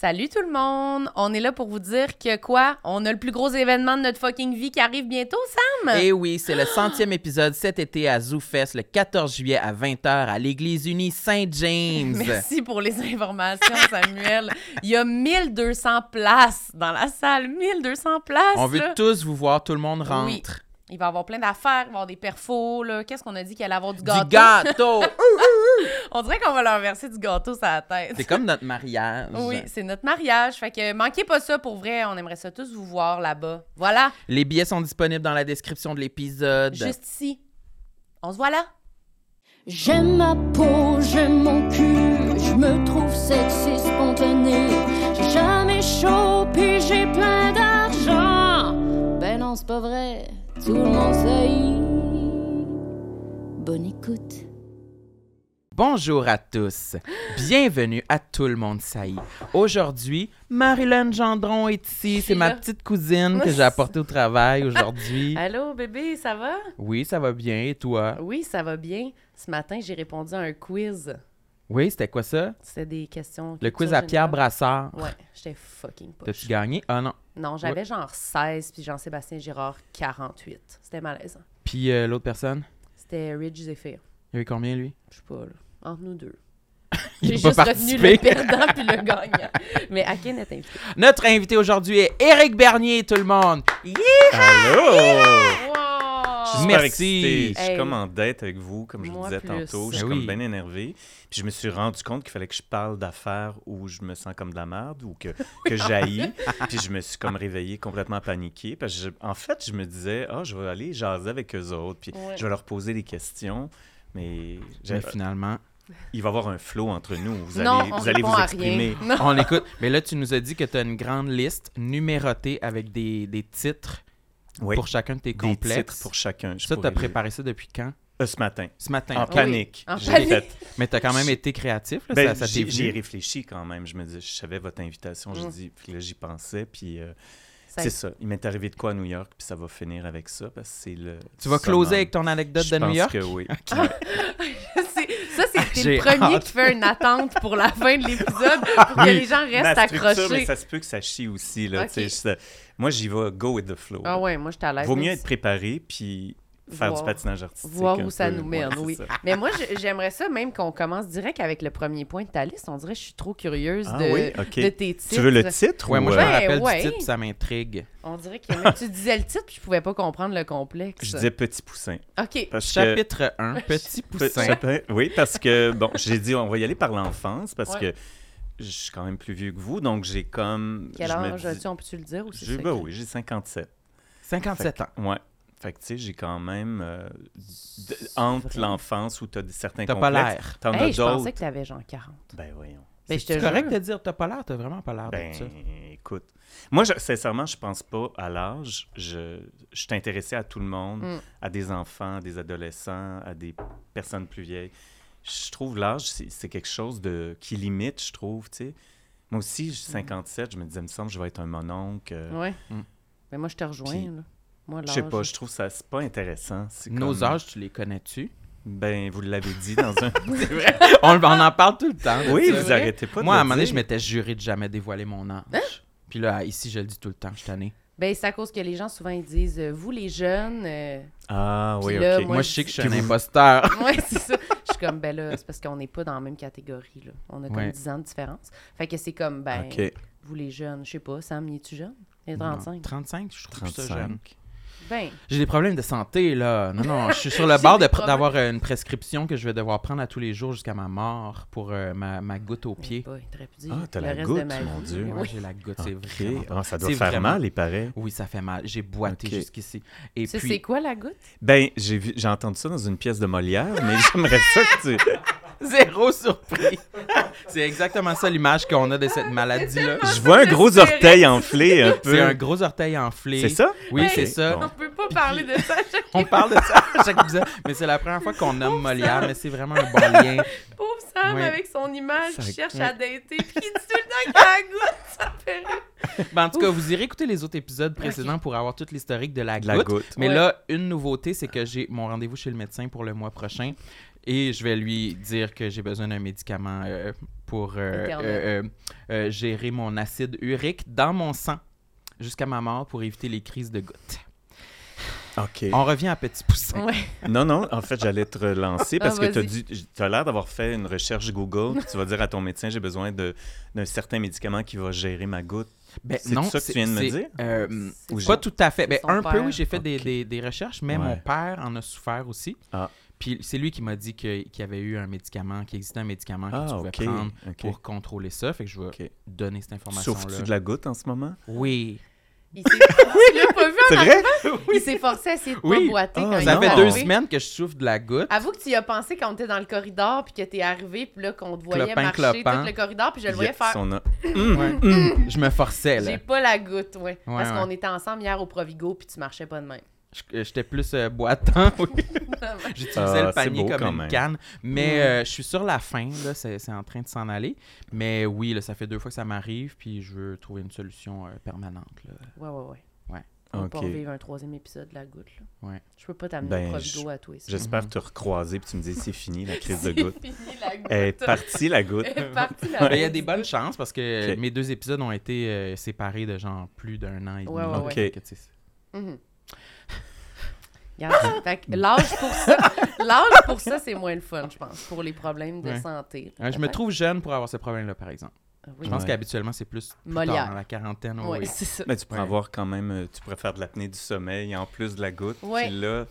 Salut tout le monde! On est là pour vous dire que quoi? On a le plus gros événement de notre fucking vie qui arrive bientôt, Sam! Et oui, c'est le centième épisode cet été à ZooFest, le 14 juillet à 20h à l'Église unie Saint-James. Merci pour les informations, Samuel. Il y a 1200 places dans la salle. 1200 places! On veut là. tous vous voir, tout le monde rentre. Oui. Il va y avoir plein d'affaires, il va y avoir des perfos, là. Qu'est-ce qu'on a dit qu'il allait avoir du gâteau? Du gâteau! On dirait qu'on va leur verser du gâteau sur la tête. c'est comme notre mariage. Oui, c'est notre mariage. Fait que manquez pas ça pour vrai. On aimerait ça tous vous voir là-bas. Voilà, Les billets sont disponibles dans la description de l'épisode. juste ici. On se voit là. J'aime ma peau, j'aime mon cul, je me trouve sexy spontané. J'ai jamais chaud, puis j'ai plein d'argent. Ben non, c'est pas vrai, tout le monde sait. Bonne écoute. Bonjour à tous. Bienvenue à Tout le monde saillit. Aujourd'hui, Marilyn Gendron est ici. C'est ma petite cousine que j'ai apportée au travail aujourd'hui. Allô, bébé, ça va? Oui, ça va bien. Et toi? Oui, ça va bien. Ce matin, j'ai répondu à un quiz. Oui, c'était quoi ça? C'était des questions. Le quiz à Pierre. Brassard. Ouais, j'étais fucking poche. T'as-tu gagné? Ah non. Non, j'avais genre 16, puis Jean-Sébastien Girard 48. C'était malaisant. Puis euh, l'autre personne? C'était Ridge Zephyr. Il y avait combien, lui? Je sais pas, là. Entre nous deux. Il J'ai juste retenu le perdant puis le gagnant. Mais à qui est invité? Notre invité aujourd'hui est Éric Bernier, tout le monde. Yeah! Allô! Wow! Je suis super Merci. excité. Je suis Hey. comme en dette avec vous, comme je vous Moi disais plus. tantôt. Je suis Ben comme bien énervé. Puis je me suis rendu compte qu'il fallait que je parle d'affaires où je me sens comme de la merde ou que, que j'haïs. Puis je me suis comme réveillé complètement paniqué. Parce que je- en fait, je me disais, ah, je vais aller jaser avec eux autres. Puis Ouais. je vais leur poser des questions. Mais, finalement, il va y avoir un flow entre nous. Vous non, allez, on vous, allez exprimer. on écoute. Mais là, tu nous as dit que tu as une grande liste numérotée avec des, des titres Oui. pour chacun de tes Des complexes. titres pour chacun. Je Ça, tu as pourrais le- préparé ça depuis quand? Euh, ce matin. Ce matin. En ok. panique. En panique. fait- Mais tu as quand même été créatif. Là, Ben, ça, ça t'est j'ai- venu? J'y ai réfléchi quand même. Je me dis, je savais votre invitation. Je Mm. puis là, j'y pensais. Puis euh, c'est ça. Il m'est arrivé de quoi à New York, puis ça va finir avec ça, parce que c'est le. Tu vas closer avec ton anecdote Je de New pense York? que oui. t'es le premier hâte. qui fait une attente pour la fin de l'épisode pour que les gens restent structure, mais accrochés. ça se peut que ça chie aussi. Là, ça- Moi, j'y vais go with the flow. Ah ouais, moi, j'étais à l'aise. Vaut mieux être préparé, puis faire Voir- du patinage artistique. Voir où ça peu. nous mène, oui. ça. Mais moi, j'aimerais ça même qu'on commence direct avec le premier point de ta liste. On dirait que je suis trop curieuse Ah de, oui, de tes titres. Tu veux le titre Ouais, ou, moi, je euh, me Ben, rappelle ouais. du titre, ça m'intrigue. On dirait que même tu disais le titre, puis je pouvais pas comprendre le complexe. Je disais Petit Poussin. OK. Parce que- Chapitre 1, Petit Pe- Poussin. Oui, parce que, bon, j'ai dit, on va y aller par l'enfance, parce Ouais. que je suis quand même plus vieux que vous, donc j'ai comme... Quel âge dis- as-tu? On peut-tu le dire ou ben oui, j'ai 57. 57 ans. Ouais. Fait que, tu sais, j'ai quand même... euh, de- entre l'enfance où t'as des certains T'as pas l'air. T'en Hey, as je pensais que t'avais genre 40. Ben voyons. Ben, je te C'est correct jure. de dire t'as pas l'air, t'as vraiment pas l'air Ben, de ça. écoute. Moi, je- sincèrement, je pense pas à l'âge. Je, je suis intéressé à tout le monde, Mm. à des enfants, à des adolescents, à des personnes plus vieilles. Je trouve l'âge, c'est quelque chose de qui limite, je trouve, tu sais. Moi aussi, Mm. j'ai 57, je me disais, il me semble que je vais être un mononcle. euh, Ouais. Mm. Mais moi, je te rejoins. Là. Moi, Je sais pas, je trouve ça, c'est pas intéressant. C'est Nos comme- âges, tu les connais-tu? Ben, vous l'avez dit dans un... on, on en parle tout le temps. de oui, ça. vous vrai? arrêtez pas de Moi, à un le moment donné, je dire. m'étais juré de jamais dévoiler mon âge. Hein? Puis là, ici, je le dis tout le temps, je suis tanné. Ben, c'est à cause que les gens, souvent, ils disent euh, Vous, les jeunes. euh, Ah oui, là, OK. Moi, Moi, je sais que je suis un vous- imposteur. Ouais, c'est ça. Je suis comme, ben là, c'est parce qu'on n'est pas dans la même catégorie, là. On a comme Ouais. 10 ans de différence. Fait que c'est comme, ben, OK. vous les jeunes, je sais pas, Sam, y es-tu jeune? Il est Non, 35. 35, je trouve ça jeune. 35. Ben, J'ai des problèmes de santé, là. Non, non, je suis sur le bord d'avoir euh, une prescription que je vais devoir prendre à tous les jours jusqu'à ma mort pour euh, ma, ma goutte au pied. Ah, t'as la goutte, mon vie. Dieu. Moi, Oui. j'ai la goutte, c'est vraiment... Ah, ça doit faire vraiment- mal, il paraît. Oui, ça fait mal. J'ai boité jusqu'ici. Et puis, c'est quoi la goutte? Ben, j'ai vu- j'ai entendu ça dans une pièce de Molière, mais j'aimerais ça que tu... zéro surpris. c'est exactement ça l'image qu'on a de cette maladie-là. Je vois un gros orteil enflé un peu. C'est un gros orteil enflé. C'est ça? Oui, c'est ça. On peut pas parler de ça. On parle de ça à chaque épisode, mais c'est la première fois qu'on nomme Molière, mais c'est vraiment un bon lien. Pauvre Sam Ouais. avec son image qui cherche ouais. à dater, puis qui dit tout le temps qu'il a la goutte. Ça fait rire. Ben, en tout cas, vous irez écouter les autres épisodes précédents pour avoir toute l'historique de la goutte. la goutte. Mais Ouais. là, une nouveauté, c'est que j'ai mon rendez-vous chez le médecin pour le mois prochain. Et je vais lui dire que j'ai besoin d'un médicament euh, pour euh, euh, euh, euh, gérer mon acide urique dans mon sang jusqu'à ma mort pour éviter les crises de gouttes. OK. On revient à Petit Poussin. Ouais. Non, non, en fait, j'allais te relancer parce Ah, que tu as, l'air d'avoir fait une recherche Google. puis tu vas dire à ton médecin, j'ai besoin de- d'un certain médicament qui va gérer ma goutte. Ben, C'est ça que tu viens de me dire? euh, pas tout à fait. Ben, un peu, oui, j'ai fait des, des- des recherches, mais mon père en a souffert aussi. Ah. Puis c'est lui qui m'a dit que- qu'il y avait eu un médicament, qu'il existait un médicament que Ah, tu pouvais prendre pour contrôler ça. Fait que je vais donner cette information-là. Souffres-tu de la goutte en ce moment? Oui. Il s'est tu l'as pas vu en C'est vrai? arrivant? Il s'est forcé à essayer de pas boiter Ah, quand Ça fait deux semaines que je souffre de la goutte. Avoue que tu y as pensé quand on était dans le corridor, puis que t'es arrivé, puis là, qu'on te voyait Clopin, marcher clopin. tout le corridor, puis je le voyais faire. on a- Ouais. Je me forçais, là. J'ai pas la goutte, ouais. Ouais, Parce ouais. qu'on était ensemble hier au Provigo, puis tu marchais pas de même. Je- J'étais plus euh, boitant. oui. J'utilisais Ah, le c'est panier beau comme une même. canne. Mais Mm. euh, je suis sur la fin, là, c'est c'est en train de s'en aller. Mais oui, là, ça fait deux fois que ça m'arrive, puis je veux trouver une solution euh, permanente. là. Ouais, ouais, ouais. Ouais. On va pas OK. revivre un troisième épisode de la goutte, là. Ouais. Je peux pas t'amener Ben, au à toi. J'espère Mhm. te recroiser puis tu me dis c'est fini la crise de C'est goutte. fini, la goutte. Elle est partie la goutte. Elle est partie, la Ben, Il y a des bonnes chances parce que mes deux épisodes ont été euh, séparés de genre plus d'un an et demi. Ouais, ouais, que. Regarde, l'âge pour ça, l'âge pour ça, c'est moins le fun, je pense, pour les problèmes de Ouais. santé. je me trouve jeune pour avoir ce problème-là, par exemple. Oui. Je pense Ouais. qu'habituellement, c'est plus, plus Molière. tard, dans la quarantaine. Ouais, oui. c'est ça. Mais tu pourrais Ouais. avoir quand même, euh, tu pourrais faire de l'apnée du sommeil en plus de la goutte. Puis là,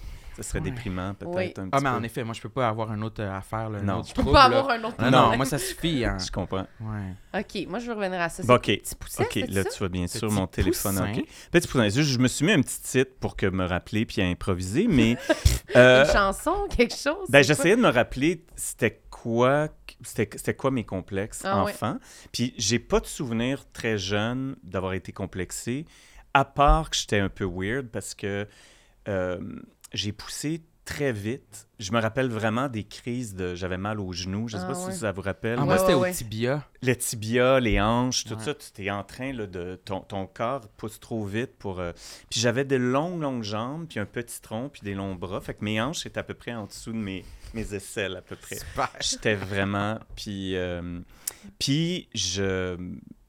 ça serait Ouais. déprimant peut-être Oui. un petit Ah, mais peu. en effet, moi, je peux pas avoir une autre euh, affaire, là, Non. autre Je peux trouble, pas là. avoir un autre Non, non, moi, ça suffit. Hein. Je comprends. Ouais. OK, moi, je veux revenir à ça. Bon, OK. Petit Poussin, là, ça? tu vas bien sûr Petit mon téléphone. poussin. OK. Petit poussin. Juste, Je me suis mis un petit titre pour que me rappeler puis improviser, mais. euh, Une chanson, quelque chose? Ben, j'essayais de me rappeler c'était quoi, c'était, c'était quoi mes complexes Ah ouais. enfants. Puis j'ai pas de souvenir très jeune d'avoir été complexé, à part que j'étais un peu weird parce que euh, j'ai poussé très vite. Je me rappelle vraiment des crises de j'avais mal aux genoux. Je sais Ah pas ouais. si ça vous rappelle. Ah, Ouais, moi, c'était ouais, au tibia. Les tibias, les hanches, tout Ouais. ça, tu es en train là, de. Ton, ton corps pousse trop vite pour. euh, Puis j'avais des longues, longues jambes, puis un petit tronc, puis des longs bras. Fait que mes hanches étaient à peu près en dessous de mes, mes aisselles, à peu près. Super. J'étais vraiment. Puis, euh, puis je,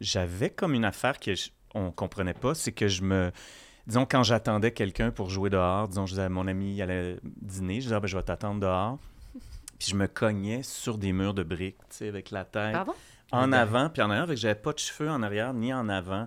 j'avais comme une affaire que je- on comprenait pas, c'est que je me. Disons, quand j'attendais quelqu'un pour jouer dehors, disons, je disais à mon ami, il allait dîner, je disais, Ah, ben, je vais t'attendre dehors. Puis je me cognais sur des murs de briques, tu sais, avec la tête Pardon? en avant puis en arrière, que j'avais pas de cheveux en arrière ni en avant.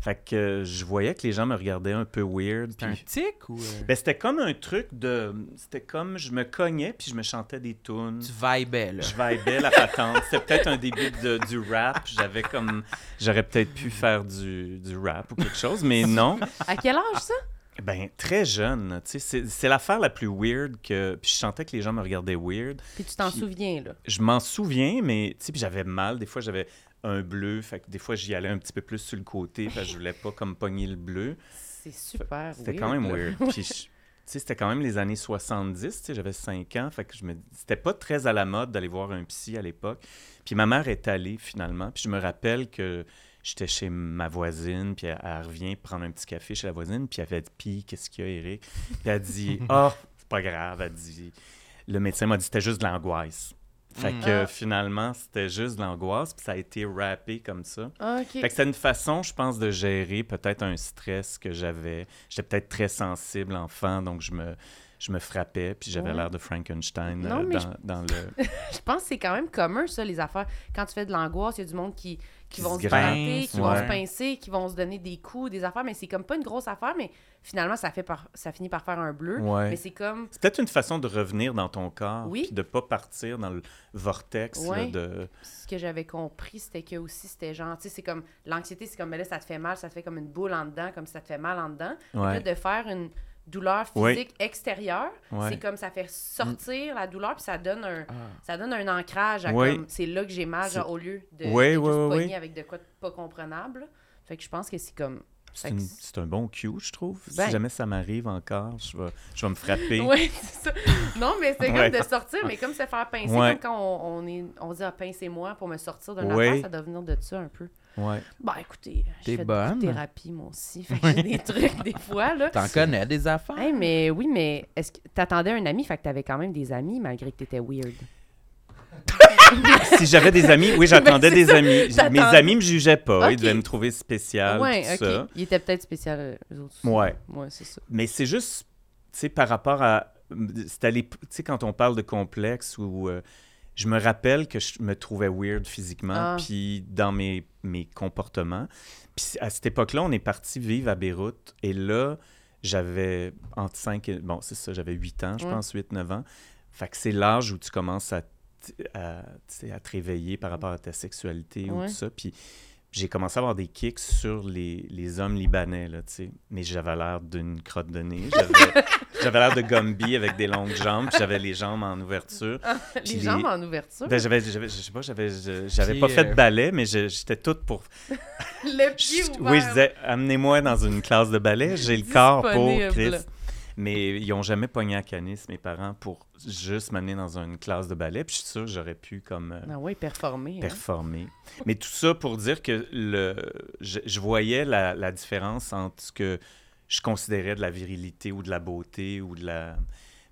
Fait que euh, je voyais que les gens me regardaient un peu weird. C'était un puis- tic ou. euh, Ben, c'était comme un truc de. C'était comme je me cognais puis je me chantais des tunes. Tu vibais, là. Je vibais la patente. C'était peut-être un début de- du rap. J'avais comme. J'aurais peut-être pu faire du, du rap ou quelque chose, mais non. À quel âge, ça? Ben, très jeune. Tu sais, c'est- c'est l'affaire la plus weird que. Puis je sentais que les gens me regardaient weird. Puis tu t'en souviens, là. Je m'en souviens, mais tu sais, puis j'avais mal. Des fois, j'avais un bleu. Fait que des fois, j'y allais un petit peu plus sur le côté. Parce que je voulais pas comme pogner le bleu. C'est super C'était quand même weird. Puis, je- c'était quand même les années 70. Tu sais, j'avais 5 ans. Fait que je me... C'était pas très à la mode d'aller voir un psy à l'époque. Puis ma mère est allée finalement. Puis je me rappelle que j'étais chez ma voisine. Puis elle, elle revient prendre un petit café chez la voisine. Puis elle fait Puis, qu'est-ce qu'il y a, Eric Puis elle dit Ah, c'est pas grave. Elle dit Le médecin m'a dit C'était juste de l'angoisse. Fait Mm. que Ah. finalement, c'était juste de l'angoisse. Puis ça a été rappé comme ça. OK. Fait que c'était une façon, je pense, de gérer peut-être un stress que j'avais. J'étais peut-être très sensible enfant, donc je me, je me frappais, puis j'avais Ouais. l'air de Frankenstein Non, euh, dans, dans le... Je pense que c'est quand même commun, ça, les affaires. Quand tu fais de l'angoisse, il y a du monde qui, qui, vont se se grince, gratter, qui vont se pincer, qui vont se donner des coups, des affaires, mais c'est comme pas une grosse affaire, mais finalement, ça, fait par... ça finit par faire un bleu. Ouais. Mais c'est comme. C'est peut-être une façon de revenir dans ton corps, Oui. puis de pas partir dans le vortex là, de... Ce que j'avais compris, c'était que aussi, c'était genre, tu sais, c'est comme. L'anxiété, c'est comme, ben là, ça te fait mal, ça te fait comme une boule en dedans, comme si ça te fait mal en dedans. Là, de faire une douleur Oui. physique extérieure, c'est comme ça fait sortir la douleur, puis ça donne un, Ah. ça donne un ancrage à Oui. comme c'est là que j'ai mal, genre, au lieu de, de pogner avec de quoi de pas comprenable. Fait que je pense que c'est comme. C'est une- c'est un bon cue, je trouve. Ben- Si jamais ça m'arrive encore, je vais, je vais me frapper. Oui, c'est ça. Non, mais c'est comme de sortir, mais comme se faire pincer, comme quand on, on, est, on dit ah, pincez-moi pour me sortir d'un affaire, ça doit venir de ça un peu. Ouais. Bah écoutez, j'ai fait bonne. beaucoup de thérapie moi aussi. Fait que j'ai des trucs des fois là. T'en connais des affaires? Hey, mais oui, mais est-ce que t'attendais un ami, fait que t'avais quand même des amis malgré que t'étais weird? si j'avais des amis, oui, j'attendais des ça, amis. Mes amis me jugeaient pas. Ok. Ils devaient me trouver spécial, ouais, tout ça. Il était peut-être spécial euh, eux autres. aussi. Ouais. Ouais, c'est ça. Mais c'est juste, tu sais, par rapport à. C'est Tu sais, quand on parle de complexe ou. euh, je me rappelle que je me trouvais weird physiquement, Ah. puis dans mes, mes comportements. Puis à cette époque-là, on est parti vivre à Beyrouth. Et là, j'avais entre 5 et. Bon, c'est ça, j'avais 8 ans, je pense, 8-9 ans. Fait que c'est l'âge où tu commences à, à, te réveiller par rapport à ta sexualité ou tout ça. Puis j'ai commencé à avoir des kicks sur les, les hommes libanais, là, tu sais. Mais j'avais l'air d'une crotte de nez. J'avais, l'air de Gumby avec des longues jambes, puis j'avais les jambes en ouverture. les Puis jambes les- en ouverture? Ben, j'avais, j'avais- je sais pas, j'avais, je- j'avais Puis, pas fait euh, de ballet, mais je- j'étais toute pour... le pied ouvert. oui, je disais, amenez-moi dans une classe de ballet, j'ai le corps pour. Chris. Mais ils ont jamais pogné à canis, mes parents, pour juste m'amener dans une classe de ballet. Puis je suis sûr que j'aurais pu comme euh, Ah oui, performer. hein. performer. Mais tout ça pour dire que le, je, je voyais la, la différence entre ce que je considérais de la virilité ou de la beauté ou de la...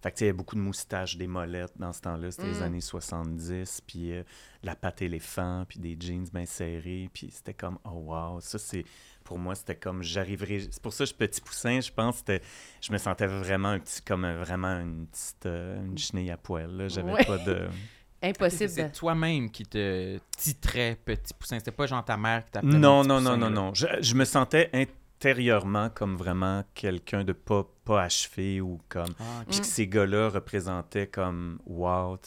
Fait que, tu sais, il y avait beaucoup de moustaches, des molettes dans ce temps-là. C'était les Mm. années 70, puis euh, la pâte éléphant, puis des jeans bien serrés. Puis c'était comme, oh wow, ça c'est... Pour moi, c'était comme, j'arriverais... C'est pour ça que je suis petit poussin, je pense, c'était... Je me sentais vraiment un petit... Comme vraiment une petite... euh, une chenille à poil, là. J'avais Ouais. pas de... Impossible. C'est toi-même qui te titrait Petit Poussin. C'était pas genre ta mère qui t'appelait Non, non, non, non, non. Je, je me sentais intérieurement comme vraiment quelqu'un de pas, pas achevé ou comme. Ah. Puis que ces gars-là représentaient comme wow.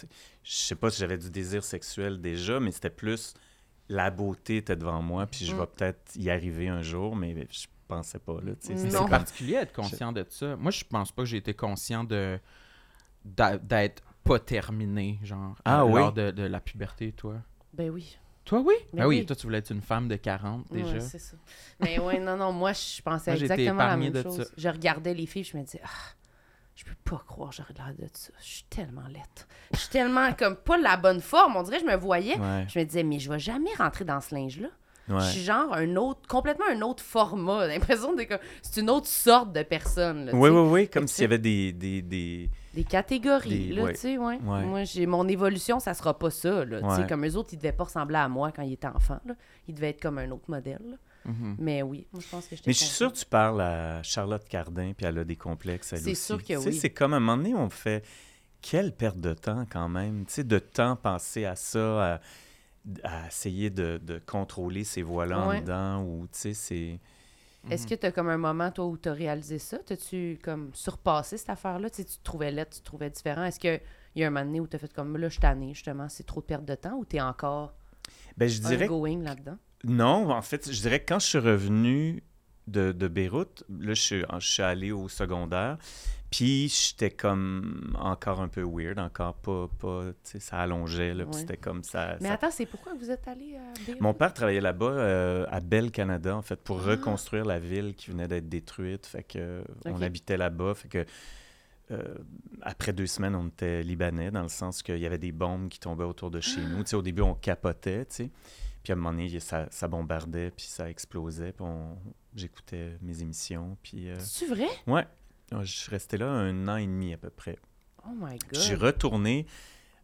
Je sais pas si j'avais du désir sexuel déjà, mais c'était plus la beauté était devant moi, puis je Mm. vais peut-être y arriver un jour, mais je pensais pas. Là. Mais C'est comme- particulier d'être conscient de ça. Moi, je pense pas que j'ai été conscient de d'être pas terminé, genre, Ah euh, oui? lors de, de la puberté, toi. Ben oui. Toi, oui? Ben Ben oui. oui. toi, tu voulais être une femme de 40 déjà. Ouais, c'est ça. Mais ouais, non, non, moi, je pensais Moi, exactement la même de chose. ça. Je regardais les filles, je me disais, ah, je peux pas croire que j'aurais l'air de ça. Je suis tellement laite. Je suis tellement comme pas la bonne forme. On dirait que je me voyais. Ouais, Je me disais, mais je vais jamais rentrer dans ce linge-là. Je suis genre un autre, complètement un autre format. J'ai l'impression que c'est une autre sorte de personne. Là, Oui, oui, oui, comme s'il y avait des. des, des... Des catégories, Des- là, ouais. tu sais, ouais. Ouais. Moi, j'ai mon évolution, ça sera pas ça, là. Tu sais, comme eux autres, ils devaient pas ressembler à moi quand ils étaient enfants, là. Ils devaient être comme un autre modèle, là. Mhm. Mais oui, moi, je pense que j'étais Mais je suis sûr que tu parles à Charlotte Cardin, puis elle a des complexes, elle C'est aussi. sûr que oui. C'est comme à un moment donné, on fait quelle perte de temps quand même. Tu sais, de temps passer à ça, à, à essayer de, de contrôler ces voix-là en dedans, ou tu sais, c'est. Est-ce que tu as comme un moment, toi, où tu as réalisé ça? T'as-tu comme surpassé cette affaire-là? Tu te trouvais là, tu te trouvais différent? Est-ce qu'il y a un moment donné où tu as fait comme là, je suis tannée, justement, c'est trop de perte de temps ou tu es encore Ben, je dirais ongoing là-dedans? non, en fait, je dirais que quand je suis revenu de, de Beyrouth, là, je suis, je suis allé au secondaire, puis j'étais comme encore un peu weird, encore pas, pas tu sais, ça allongeait, là, puis c'était comme ça. Mais ça attends, c'est pourquoi vous êtes allé à Beyrouth? Mon père travaillait là-bas, euh, à Belle, Canada, en fait, pour Ah. reconstruire la ville qui venait d'être détruite. Fait que euh, on habitait là-bas. Fait que euh, après deux semaines, on était libanais, dans le sens qu'il y avait des bombes qui tombaient autour de chez nous. Tu sais, au début, on capotait, tu sais. Puis à un moment donné, ça, ça bombardait, puis ça explosait. Puis on- j'écoutais mes émissions. Puis euh, C'est vrai? ouais, je suis resté là un an et demi à peu près. Oh my Puis J'ai god. retourné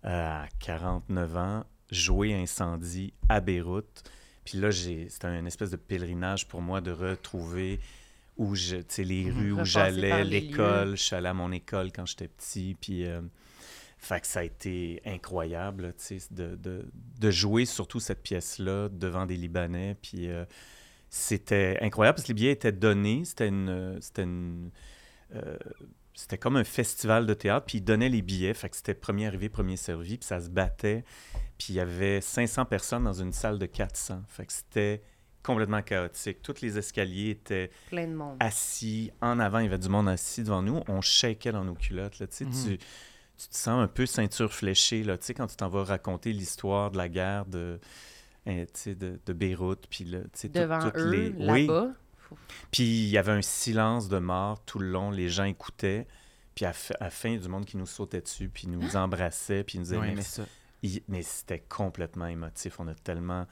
euh, à 49 ans, jouer Incendie à Beyrouth. Puis là, j'ai- c'était un espèce de pèlerinage pour moi de retrouver où je, les rues où j'allais, l'école. Je suis allé à mon école quand j'étais petit. Puis, euh, fait que ça a été incroyable, de, de, de jouer surtout cette pièce-là devant des Libanais. Puis euh, c'était incroyable parce que les billets étaient donnés. C'était une. C'était une euh, c'était comme un festival de théâtre, puis ils donnaient les billets, fait que c'était premier arrivé, premier servi, puis ça se battait, puis il y avait 500 personnes dans une salle de 400, fait que c'était complètement chaotique. Tous les escaliers étaient Plein de monde. assis, en avant, il y avait du monde assis devant nous, on shakeait dans nos culottes, là, tu sais, Mhm. tu, tu te sens un peu ceinture fléchée, là, tu sais, quand tu t'en vas raconter l'histoire de la guerre de, hein, tu sais, de, de Beyrouth, puis là, tu sais, toutes eux, les... Oui, puis il y avait un silence de mort tout le long. Les gens écoutaient. Puis à, la fin, il y a du monde qui nous sautait dessus, puis nous embrassait, puis nous disait mais Mais c'était complètement émotif. On a tellement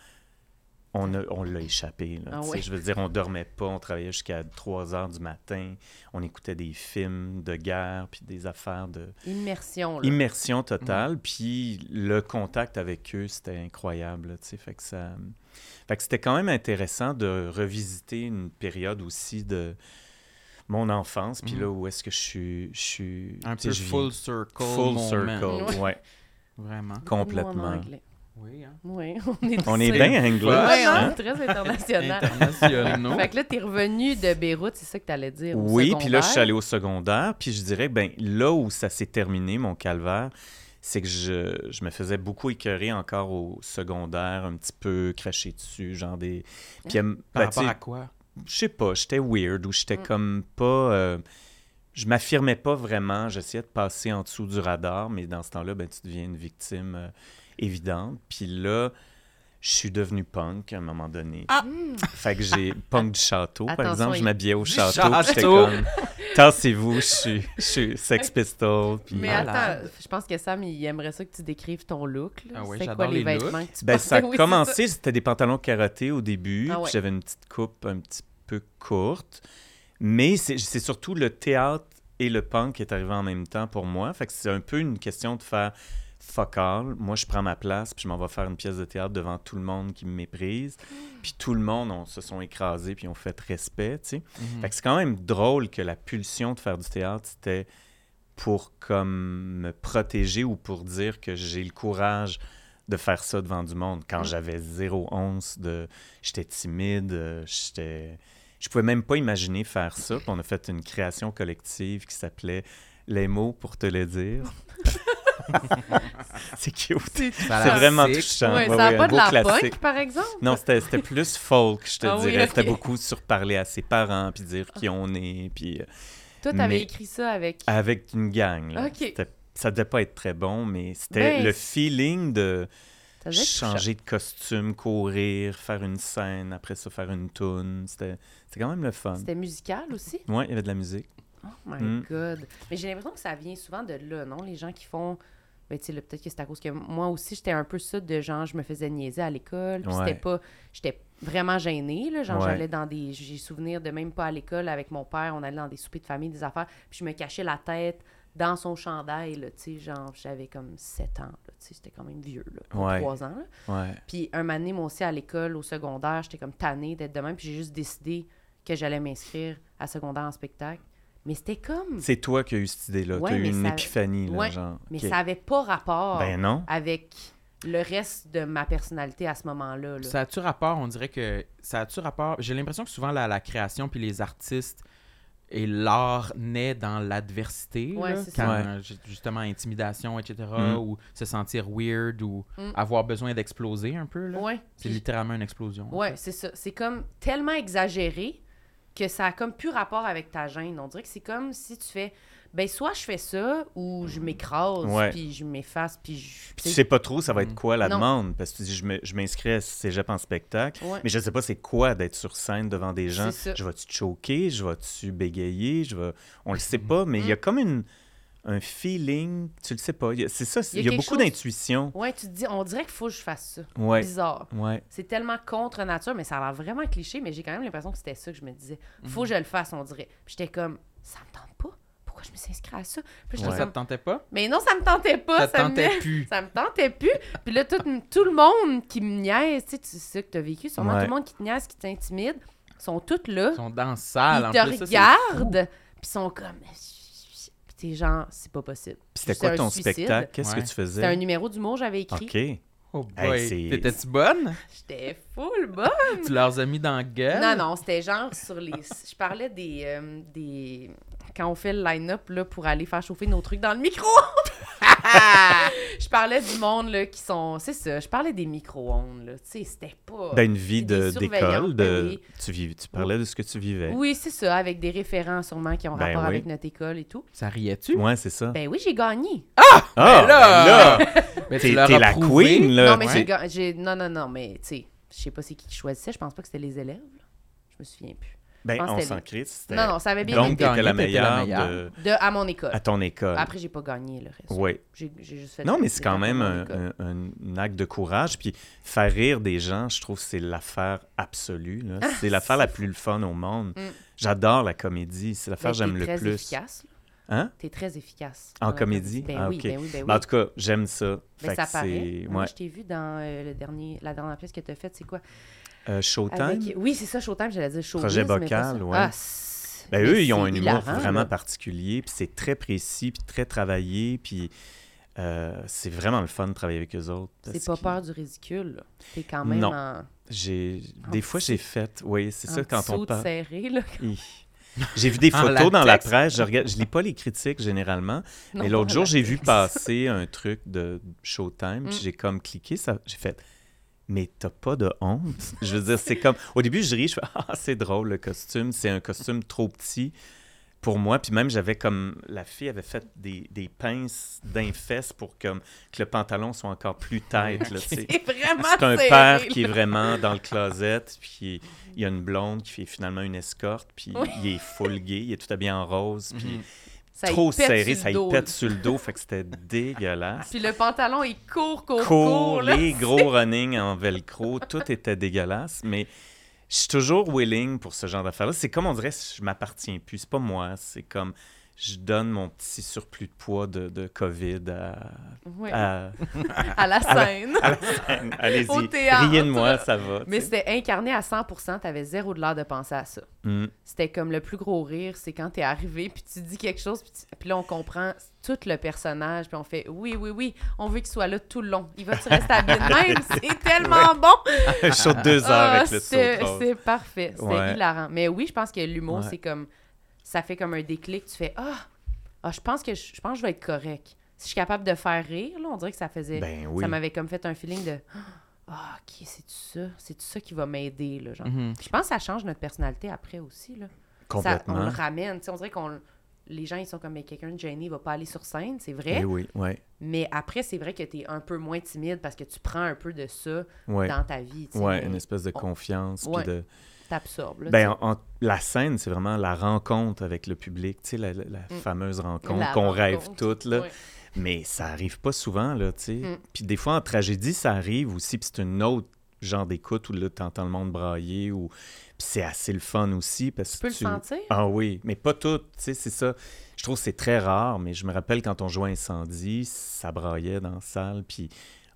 on, a- on l'a échappé. là, Ah tu sais. ouais. Je veux dire, on dormait pas, on travaillait jusqu'à 3 heures du matin, on écoutait des films de guerre, puis des affaires de Immersion, là. immersion totale. Puis le contact avec eux, c'était incroyable. là, tu sais. Fait que ça... Fait que c'était quand même intéressant de revisiter une période aussi de mon enfance, puis Mhm. là où est-ce que je suis... Je suis Un peu je full circle. Full moment. circle, ouais, Vraiment. Complètement. Oui, hein. Oui, on est On est bien anglais, Ouais, hein? hein, très international. Fait que là, t'es revenu de Beyrouth, c'est ça que t'allais dire. au Oui, puis là, je suis allé au secondaire, puis je dirais, ben là où ça s'est terminé, mon calvaire, c'est que je, je me faisais beaucoup écœurer encore au secondaire, un petit peu cracher dessus, genre des... Puis, euh, Par ben, rapport à quoi? je sais pas, j'étais weird ou j'étais Mm. comme pas... euh, je m'affirmais pas vraiment, j'essayais de passer en dessous du radar, mais dans ce temps-là, ben, tu deviens une victime euh, évidente. Puis là, je suis devenu punk à un moment donné. Ah! Fait que j'ai punk du château, par exemple, je il- m'habillais au château, puis j'étais château! comme... Tassez-vous, je suis, je suis Sex Pistol. Puis... Mais attends, je pense que Sam, il aimerait ça que tu décrives ton look. Là. Ah oui, quoi les, les looks. vêtements que tu Ben, ça a? Oui, commencé, c'était des pantalons carottés au début, Ah puis ouais. j'avais une petite coupe un petit peu courte. Mais c'est c'est surtout le théâtre et le punk qui est arrivé en même temps pour moi. Fait que c'est un peu une question de faire fuck all. Moi, je prends ma place, puis je m'en vais faire une pièce de théâtre devant tout le monde qui me méprise. Puis tout le monde, on se sont écrasés, puis on fait respect, tu sais. Mhm. Fait que c'est quand même drôle que la pulsion de faire du théâtre, c'était pour comme me protéger ou pour dire que j'ai le courage de faire ça devant du monde. Quand Mm. j'avais zéro once de... J'étais timide, j'étais... Je pouvais même pas imaginer faire ça. Puis on a fait une création collective qui s'appelait Les mots pour te le dire. c'est cute. C'est vraiment touchant. Ouais, Ouais, ça n'a ouais, pas de la classique. punk, par exemple? Non, c'était c'était plus folk, je te Ah oui, dirais. ok. C'était beaucoup sur parler à ses parents, puis dire qui on est, puis euh, Toi, t'avais mais- écrit ça avec... avec une gang. là. Ok. Ça devait pas être très bon, mais c'était Ben, le feeling de changer de costume, courir, faire une scène, après ça faire une tune. C'était quand même le fun. C'était musical aussi? Ouais, il y avait de la musique. Oh my Mm. God. Mais j'ai l'impression que ça vient souvent de là, non? Les gens qui font... Ben, tu sais, peut-être que c'est à cause que moi aussi, j'étais un peu ça de genre, je me faisais niaiser à l'école. Puis c'était pas... J'étais vraiment gênée, là. Genre, Ouais. j'allais dans des... J'ai souvenir de même pas à l'école avec mon père. On allait dans des soupers de famille, des affaires. Puis je me cachais la tête dans son chandail, là. Tu sais, genre, j'avais comme 7 ans, là. Tu sais, c'était quand même vieux, là. Ouais. 3 ans, là. Ouais. Puis un moment donné, moi aussi, à l'école, au secondaire, j'étais comme tannée d'être de même. Puis j'ai juste décidé que j'allais m'inscrire à secondaire en spectacle. Mais c'était comme... C'est toi qui as eu cette idée-là. Ouais, tu as eu une ça- épiphanie, là, Ouais, genre. Mais ça avait pas rapport Ben non. avec le reste de ma personnalité à ce moment-là. là. Ça a-tu rapport, on dirait que ça a-tu rapport, j'ai l'impression que souvent la, la création puis les artistes et l'art naît dans l'adversité, Ouais, quand ça. ju- justement intimidation, etc., Mm. ou se sentir weird ou Mm. avoir besoin d'exploser un peu. là. Ouais. C'est littéralement une explosion. en Ouais, fait. c'est ça. C'est comme tellement exagéré que ça a comme plus rapport avec ta gêne. On dirait que c'est comme si tu fais ben soit je fais ça ou je m'écrase Ouais. puis je m'efface puis je Puis tu sais pas trop ça va être Mm. quoi la Non. demande. Parce que tu dis, je m'inscris à Cégep en spectacle. Ouais. Mais je sais pas c'est quoi d'être sur scène devant des gens. Je vais-tu te choquer? Je vais-tu bégayer? Je vais... On le sait Mm-hmm. pas, mais il y a Mm. comme une, un feeling. Tu le sais pas. C'est ça. c'est- Il y a y beaucoup chose- d'intuition. Ouais, tu te dis on dirait qu'il faut que je fasse ça. Ouais. Bizarre. Ouais. C'est tellement contre nature, mais ça a l'air vraiment cliché, mais j'ai quand même l'impression que c'était ça que je me disais. Faut que je le fasse, on dirait. Puis j'étais comme, ça me tente pas. Pourquoi je me suis inscrite à ça? Puis j'étais Ouais. Ça comme, te tentait pas? mais non, ça me tentait pas. ça te ça me- tentait plus. Ça me tentait plus. Puis là, tout, tout le monde qui me niaise, tu sais, tu sais ça que tu as vécu, sûrement Ouais. tout le monde qui te niaise, qui t'intimide, sont tous là. Ils sont dans la salle. Ils en te plus, c'est regardent, puis sont comme. Genre, c'est pas possible. C'était C'est quoi ton suicide. spectacle? Qu'est-ce Ouais. que tu faisais? C'était un numéro d'humour, j'avais écrit. OK. Oh Hey, boy. c'est- T'étais-tu bonne? J'étais full bonne. tu leur as mis dans la gueule? Non, non, c'était genre sur les. Je parlais des. euh, des... Quand on fait le line-up là, pour aller faire chauffer nos trucs dans le micro. je parlais du monde là, qui sont. C'est ça, je parlais des micro-ondes. là. Tu sais, c'était pas. Dans une vie d'école, ben de... oui. tu, vis- tu parlais de ce que tu vivais. Oui, c'est ça, avec des référents sûrement qui ont Ben rapport oui. avec notre école et tout. Ça riait-tu? Ouais, c'est ça. Ben oui, j'ai gagné. ah, ben là! ben là! Mais T'es la prouvé. queen, là. non, mais j'ai. Non, non, non, mais tu sais, je sais pas c'est qui qui choisissait. Je pense pas que c'était les élèves. Je me souviens plus. Ben, on s'en c'était- Non, non, ça avait bien Donc, t'étais la meilleure de- De, à mon école. à ton école. Après, j'ai pas gagné le reste. Oui. J'ai juste fait Non, mais c'est quand même un, école. un- un acte de courage. Puis faire rire des gens, je trouve que c'est l'affaire absolue. là. C'est l'affaire la plus fun au monde. Mm. j'adore la comédie. C'est l'affaire Ben, que j'aime t'es le très plus. efficace. Hein? T'es très efficace. En comédie? Ben Ah, oui, ok. ben oui, ben oui. Ben, en tout cas, j'aime ça. Ben, Fait ça paraît. c'est Moi, ouais. je t'ai vu dans euh, le dernier, la dernière pièce que tu as faite, c'est quoi? Euh, Showtime? Avec- Oui, c'est ça, Showtime, j'allais dire Showbiz. Projet bocal, ouais. Ah, Ben, eux, ils ont un humour vraiment là. particulier, puis c'est très précis, puis très travaillé, puis euh, c'est vraiment le fun de travailler avec eux autres. C'est pas peur du ridicule. là. T'es quand même Non. en, J'ai En des fois petit- j'ai fait, oui, c'est en ça quand on parle. serré. Là. J'ai vu des photos dans la presse, je regarde, je lis pas les critiques généralement, Non, mais l'autre jour j'ai vu passer un truc de Showtime, puis Mm. j'ai comme cliqué ça, j'ai fait mais t'as pas de honte. Je veux dire, c'est comme. Au début, je ris, je fais Ah, c'est drôle le costume. C'est un costume trop petit pour moi. Puis même, j'avais comme. La fille avait fait des, des pinces d'infesses pour comme, que le pantalon soit encore plus tête. là, sais. C'est vraiment C'est un serré, père qui est vraiment dans le closet, puis il y a une blonde qui fait finalement une escorte, puis Oui. il est full gay, il est tout habillé en rose, puis Mhm. Ça trop serré, ça y pète sur le dos, fait que c'était dégueulasse. Puis le pantalon, il court, court, court. Court, là. les gros running en velcro, tout était dégueulasse, mais je suis toujours willing pour ce genre d'affaires-là. C'est comme on dirait, je m'appartiens plus, c'est pas moi, c'est comme je donne mon petit surplus de poids de, de COVID à, à, À la scène. à la scène. Allez-y, riez de moi, ça va. Mais c'était incarné à 100%, t'avais zéro de l'air de penser à ça. Mm. C'était comme le plus gros rire, c'est quand t'es arrivé, puis tu dis quelque chose, puis, tu- puis là, on comprend tout le personnage, puis on fait « Oui, oui, oui, on veut qu'il soit là tout le long. Il va-tu rester habillé de même? C'est tellement bon! Je saute deux heures Ah, avec le c'est c'est parfait. Ouais. hilarant. Mais oui, je pense que l'humour, Ouais. c'est comme... Ça fait comme un déclic. Tu fais « Ah! Ah, je pense que je, je pense que je vais être correct. » Si je suis capable de faire rire, là, on dirait que ça faisait... Ben oui. Ça m'avait comme fait un feeling de Ah, ok, c'est ça? C'est ça qui va m'aider, là. Genre? Mhm. Je pense que ça change notre personnalité après aussi, là. Ça, on Complètement. le ramène. On dirait qu'on. Les gens, ils sont comme, mais quelqu'un de gêné, il va pas aller sur scène, c'est vrai. Eh oui, ouais, Mais après, c'est vrai que tu es un peu moins timide parce que tu prends un peu de ça ouais. dans ta vie. mais une espèce de on- confiance. puis Ouais. de... T'absorbes, là, Ben, en- en- la scène, c'est vraiment la rencontre avec le public, tu sais, la, la- la Mm. fameuse rencontre qu'on rêve toutes, là. Mais ça arrive pas souvent, là, tu sais. Mm. Puis des fois, en tragédie, ça arrive aussi, puis c'est une autre genre d'écoute où là, t'entends le monde brailler, ou... Puis c'est assez le fun aussi, parce Tu que peux le tu... sentir? Ah oui, mais pas tout, tu sais, c'est ça. Je trouve que c'est très rare, mais je me rappelle quand on jouait Incendie, ça braillait dans la salle, puis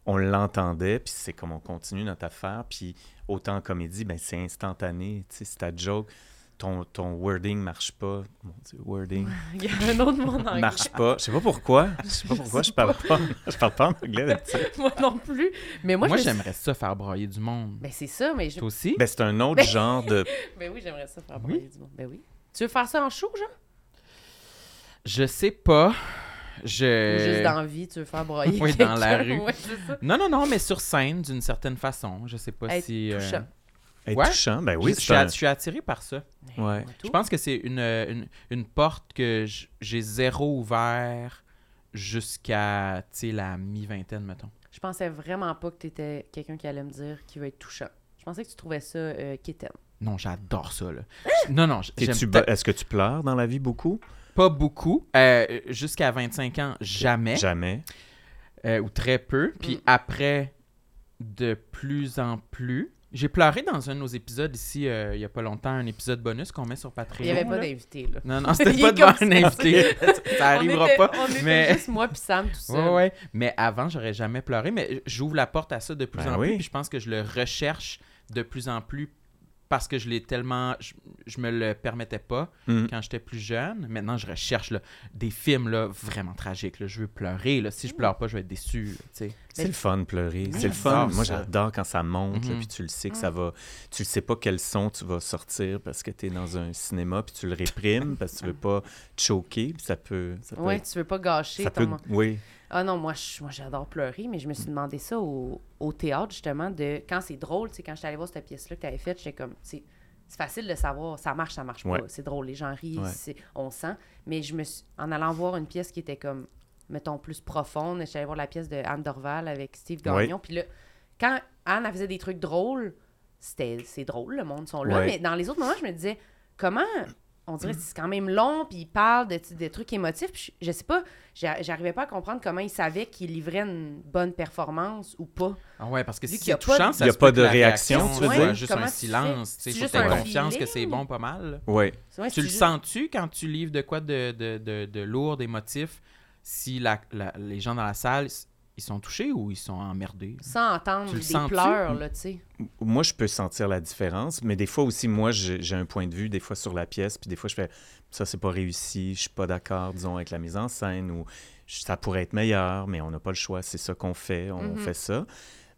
on l'entendait, puis c'est comme on continue notre affaire, puis autant en comédie, ben c'est instantané, tu sais, c'est ta joke, ton, ton wording marche pas, mon Dieu, wording Il y a un autre monde en marche pas, je sais pas pourquoi, je sais pas pourquoi je parle pas, je parle pas en anglais d'habitude. Moi non plus. Mais moi, Moi, j'aimerais ça faire brailler du monde. Ben, c'est ça, mais je... Toi aussi? Ben c'est un autre genre de, Ben oui, j'aimerais ça faire Oui? brailler du monde. Ben oui. Tu veux faire ça en show, genre? Je sais pas. Ou juste dans la vie, tu veux faire broyer Oui, dans la quelqu'un? rue. Ouais, c'est ça. Non, non, non, mais sur scène, d'une certaine façon. Je sais pas Être si... euh, touchant. être Ouais. touchant, ben oui, je, je suis c'est un... a- je suis attiré par ça. Ouais. Je pense que c'est une, euh, une, une porte que j'ai zéro ouvert jusqu'à, tu sais, la mi-vingtaine, mettons. Je pensais vraiment pas que tu étais quelqu'un qui allait me dire qu'il veut être touchant. Je pensais que tu trouvais ça euh, quétaine. Non, j'adore ça, là. Non, non, ba- Est-ce que tu pleures dans la vie beaucoup? Pas beaucoup. Euh, jusqu'à 25 ans, jamais. Jamais. Euh, ou très peu. Puis Mm. après, de plus en plus. J'ai pleuré dans un de nos épisodes ici, euh, il y a pas longtemps, un épisode bonus qu'on met sur Patreon. Il n'y avait pas d'invité, là. Non, non, c'était pas comme un ça. invité. ça arrivera pas. On était mais- juste moi puis Sam tout seul. Ouais, ouais. Mais avant, j'aurais jamais pleuré. Mais j'ouvre la porte à ça de plus Ben en oui. plus. Puis je pense que je le recherche de plus en plus parce que je l'ai tellement. Je, je me le permettais pas Mm. quand j'étais plus jeune. Maintenant, je recherche là, des films là, vraiment tragiques. là. Je veux pleurer. Là. Si je pleure pas, je vais être déçu. C'est le fun de pleurer. Oui, C'est le fun. Moi, j'adore quand ça monte, Mhm. puis tu le sais que ça va. Tu le sais pas quel son tu vas sortir parce que tu es dans un cinéma, puis tu le réprimes parce que tu veux pas te choquer, puis ça peut. Ça peut Ouais, être- tu veux pas gâcher ça ton... peut- Oui. Ah non, moi, je- j'adore pleurer, mais je me suis demandé ça au, au théâtre, justement, de quand c'est drôle, tu sais, quand j'étais allée voir cette pièce-là que tu avais faite, j'étais comme, c'est facile de savoir, ça marche, ça marche Ouais. pas, c'est drôle, les gens rient, Ouais. on sent, mais je me suis, en allant voir une pièce qui était comme, mettons, plus profonde, j'étais allée voir la pièce de Anne Dorval avec Steve Gagnon, puis là, quand Anne, elle faisait des trucs drôles, c'était, c'est drôle, le monde sont là, mais dans les autres moments, je me disais, comment on dirait que c'est quand même long, puis il parle de, des trucs émotifs. Puis je, je sais pas, j'a- j'arrivais pas à comprendre comment il savait qu'il livrait une bonne performance ou pas. Ah ouais, parce que si c'est de- touchant, ça Il y a pas de réaction, réaction tu veux dire? juste un silence. Tu C'est sais, juste faut que un t'aies confiance que c'est bon pas mal. Oui. Tu le juste- sens-tu quand tu livres de quoi de, de, de, de lourd, d'émotif, si la, la- les gens dans la salle, ils sont touchés ou ils sont emmerdés? Sans entendre des sens-tu? pleurs, là, tu sais. Moi, je peux sentir la différence, mais des fois aussi, moi, j'ai un point de vue, des fois sur la pièce, puis des fois, je fais ça, c'est pas réussi, je suis pas d'accord, disons, avec la mise en scène, ou ça pourrait être meilleur, mais on n'a pas le choix, c'est ça qu'on fait, on Mhm. fait ça.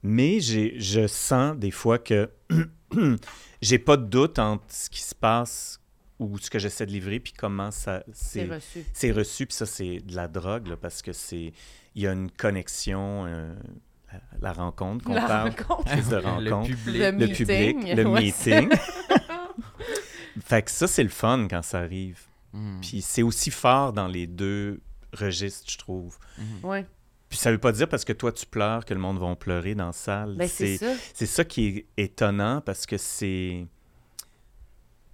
Mais j'ai- je sens des fois que j'ai pas de doute entre ce qui se passe ou ce que j'essaie de livrer, puis comment ça C'est c'est reçu. c'est reçu, puis ça, c'est de la drogue, là, parce que c'est il y a une connexion, euh, la, la rencontre qu'on parle, rencontre. prise de le rencontre public. Le le public, meeting, le ouais. meeting. fait que ça, c'est le fun quand ça arrive. Mm. Puis c'est aussi fort dans les deux registres, je trouve. Ouais. Puis ça veut pas dire parce que toi, tu pleures que le monde va pleurer dans la salle. Ben, c'est c'est ça. c'est ça qui est étonnant parce que c'est...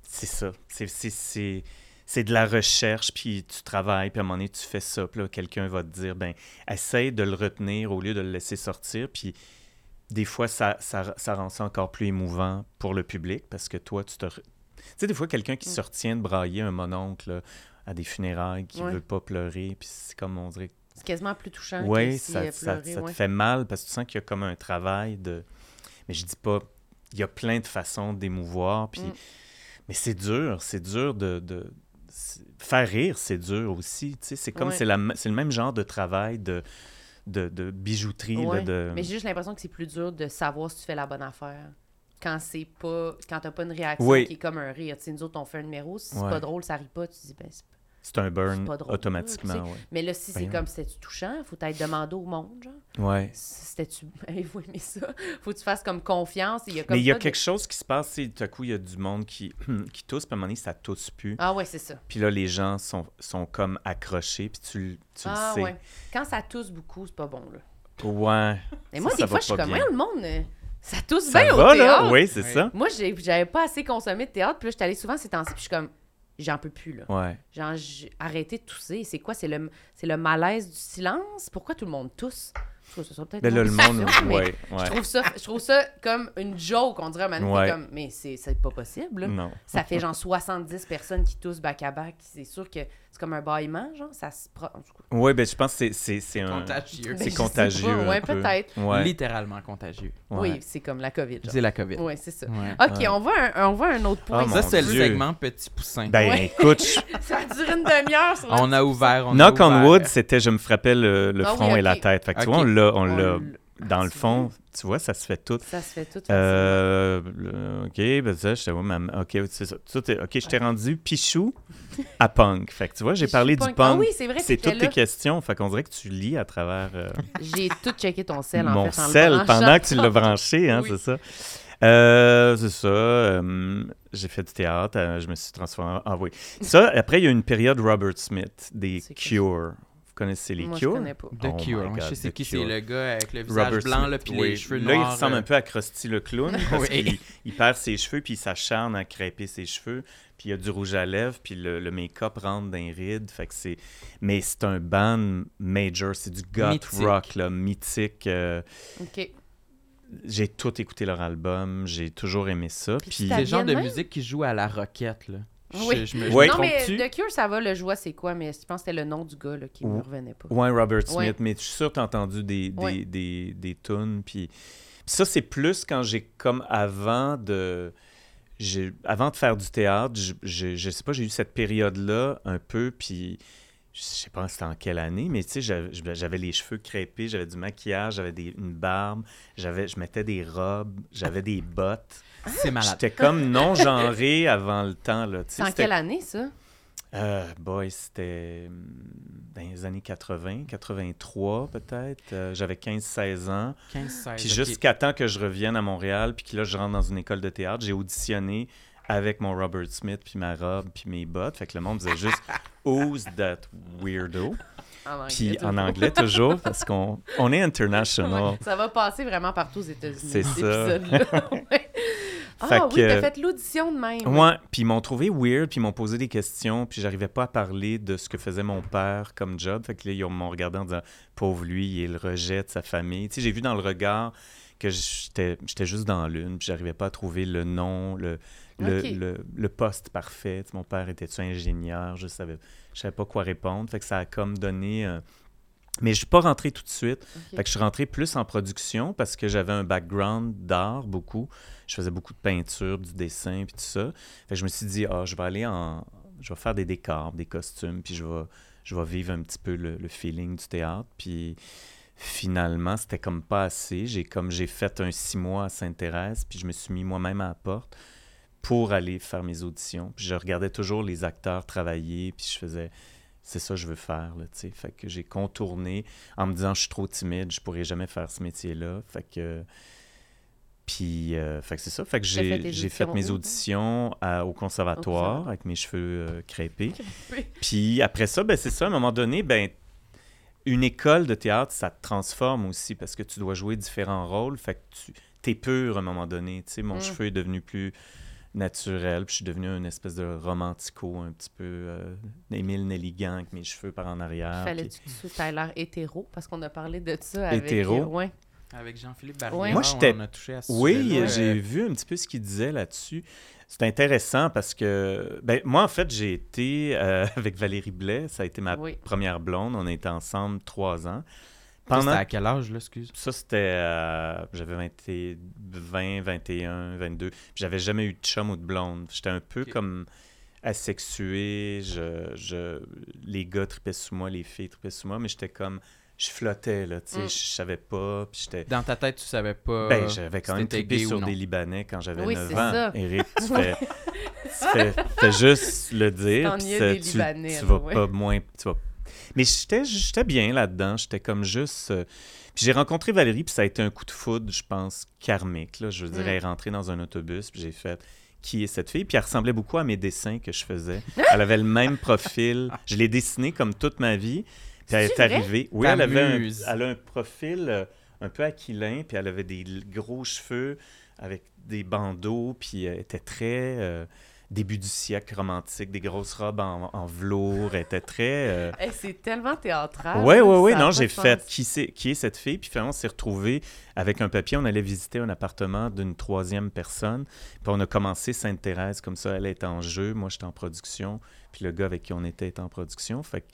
C'est ça. C'est- C'est de la recherche, puis tu travailles, puis à un moment donné, tu fais ça. Puis là, quelqu'un va te dire, ben, essaye de le retenir au lieu de le laisser sortir. Puis des fois, ça, ça, ça rend ça encore plus émouvant pour le public parce que toi, tu te... re- Tu sais, des fois, quelqu'un qui Mm. se retient de brailler un mononcle à des funérailles, qui Ouais. veut pas pleurer, puis c'est comme on dirait C'est quasiment plus touchant que si ça, ça- ça te ouais. fait mal parce que tu sens qu'il y a comme un travail de. Mais je dis pas. Il y a plein de façons d'émouvoir. Puis... Mm. Mais c'est dur. C'est dur de. Faire rire, c'est dur aussi. C'est comme. Ouais. C'est, la... c'est le même genre de travail de, de, de bijouterie. là, de... Mais j'ai juste l'impression que c'est plus dur de savoir si tu fais la bonne affaire. Quand c'est pas. Quand t'as pas une réaction Oui. qui est comme un rire. Tu sais, nous autres, on fait un numéro. Si c'est Ouais. pas drôle, ça rit pas. Tu dis, ben, c'est C'est un burn C'est pas drôle, automatiquement. tu ouais. Mais là, si c'est comme c'était touchant, faut être demandé au monde, genre. Ouais. C'était-tu. Avez-vous aimé ça? Faut que tu fasses comme confiance. Il y a comme Mais il y a de- quelque chose qui se passe. tu sais, Tout à coup, il y a du monde qui, qui tousse, puis à un moment donné, ça tousse plus. Ah ouais, c'est ça. Puis là, les gens sont, sont comme accrochés, puis tu, le- tu ah le sais. ouais. Quand ça tousse beaucoup, c'est pas bon, là. Ouais. Mais Ça, moi, ça des va fois, je suis comme, le monde, euh, ça tousse Ça bien va, au là? théâtre. Oui, c'est Oui. ça. Moi, j'ai- j'avais pas assez consommé de théâtre, puis là, j'étais allée souvent ces temps-ci, puis je suis comme, j'en peux plus, là. Ouais. Genre, j'ai arrêté de tousser. C'est quoi? C'est le, c'est le malaise du silence? Pourquoi tout le monde tousse? Je trouve soit peut-être Ben le monde, mais ouais, Je trouve, ça, je trouve ça comme une joke, on dirait, Ouais. comme, mais c'est, c'est pas possible. là. Non. Ça fait genre 70 personnes qui toussent back-à-back. C'est sûr que c'est comme un bâillement, genre, ça se... cas. Oui, ben je pense que c'est- c'est c'est un... Contagieux. Ben, C'est sais contagieux. peu. peut-être. Ouais. Littéralement contagieux. ouais. Oui, c'est comme la COVID. C'est la COVID. Oui, c'est ça. Ouais. OK, Ouais. on, voit un, on voit un autre point. Ah, Ça, c'est le segment Petit Poussin. Ben Ouais. écoute, Ça a duré une demi-heure on a ouvert. On a knock on wood, c'était je me frappais le, le Ah oui, front et la tête. Fait que tu vois, on l'a, dans le fond. Tu vois, ça se fait tout. Ça se fait tout. Euh, ok, ben ça, j'étais, ouais, maman, ok, c'est ça. Tout est- ok, je t'ai rendu Pichou à punk. Fait que tu vois, j'ai parlé du Ah punk. oui, c'est vrai, c'est c'était toutes tes là. questions. Fait qu'on dirait que tu lis à travers euh, J'ai tout checké ton sel, en mon fait, le sel pendant que tu l'as branché, hein, Oui. c'est ça. Euh, c'est ça. j'ai fait du théâtre. je me suis transformé en. Ah oui. Ça, après, il y a une période Robert Smith, des Cure. Vous connaissez les Moi, je Cure? connais pas. The Oh Cure. God, je sais c'est The qui, c'est le gars avec le visage Robert blanc, là, puis oui. les cheveux Là, noirs. il ressemble euh, un peu à Krusty le clown parce Oui. qu'il il perd ses cheveux puis il s'acharne à crêper ses cheveux. Puis il y a du rouge à lèvres puis le, le make-up rentre dans les rides. Fait que c'est... Mais c'est un band major, c'est du goth Mythique. rock, là, mythique. euh, OK. J'ai tout écouté leur album, j'ai toujours aimé ça. Puis C'est le genre de musique qui joue à la roquette, là. Oui. Je, me, je Oui. me Non, mais trompe-tu? The Cure, ça va, le joie, c'est quoi? Mais je pense que c'était le nom du gars là, qui me Ou- revenait pas. Ouais, Robert Smith, Ouais. mais je suis sûr que tu as entendu des, des, Ouais. des, des tunes. Puis, ça, c'est plus quand j'ai comme avant de. j'ai- Avant de faire du théâtre, je, je, je sais pas, j'ai eu cette période-là un peu, puis je sais pas c'était en quelle année, mais tu sais, j'avais- les cheveux crêpés, j'avais du maquillage, j'avais des- une barbe, j'avais, je mettais des robes, j'avais des bottes. C'est malade. J'étais comme non-genré avant le temps, là. C'est en quelle année, ça? euh, boy, c'était hum, dans les années 80, 83 peut-être. Euh, J'avais 15-16 ans. 15, 16. Puis jusqu'à temps que je revienne à Montréal, puis que là, je rentre dans une école de théâtre, j'ai auditionné avec mon Robert Smith, puis ma robe, puis mes bottes. Fait que le monde disait juste « Who's that weirdo? En » anglais, Puis en toujours. anglais toujours, parce qu'on on est international. Ça va passer vraiment partout aux États-Unis. C'est ça. Ah Fait oui, que- t'as fait l'audition de même. Ouais, puis ils m'ont trouvé weird, puis ils m'ont posé des questions, puis j'arrivais pas à parler de ce que faisait mon père comme job. Fait que là, ils m'ont regardé en disant pauvre lui, il est le rejet de sa famille. Tu sais, j'ai vu dans le regard que j'étais j'étais juste dans l'une, puis j'arrivais pas à trouver le nom, le, le, le, le poste parfait. Tu sais, mon père était-tu ingénieur? Je savais, je savais pas quoi répondre. Fait que ça a comme donné. euh, Mais je suis pas rentré tout de suite. Fait que je suis rentré plus en production parce que j'avais un background d'art beaucoup. Je faisais beaucoup de peinture, du dessin, puis tout ça. Fait que je me suis dit, ah, je vais aller en. Je vais faire des décors, des costumes, puis je vais, je vais vivre un petit peu le, le feeling du théâtre. Puis finalement, c'était comme pas assez. J'ai comme j'ai fait un six mois à Sainte-Thérèse, puis je me suis mis moi-même à la porte pour aller faire mes auditions. Puis je regardais toujours les acteurs travailler, puis je faisais c'est ça que je veux faire là, tu sais. Fait que j'ai contourné en me disant je suis trop timide, je pourrais jamais faire ce métier-là. Fait que puis euh, fait que c'est ça, fait que fait j'ai fait mes auditions à- au conservatoire avec mes cheveux euh, crêpés. Puis après ça, ben c'est ça, à un moment donné, ben une école de théâtre, ça te transforme aussi parce que tu dois jouer différents rôles. Fait que tu t'es pur à un moment donné. Tu sais, mon Mm. cheveu est devenu plus naturel. Puis je suis devenu une espèce de romantico, un petit peu euh, Émile Nelligan avec mes cheveux par en arrière. Fallait-tu puis- que tu aies l'air hétéro? Parce qu'on a parlé de ça avec... Hétéro? euh, ouais. Avec Jean-Philippe Barrière, Ouais. Moi, j'étais- on a touché à ce Oui, j'ai Euh, vu un petit peu ce qu'il disait là-dessus. C'est intéressant parce que, ben, moi, en fait, j'ai été euh, avec Valérie Blais. Ça a été ma Oui. première blonde. On a été ensemble trois ans. Pendant C'était à quel âge, là, excuse? Ça, c'était. euh, j'avais 20, 20, 21, 22. Puis J'avais jamais eu de chum ou de blonde. J'étais un peu comme asexué. Je, je, les gars tripaient sous moi, les filles tripaient sous moi, mais j'étais comme. Je flottais, là, tu sais. Mm. Je savais pas. Puis j'étais. Dans ta tête, tu savais pas. Ben, j'avais quand si même ou sur des Libanais quand j'avais Oui, 9 c'est ans. ça. Eric, tu fais, tu fais, fais juste le dire. ça- tu, Libanais, tu vas ouais. pas moins. Tu vas... Mais j'étais j'étais bien là-dedans. J'étais comme juste. euh, Puis j'ai rencontré Valérie, puis ça a été un coup de foudre, je pense, karmique. Là. Je veux dire, Mm. elle est rentrée dans un autobus, puis j'ai fait qui est cette fille? Puis elle ressemblait beaucoup à mes dessins que je faisais. Elle avait le même profil. Je l'ai dessiné comme toute ma vie. Puis elle est arrivée. Oui, elle avait un, elle a un profil euh, un peu aquilin, puis elle avait des gros cheveux avec des bandeaux, puis elle était très euh, début du siècle romantique, des grosses robes en, en velours. Elle était très. euh, Hey, c'est tellement théâtral. Ça ouais. a Non, j'ai fait qui, c'est, qui est cette fille. Puis finalement, on s'est retrouvés avec un papier. On allait visiter un appartement d'une troisième personne. Puis on a commencé Sainte-Thérèse comme ça. Elle était en jeu. Moi, j'étais en production. Puis le gars avec qui on était était en production. Fait, que-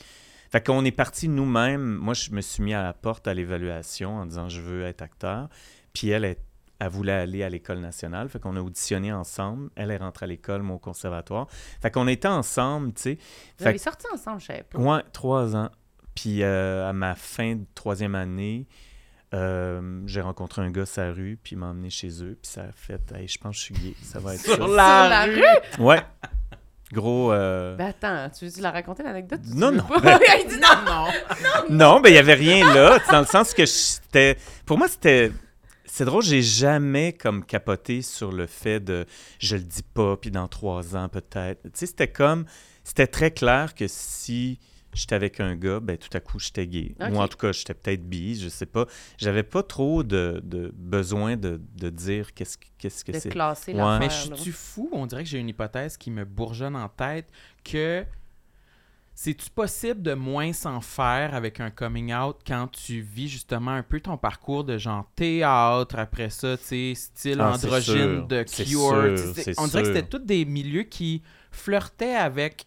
fait qu'on est parti nous-mêmes. Moi, je me suis mis à la porte à l'évaluation en disant je veux être acteur. Puis elle, elle, elle voulait aller à l'école nationale. Fait qu'on a auditionné ensemble. Elle est rentrée à l'école, moi au conservatoire. Fait qu'on était ensemble, tu sais. Vous Fait avez sorti ensemble, je savais pas. Ouais, trois ans. Puis euh, à ma fin de troisième année, euh, j'ai rencontré un gars sur la rue, puis il m'a emmené chez eux, puis ça a fait, Hey, je pense que je suis gay, ça va être Sur la, Sur la rue? Ouais. Gros. euh, Ben attends, tu veux-tu la raconter l'anecdote? tu Non, veux non. Il dit non! Non. Non, ben il y avait rien là, tu dans le sens que c'était. Pour moi, c'était. C'est drôle, j'ai jamais comme capoté sur le fait de je le dis pas, puis dans trois ans peut-être. Tu sais, c'était comme. C'était très clair que si j'étais avec un gars, ben tout à coup j'étais gay. Ou en tout cas, j'étais peut-être bi, je sais pas. J'avais pas trop de, de besoin de, de dire qu'est-ce que- qu'est-ce que De c'est. classer Ouais. l'affaire. Mais je suis fou, on dirait que j'ai une hypothèse qui me bourgeonne en tête que c'est-tu possible de moins s'en faire avec un coming out quand tu vis justement un peu ton parcours de genre théâtre, après ça, tu sais, style Ah, androgyne de Cure. sûr, on dirait que c'était tous des milieux qui flirtaient avec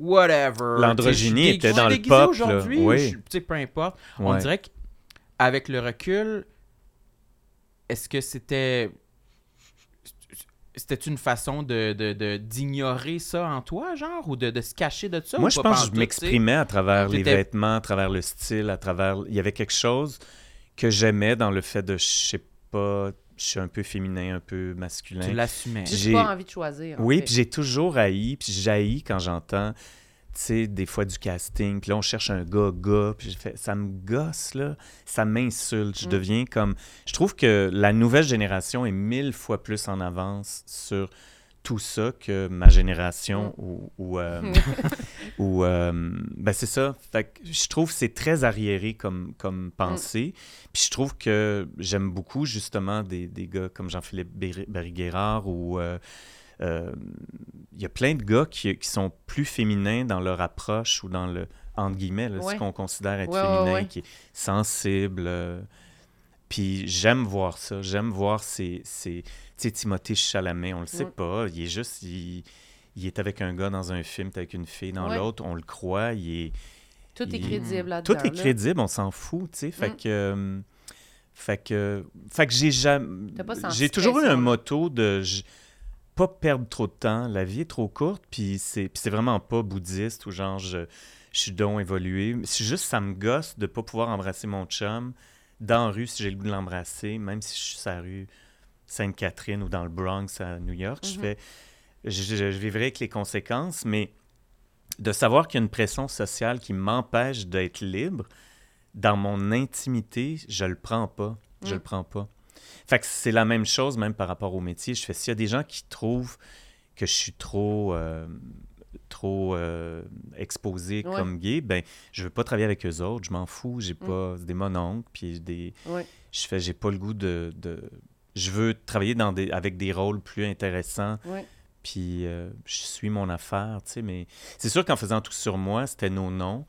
whatever. L'androgynie était dans le pop, aujourd'hui, Oui. peu importe. On dirait qu'avec le recul, est-ce que c'était. C'était une façon de, de- de- d'ignorer ça en toi, genre, ou de, de se cacher de ça? Moi, ou je pas pense que je m'exprimais à travers les vêtements, à travers le style, à travers. Il y avait quelque chose que j'aimais dans le fait de, je sais pas, je suis un peu féminin, un peu masculin. Tu l'assumais. J'ai- pas envie de choisir. en Oui, puis j'ai toujours haï, puis j'haïs quand j'entends, sais, des fois du casting, puis là, on cherche un gars, gars, puis j'ai fait, ça me gosse, là, ça m'insulte, je Mm. deviens comme... Je trouve que la nouvelle génération est mille fois plus en avance sur tout ça que ma génération ou, ou, euh, ou, euh, ben c'est ça. Fait que je trouve que c'est très arriéré comme, comme pensée. Puis je trouve que j'aime beaucoup justement des, des gars comme Jean-Philippe Berry- Barry-Guerrard ou euh, il y a plein de gars qui, qui sont plus féminins dans leur approche ou dans le entre guillemets là, Ouais. ce qu'on considère être Ouais, féminin, ouais. qui est sensible. euh, puis j'aime voir ça. J'aime voir ces, ces tu sais, Timothée Chalamet, on le sait Ouais. pas. Il est juste, il, il est avec un gars dans un film, t'es avec une fille dans l'autre, on le croit. Il est, Tout est crédible là-dedans. tout est là. crédible, on s'en fout, tu sais. Fait Mm. que, euh, fait que, fait que j'ai jamais, j'ai toujours eu un motto de j- pas perdre trop de temps. La vie est trop courte, puis c'est, puis c'est vraiment pas bouddhiste ou genre je, je suis donc évolué. C'est juste ça me gosse de pas pouvoir embrasser mon chum dans la rue si j'ai le goût de l'embrasser, même si je suis sur la rue Sainte-Catherine ou dans le Bronx à New York. Je Mhm. fais, je, je- je vivrai avec les conséquences, mais de savoir qu'il y a une pression sociale qui m'empêche d'être libre, dans mon intimité, je le prends pas. Je Mm. le prends pas. Fait que c'est la même chose même par rapport au métier. Je fais s'il y a des gens qui trouvent que je suis trop euh, trop euh, exposé Ouais. comme gay, ben je veux pas travailler avec eux autres, je m'en fous, j'ai pas c'est des mononcles puis des Ouais. je fais j'ai pas le goût de, de- je veux travailler dans des avec des rôles plus intéressants Ouais. puis euh, je suis mon affaire, tu sais, mais c'est sûr qu'en faisant tout sur moi, c'était nos noms.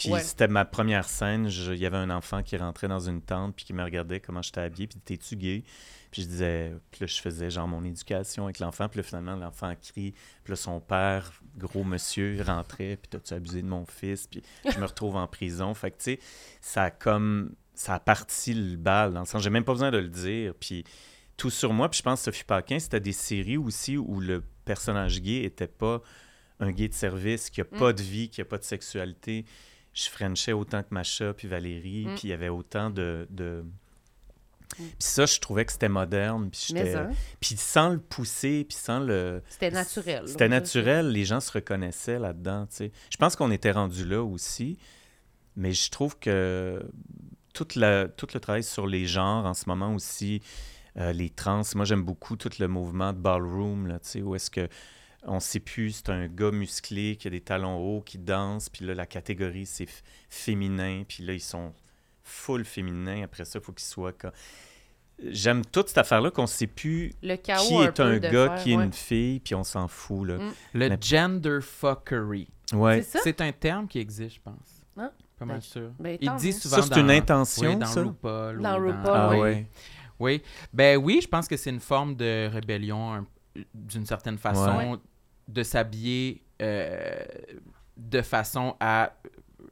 Puis Ouais. c'était ma première scène, il y avait un enfant qui rentrait dans une tente puis qui me regardait comment j'étais habillé, puis t'es-tu gay? Puis je disais, puis là je faisais genre mon éducation avec l'enfant, puis là finalement l'enfant crie, puis là son père, gros monsieur, rentrait, puis t'as-tu abusé de mon fils? Puis je me retrouve en prison. Fait que tu sais, ça a comme, ça a parti le bal, dans le sens, j'ai même pas besoin de le dire, puis tout sur moi. Puis je pense que Sophie Paquin, c'était des séries aussi où le personnage gay était pas un gay de service, qui a pas Mm. de vie, qui a pas de sexualité. Je frenchais autant que Macha puis Valérie, Mm. puis il y avait autant de... de... Mm. Puis ça, je trouvais que c'était moderne, puis hein, Puis sans le pousser, puis sans le... c'était naturel. C'était naturel, les gens se reconnaissaient là-dedans, tu sais. Je pense qu'on était rendu là aussi, mais je trouve que tout, la, tout le travail sur les genres en ce moment aussi, euh, les trans, moi j'aime beaucoup tout le mouvement de ballroom, là, tu sais, où est-ce que on sait plus, c'est un gars musclé qui a des talons hauts, qui danse, puis là la catégorie c'est f- féminin, puis là ils sont full féminins, après ça il faut qu'ils soient... comme- J'aime toute cette affaire-là qu'on sait plus Le chaos qui est un gars, faire, qui est ouais. une fille, puis on s'en fout, là. Mm. Le Mais- gender fuckery. Ouais. C'est ça? C'est un terme qui existe, je pense. Ah, Pas mal ben, sûr. ben, Il dit souvent Ça, c'est dans, une intention, oui, dans ça? RuPaul. Dans ou RuPaul, Ah oui. ouais. Oui. Ben oui, je pense que c'est une forme de rébellion un- d'une certaine façon, de s'habiller euh, de façon à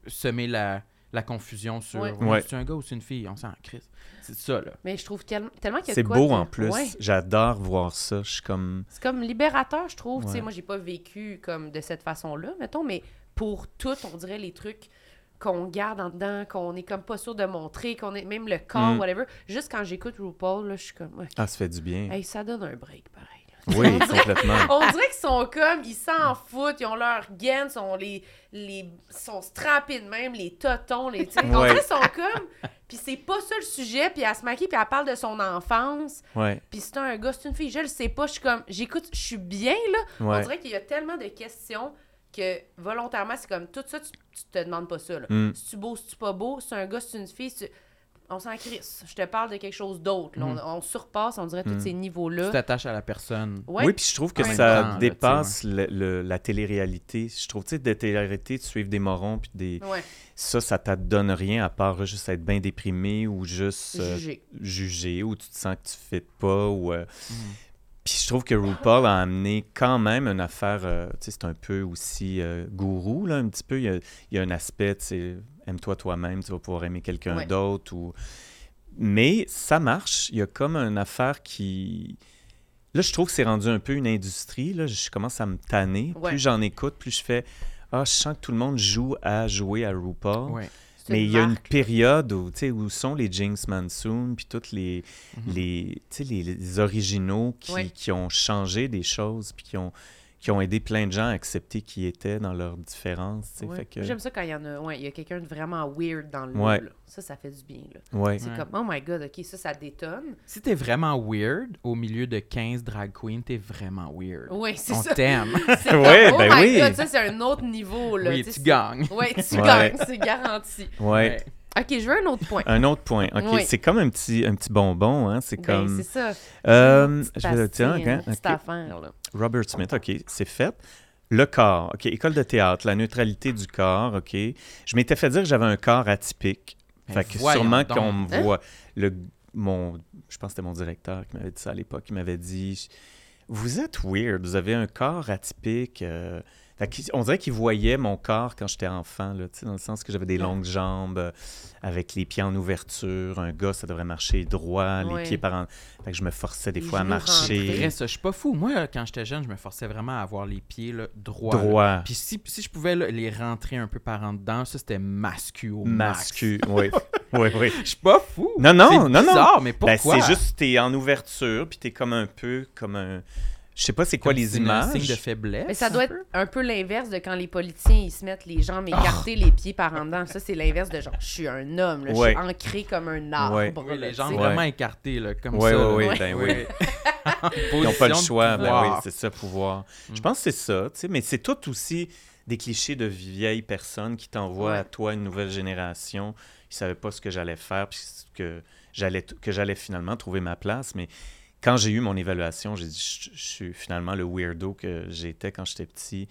semer la, la confusion sur Ouais. Ouais, c'est un gars ou c'est une fille, on s'en crisse. C'est ça, là. Mais je trouve tel- tellement qu'il y a C'est beau de- en plus. Ouais. J'adore voir ça. Je suis comme. C'est comme libérateur, je trouve. Tu sais, moi, j'ai pas vécu comme de cette façon-là, mettons, mais pour tout, on dirait les trucs qu'on garde en dedans, qu'on est comme pas sûr de montrer, qu'on est même le corps, Mm. whatever. Juste quand j'écoute RuPaul, là, je suis comme, OK. Ah, ça fait du bien. Hey, ça donne un break, pareil. Oui, complètement. On dirait qu'ils sont comme, ils s'en foutent, ils ont leur gaine, sont les, les sont strappés de même, les totons, les, tu sais. On Ouais. dirait qu'ils sont comme, puis c'est pas ça le sujet, puis elle se maquille, puis elle parle de son enfance, Ouais, puis c'est un gars, c'est une fille, je le sais pas, je suis comme, j'écoute, je suis bien, là. On ouais. dirait qu'il y a tellement de questions que volontairement, c'est comme, tout ça, tu, tu te demandes pas ça, là. Mm. Si tu beau, si tu pas beau, c'est un gars, c'est une fille, c'est- on s'en crisse. Je te parle de quelque chose d'autre, là. Mm. on, on surpasse, on dirait, tous Mm. ces niveaux-là. Tu t'attaches à la personne. Ouais. Oui, puis je trouve que ça temps, là, dépasse le- le- la télé-réalité. Je trouve, tu sais, de télé-réalité, de suivre des morons, puis des... Ouais, ça, ça te donne rien à part juste être bien déprimé ou juste euh, jugé. jugé ou tu te sens que tu ne fites pas. Ou, euh, Mm. Puis je trouve que RuPaul a amené quand même une affaire, euh, tu sais, c'est un peu aussi euh, gourou, là, un petit peu. Il y a, il y a un aspect, tu sais, aime-toi toi-même, tu vas pouvoir aimer quelqu'un Ouais. d'autre. Ou... Mais ça marche. Il y a comme une affaire qui... Là, je trouve que c'est rendu un peu une industrie. Là. Je commence à me tanner. Ouais. Plus j'en écoute, plus je fais... Ah, je sens que tout le monde joue à jouer à RuPaul. Ouais. Mais il y a une période où, tu sais, où sont les Jinx Monsoon, puis toutes les, Mhm. les, les, les originaux qui, qui ont changé des choses, puis qui ont, qui ont aidé plein de gens à accepter qui étaient dans leurs différences. Ouais. Fait que, J'aime ça quand il y en a. Ouais, il y a quelqu'un de vraiment weird dans le Ouais. là. Ça, ça fait du bien. Là. ouais. C'est Ouais. comme, oh my god, ok, ça, ça détonne. Si t'es vraiment weird, au milieu de 15 drag queens, t'es vraiment weird. Oui, c'est On ça. t'aime. C'est comme, Ouais, oh ben my oui. God, ça, c'est un autre niveau. Là. oui, Tu gagnes. Ouais, tu gagnes, c'est garanti. Ouais. Ok, je veux un autre point. Un autre point. OK, Oui. c'est comme un petit, un petit bonbon, hein? C'est Ben, comme... c'est ça. Euh, je vais le dire, pastille, une ok, petite ok. affaire, là. Robert Smith, OK, c'est fait. Le corps, OK, école de théâtre, la neutralité du corps, OK. Je m'étais fait dire que j'avais un corps atypique. Ben, fait que sûrement qu'on me Hein? voit. Le, mon, je pense que c'était mon directeur qui m'avait dit ça à l'époque. Il m'avait dit Vous êtes weird, vous avez un corps atypique. euh. Fait on dirait qu'il voyait mon corps quand j'étais enfant, là, tu sais, dans le sens que j'avais des longues jambes, euh, avec les pieds en ouverture. Un gars, ça devrait marcher droit, Ouais. les pieds par en. Fait que je me forçais des Les fois à marcher. je suis pas fou. Moi, quand j'étais jeune, je me forçais vraiment à avoir les pieds là, droits. là. Droit. Puis si, si je pouvais là, les rentrer un peu par en dedans, ça c'était mascu au. Mascu, oui. oui, oui. Je suis pas fou. Non, non, C'est non, non. bizarre, mais Ben, pourquoi? c'est juste, t'es en ouverture, puis t'es comme un peu comme un. Je sais pas c'est quoi Comme les c'est un images. signe de faiblesse. Mais ça un doit être un peu l'inverse de quand les politiciens ils se mettent les jambes écartées, les pieds par en dedans. Ça, c'est l'inverse de genre, je suis un homme, là, Ouais. je suis ancré comme un arbre. Ouais. Oui, là, les tu jambes. Ouais. vraiment écartées, là, comme Ouais, ça. ouais, là. ouais, ben oui. Ils Ils n'ont pas le choix. Ben oui, c'est ça, pouvoir. Mm. Je pense que c'est ça, tu sais, mais c'est tout aussi des clichés de vieilles personnes qui t'envoient Ouais. à toi une nouvelle génération. Ils savaient pas ce que j'allais faire, puis que j'allais que j'allais finalement trouver ma place, mais quand j'ai eu mon évaluation, j'ai dit je, je suis finalement le weirdo que j'étais quand j'étais petit.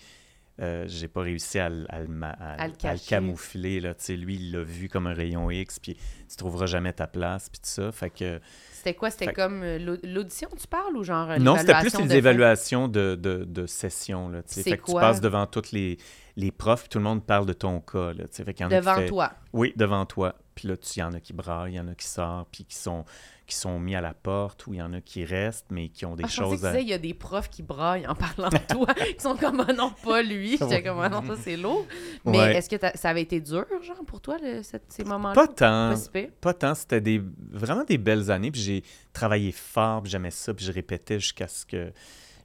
Euh, j'ai pas réussi à, le- à à- À camoufler. Là. Lui, il l'a vu comme un rayon X, puis tu trouveras jamais ta place, puis tout ça. Fait que, C'était quoi? C'était Fait- comme euh, l'au- l'audition, tu parles, ou genre euh, non, c'était plus les de évaluations de, de, de session. Là, fait que tu quoi? passes devant tous les, les profs, puis tout le monde parle de ton cas. Là, tu sais. fait qu'il y en a qui Devant fait- toi. Oui, devant toi. Puis là, il y en a qui braillent, il y en a qui sortent, puis qui sont, qui sont mis à la porte, ou il y en a qui restent, mais qui ont des Ah, je choses tu à... disais, il y a des profs qui braillent en parlant de toi, qui sont comme, ah non, pas lui. J'étais comme, ah non, ça c'est lourd. Mais Ouais. est-ce que ça avait été dur, genre, pour toi, le- cette- ces moments-là? Pas tant. Pas tant, c'était des, vraiment des belles années. Puis j'ai travaillé fort, puis j'aimais ça, puis je répétais jusqu'à ce que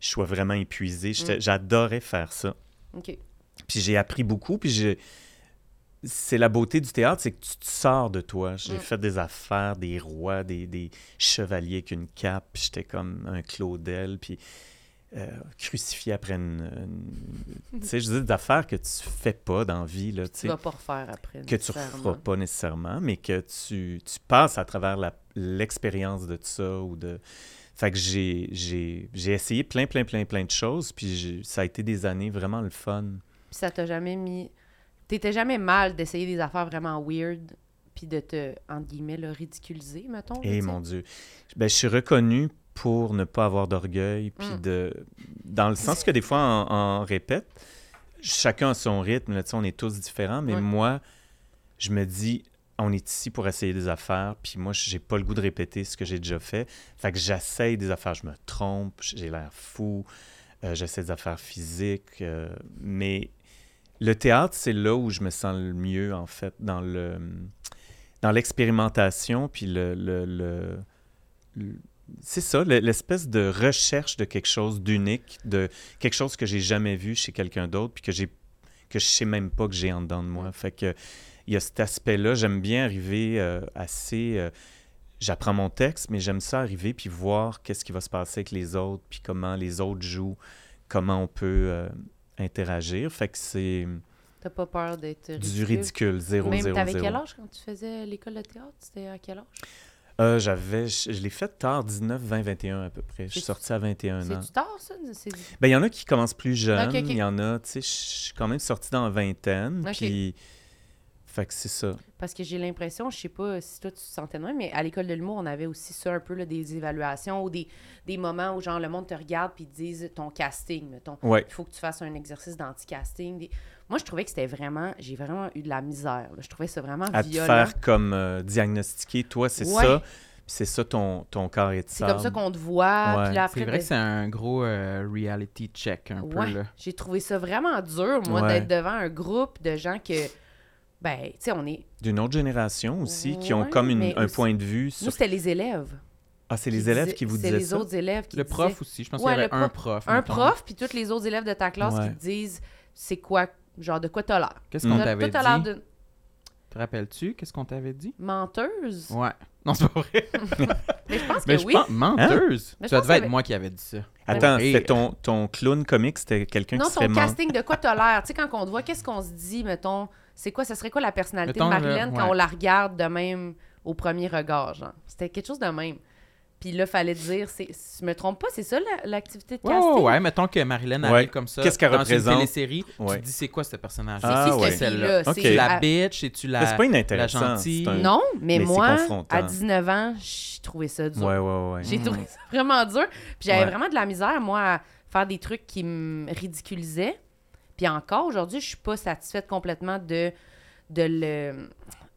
je sois vraiment épuisé. Mm. J'adorais faire ça. OK. Puis j'ai appris beaucoup, puis j'ai... C'est la beauté du théâtre, c'est que tu te sors de toi. J'ai Mm. fait des affaires, des rois, des, des chevaliers avec une cape, puis j'étais comme un Claudel, puis euh, crucifié après une... une- Tu sais, je dis des affaires que tu fais pas dans la vie, là, tu vas pas refaire après. que tu referas pas nécessairement, mais que tu, tu passes à travers l'expérience de ça ou de... Fait que j'ai, j'ai, j'ai essayé plein, plein, plein, plein de choses, puis ça a été des années vraiment le fun. Puis ça t'a jamais mis. T'étais jamais mal d'essayer des affaires vraiment weird, puis de te, entre guillemets, le ridiculiser, mettons. sais? mon Dieu. Ben, je suis reconnu pour ne pas avoir d'orgueil, puis Mm. de... Dans le sens que des fois, en, en répète, chacun a son rythme, là, on est tous différents, mais Ouais. moi, je me dis, on est ici pour essayer des affaires, puis moi, j'ai pas le goût de répéter ce que j'ai déjà fait. Fait que j'essaye des affaires, je me trompe, j'ai l'air fou, euh, j'essaie des affaires physiques, euh, mais le théâtre, c'est là où je me sens le mieux, en fait, dans le dans l'expérimentation, puis le, le- le- le- c'est ça, le- l'espèce de recherche de quelque chose d'unique, de quelque chose que j'ai jamais vu chez quelqu'un d'autre, puis que j'ai que je sais même pas que j'ai en dedans de moi. Fait que il y a cet aspect-là. J'aime bien arriver euh, assez. euh, J'apprends mon texte, mais j'aime ça arriver puis voir qu'est-ce qui va se passer avec les autres, puis comment les autres jouent, comment on peut euh, interagir. Fait que c'est T'as pas peur d'être du ridicule, zéro, Même zéro, t'avais quel âge quand tu faisais l'école de théâtre? C'était à quel âge? Euh, j'avais, je, je l'ai fait tard, 19, 20, 21 à peu près. Je suis C'est- sorti à 21 ans. C'est-tu tard, ça? C'est... Ben, il y en a qui commencent plus jeunes. Il y en a, tu sais, je suis quand même sorti dans la vingtaine. Ok. Puis, fait que c'est ça. Parce que j'ai l'impression, je sais pas si toi tu te sentais de même, mais à l'école de l'humour, on avait aussi ça un peu, là, des évaluations ou des, des moments où genre le monde te regarde puis ils te disent ton casting, mettons. Ouais. Il faut que tu fasses un exercice d'anti-casting. Des- Moi, je trouvais que c'était vraiment, j'ai vraiment eu de la misère. là. Je trouvais ça vraiment À faire comme euh, diagnostiquer, toi, c'est Ouais. ça. Puis c'est ça ton, ton corps est C'est comme ça qu'on te voit. Ouais. C'est vrai ben, que c'est un gros euh, reality check, un peu, Ouais, là. j'ai trouvé ça vraiment dur, moi, Ouais. d'être devant un groupe de gens que, ben, tu sais, on est... D'une autre génération aussi, qui ont comme une- un aussi- point de vue sur... Nous, c'était les élèves. Ah, c'est les élèves qui vous C'est disaient les ça? autres élèves qui Le disaient- prof aussi. Je pense Ouais, qu'il y avait un prof. Un mettons. prof, puis tous les autres élèves de ta classe Ouais. qui te disent c'est quoi, genre de quoi t'as l'air. Qu'est-ce qu'on t'avait dit? d'une Te rappelles-tu? Qu'est-ce qu'on t'avait dit? menteuse? Ouais. Non, c'est pas vrai. Mais je pense Mais que je oui. pense... Menteuse? Ça devait être moi qui avait dit ça. Attends, c'était ton, ton clown comique, c'était quelqu'un Non, qui serait ton mort. casting de quoi t'as l'air. Tu sais, quand on te voit, qu'est-ce qu'on se dit, mettons, c'est quoi, ça serait quoi la personnalité Mettons, de Marilyn quand ouais. on la regarde de même au premier regard, genre? C'était quelque chose de même. Puis là, fallait dire, c'est, si je me trompe pas, c'est ça la- l'activité de Ouais, casting? ouais, ouais, mettons que Marilyn Ouais. arrive comme ça. Qu'est-ce qu'elle dans représente? une télésérie. Ouais. Tu te dis, c'est quoi ce personnage C'est Ah, qui ouais. Celle-là. C'est la bitch et tu la. C'est pas inintéressant. la gentille? c'est un- Non, mais, Mais c'est moi, à 19 ans, j'ai trouvé ça dur. Ouais, ouais, ouais. J'ai Mm. trouvé ça vraiment dur. Puis j'avais Ouais. vraiment de la misère, moi, à faire des trucs qui me ridiculisaient. Puis encore, aujourd'hui, je suis pas satisfaite complètement de, de le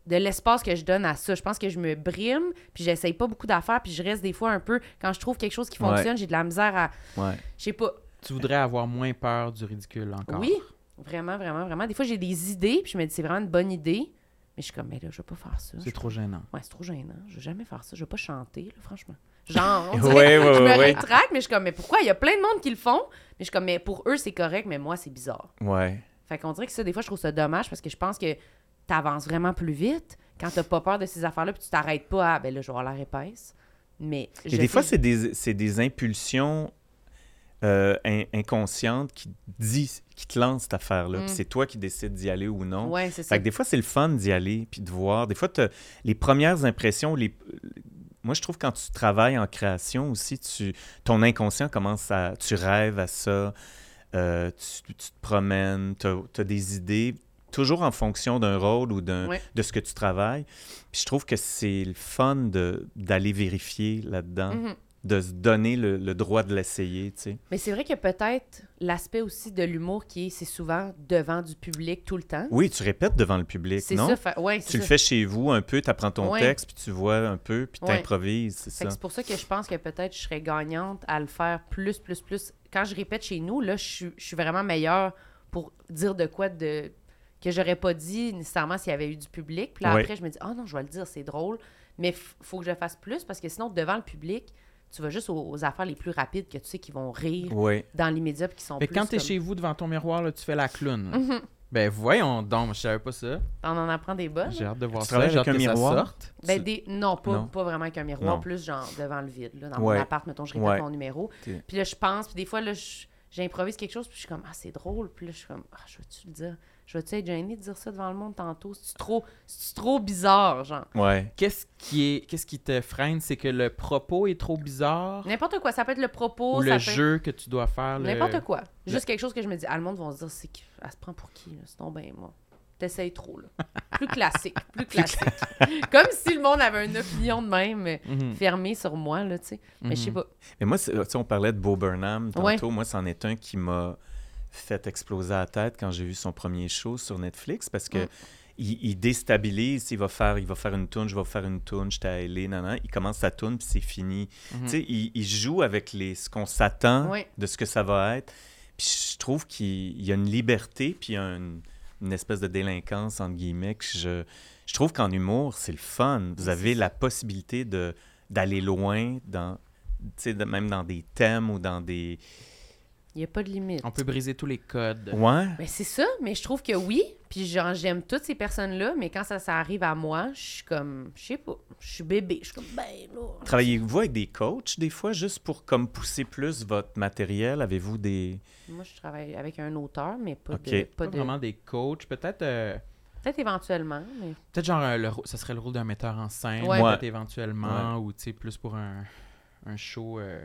de l'espace que je donne à ça. Je pense que je me brime, puis j'essaye pas beaucoup d'affaires, puis je reste des fois un peu... Quand je trouve quelque chose qui Ouais. fonctionne, j'ai de la misère à... Ouais. Je sais pas. Tu voudrais avoir moins peur du ridicule encore? Oui, vraiment, vraiment, vraiment. Des fois, j'ai des idées, puis je me dis, c'est vraiment une bonne idée, mais je suis comme, mais là, je vais pas faire ça. C'est trop gênant. Ouais, c'est trop gênant. Je vais jamais faire ça. Je vais pas chanter, là, franchement. Genre, on Ouais, dirait- ouais, je me ouais, rétracte, mais je suis comme, mais pourquoi? Il y a plein de monde qui le font, mais je suis comme, mais pour eux, c'est correct, mais moi, c'est bizarre. Ouais. Fait qu'on dirait que ça, des fois, je trouve ça dommage parce que je pense que t'avances vraiment plus vite quand t'as pas peur de ces affaires-là, puis tu t'arrêtes pas à, ben là, je vais avoir l'air épaisse. Mais. Et des fois, c'est des, c'est des impulsions euh, in- inconscientes qui, te disent, qui te lancent cette affaire-là. Mm. Puis c'est toi qui décides d'y aller ou non. Ouais, c'est ça. Fait que des fois, c'est le fun d'y aller puis de voir. Des fois, les premières impressions, les... moi, je trouve quand tu travailles en création aussi, tu... ton inconscient commence à. Tu rêves à ça, euh, tu, tu te promènes, tu as, des idées, toujours en fonction d'un rôle ou de ce que tu travailles. Puis je trouve que c'est le fun d'aller vérifier là-dedans, Mhm. De se donner le, le droit de l'essayer, tu sais. Mais c'est vrai que peut-être l'aspect aussi de l'humour qui est, c'est souvent devant du public tout le temps. Oui, tu répètes devant le public, c'est non? ça. fait- ouais, c'est Tu le fais chez vous un peu, tu apprends ton Ouais. texte, puis tu vois un peu, puis tu improvises, c'est Fait ça. c'est pour ça que je pense que peut-être je serais gagnante à le faire plus, plus, plus. Quand je répète chez nous, là, je suis, je suis vraiment meilleure pour dire de quoi de que j'aurais pas dit nécessairement s'il y avait eu du public. Puis là, Ouais. après, je me dis, ah non, je vais le dire, c'est drôle. Mais f- faut que je fasse plus parce que sinon, devant le public, tu vas juste aux, aux affaires les plus rapides que tu sais qui vont rire Oui. dans l'immédiat puis qui sont Fait plus quand t'es comme- chez vous devant ton miroir, là, tu fais la clown. Mhm. Ben voyons donc, je savais pas ça. On en apprend des bonnes. J'ai hâte de voir Tu ça. J'ai hâte avec un que ça miroir? sorte. Ben, Tu- des... Non, pas, Non. pas vraiment avec un miroir, Non. plus genre devant le vide. Là, dans Ouais. mon appart, mettons, je répète Ouais. mon numéro. Puis là, je pense, puis des fois, là, j'improvise quelque chose, puis je suis comme, ah, c'est drôle. Puis là, je suis comme, ah, je vais-tu le dire? Je vais-tu être gênée de dire ça devant le monde tantôt? C'est trop, c'est trop bizarre, genre? Ouais. Qu'est-ce qui est, qu'est-ce qui te freine, c'est que le propos est trop bizarre? N'importe quoi. Ça peut être le propos, ou ça le peut être jeu que tu dois faire. le- N'importe quoi. Juste quelque chose que je me dis, ah, le monde va se dire, c'est? Elle se prend pour qui, là? Sinon, ben, moi. T'essayes trop, là. Plus classique, plus classique. Comme si le monde avait une opinion de même Mhm. fermée sur moi, là, tu sais. Mais je sais Mhm. pas. Mais moi, c'est- tu sais, on parlait de Bo Burnham tantôt. Ouais. Moi, c'en est un qui m'a fait exploser la tête quand j'ai vu son premier show sur Netflix parce que Mm. il, il déstabilise. Il va faire, il va faire une tune, je vais faire une tune, j'étais à LA, nanana. Il commence sa tune puis c'est fini. Tu sais, il, il joue avec les, ce qu'on s'attend de ce que ça va être. Puis je trouve qu'il il y a une liberté puis il y a une, une espèce de délinquance entre guillemets que je, je trouve qu'en humour c'est le fun. Vous avez la possibilité de d'aller loin dans, même dans des thèmes ou dans des. Il n'y a pas de limite. On peut briser tous les codes. Ouais. Ben c'est ça, mais je trouve que oui. Puis genre, j'aime toutes ces personnes-là, mais quand ça, ça arrive à moi, je suis comme, je sais pas, je suis bébé. Je suis comme, ben là. Travaillez-vous avec des coachs des fois juste pour comme pousser plus votre matériel? Avez-vous des Moi, je travaille avec un auteur, mais pas Ok. de. Pas Pas de... vraiment des coachs. Peut-être euh, Peut-être éventuellement, mais. peut-être genre euh, le, ça serait le rôle d'un metteur en scène. Ouais. Peut-être éventuellement. Ou tu sais, plus pour un, un show euh,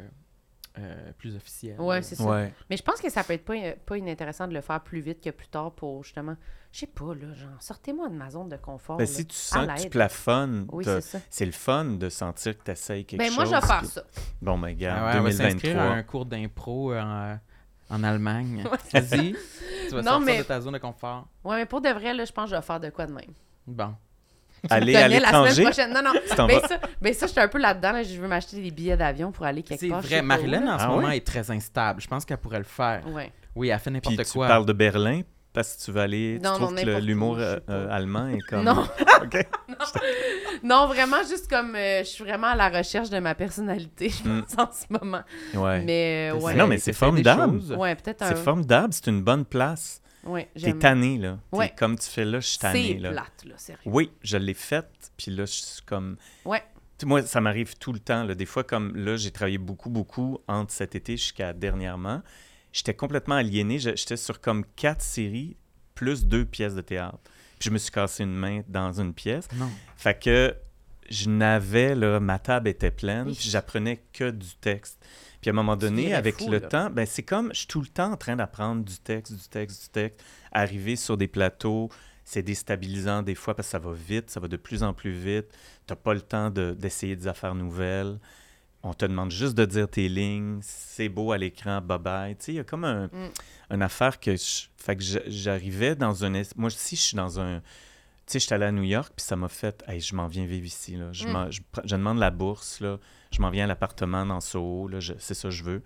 euh, plus officiel. Ouais, c'est ça. Ouais. Mais je pense que ça peut être pas, pas inintéressant de le faire plus vite que plus tard pour justement. Je sais pas, là, genre, sortez-moi de ma zone de confort. Ben, là. si tu sens que tu plafonnes, Oui, c'est ça. c'est le fun de sentir que tu essayes quelque Ben, chose. moi, je vais faire ça. Bon, ben, Ah regarde, ouais, on va s'inscrire à 2023. un cours d'impro euh, en, en Allemagne. Vas-y. Tu vas Non, sortir mais- de ta zone de confort. Ouais, mais pour de vrai, là, je pense que je vais faire de quoi de même. Bon. Aller Je à connais la semaine l'étranger? prochaine. Non, non. Tu Ben ça, ben ça, j'étais un peu là-dedans. Là. Je veux m'acheter des billets d'avion pour aller quelque C'est part. je sais vrai. Marilyn, en ce Ah moment, est très instable. Je pense qu'elle pourrait le faire. Ouais. Oui, elle fait Puis n'importe tu quoi. parles de Berlin. Parce que tu veux aller. Non, tu trouves non, que le- n'importe où, l'humour euh, euh, allemand est comme. Non. OK. Non, vraiment, juste comme euh, je suis vraiment à la recherche de ma personnalité, je Mm. pense, en ce moment. Ouais. Mais euh, ouais. non, mais c'est formidable. Ouais, peut-être un. C'est formidable, c'est une bonne place. Ouais, T'es tanné, là. T'es Ouais. Comme tu fais là, je suis tanné, C'est là. plate, là, sérieux. Oui, je l'ai faite, puis là, je suis comme... Ouais. Moi, ça m'arrive tout le temps. Là. Des fois, comme là, j'ai travaillé beaucoup, beaucoup entre cet été jusqu'à dernièrement. J'étais complètement aliéné. J'étais sur comme quatre séries plus deux pièces de théâtre. Puis je me suis cassé une main dans une pièce. Non. Fait que je n'avais, là, ma table était pleine, Oui. puis j'apprenais que du texte. Puis à un moment donné, avec fou, le là. temps, ben c'est comme, je suis tout le temps en train d'apprendre du texte, du texte, du texte. Arriver sur des plateaux, c'est déstabilisant des fois parce que ça va vite, ça va de plus en plus vite. Tu n'as pas le temps de- d'essayer des affaires nouvelles. On te demande juste de dire tes lignes. C'est beau à l'écran, bye-bye. Tu sais, il y a comme un, Mm. une affaire que... je- fait que je- j'arrivais dans un... Moi, si je suis dans un... Tu sais, j'étais allé à New York, puis ça m'a fait... Hey, je m'en viens vivre ici, là. Je, Mm. je, je demande la bourse, là. Je m'en viens à l'appartement dans Soho. Je- C'est ça que je veux.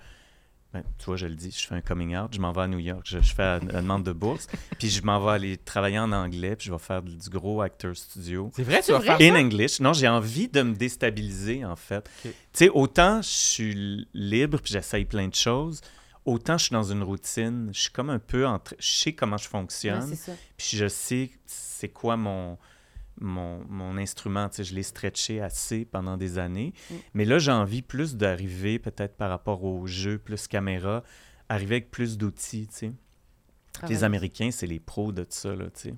Ben, tu vois, je le dis, je fais un coming out, je m'en vais à New York, je, je fais la, demande de bourse, puis je m'en vais aller travailler en anglais, puis je vais faire du gros acteur studio. C'est vrai, tu vas faire In English. Non, j'ai envie de me déstabiliser, en fait. Tu sais, autant je suis libre, puis j'essaye plein de choses, autant je suis dans une routine, je suis comme un peu entre... Je sais comment je fonctionne, puis je sais c'est quoi mon, mon, mon instrument. Tu sais, je l'ai stretché assez pendant des années. Mm. Mais là, j'ai envie plus d'arriver, peut-être par rapport au jeu, plus caméra, arriver avec plus d'outils, tu sais. Les Américains, c'est les pros de ça, là, tu sais.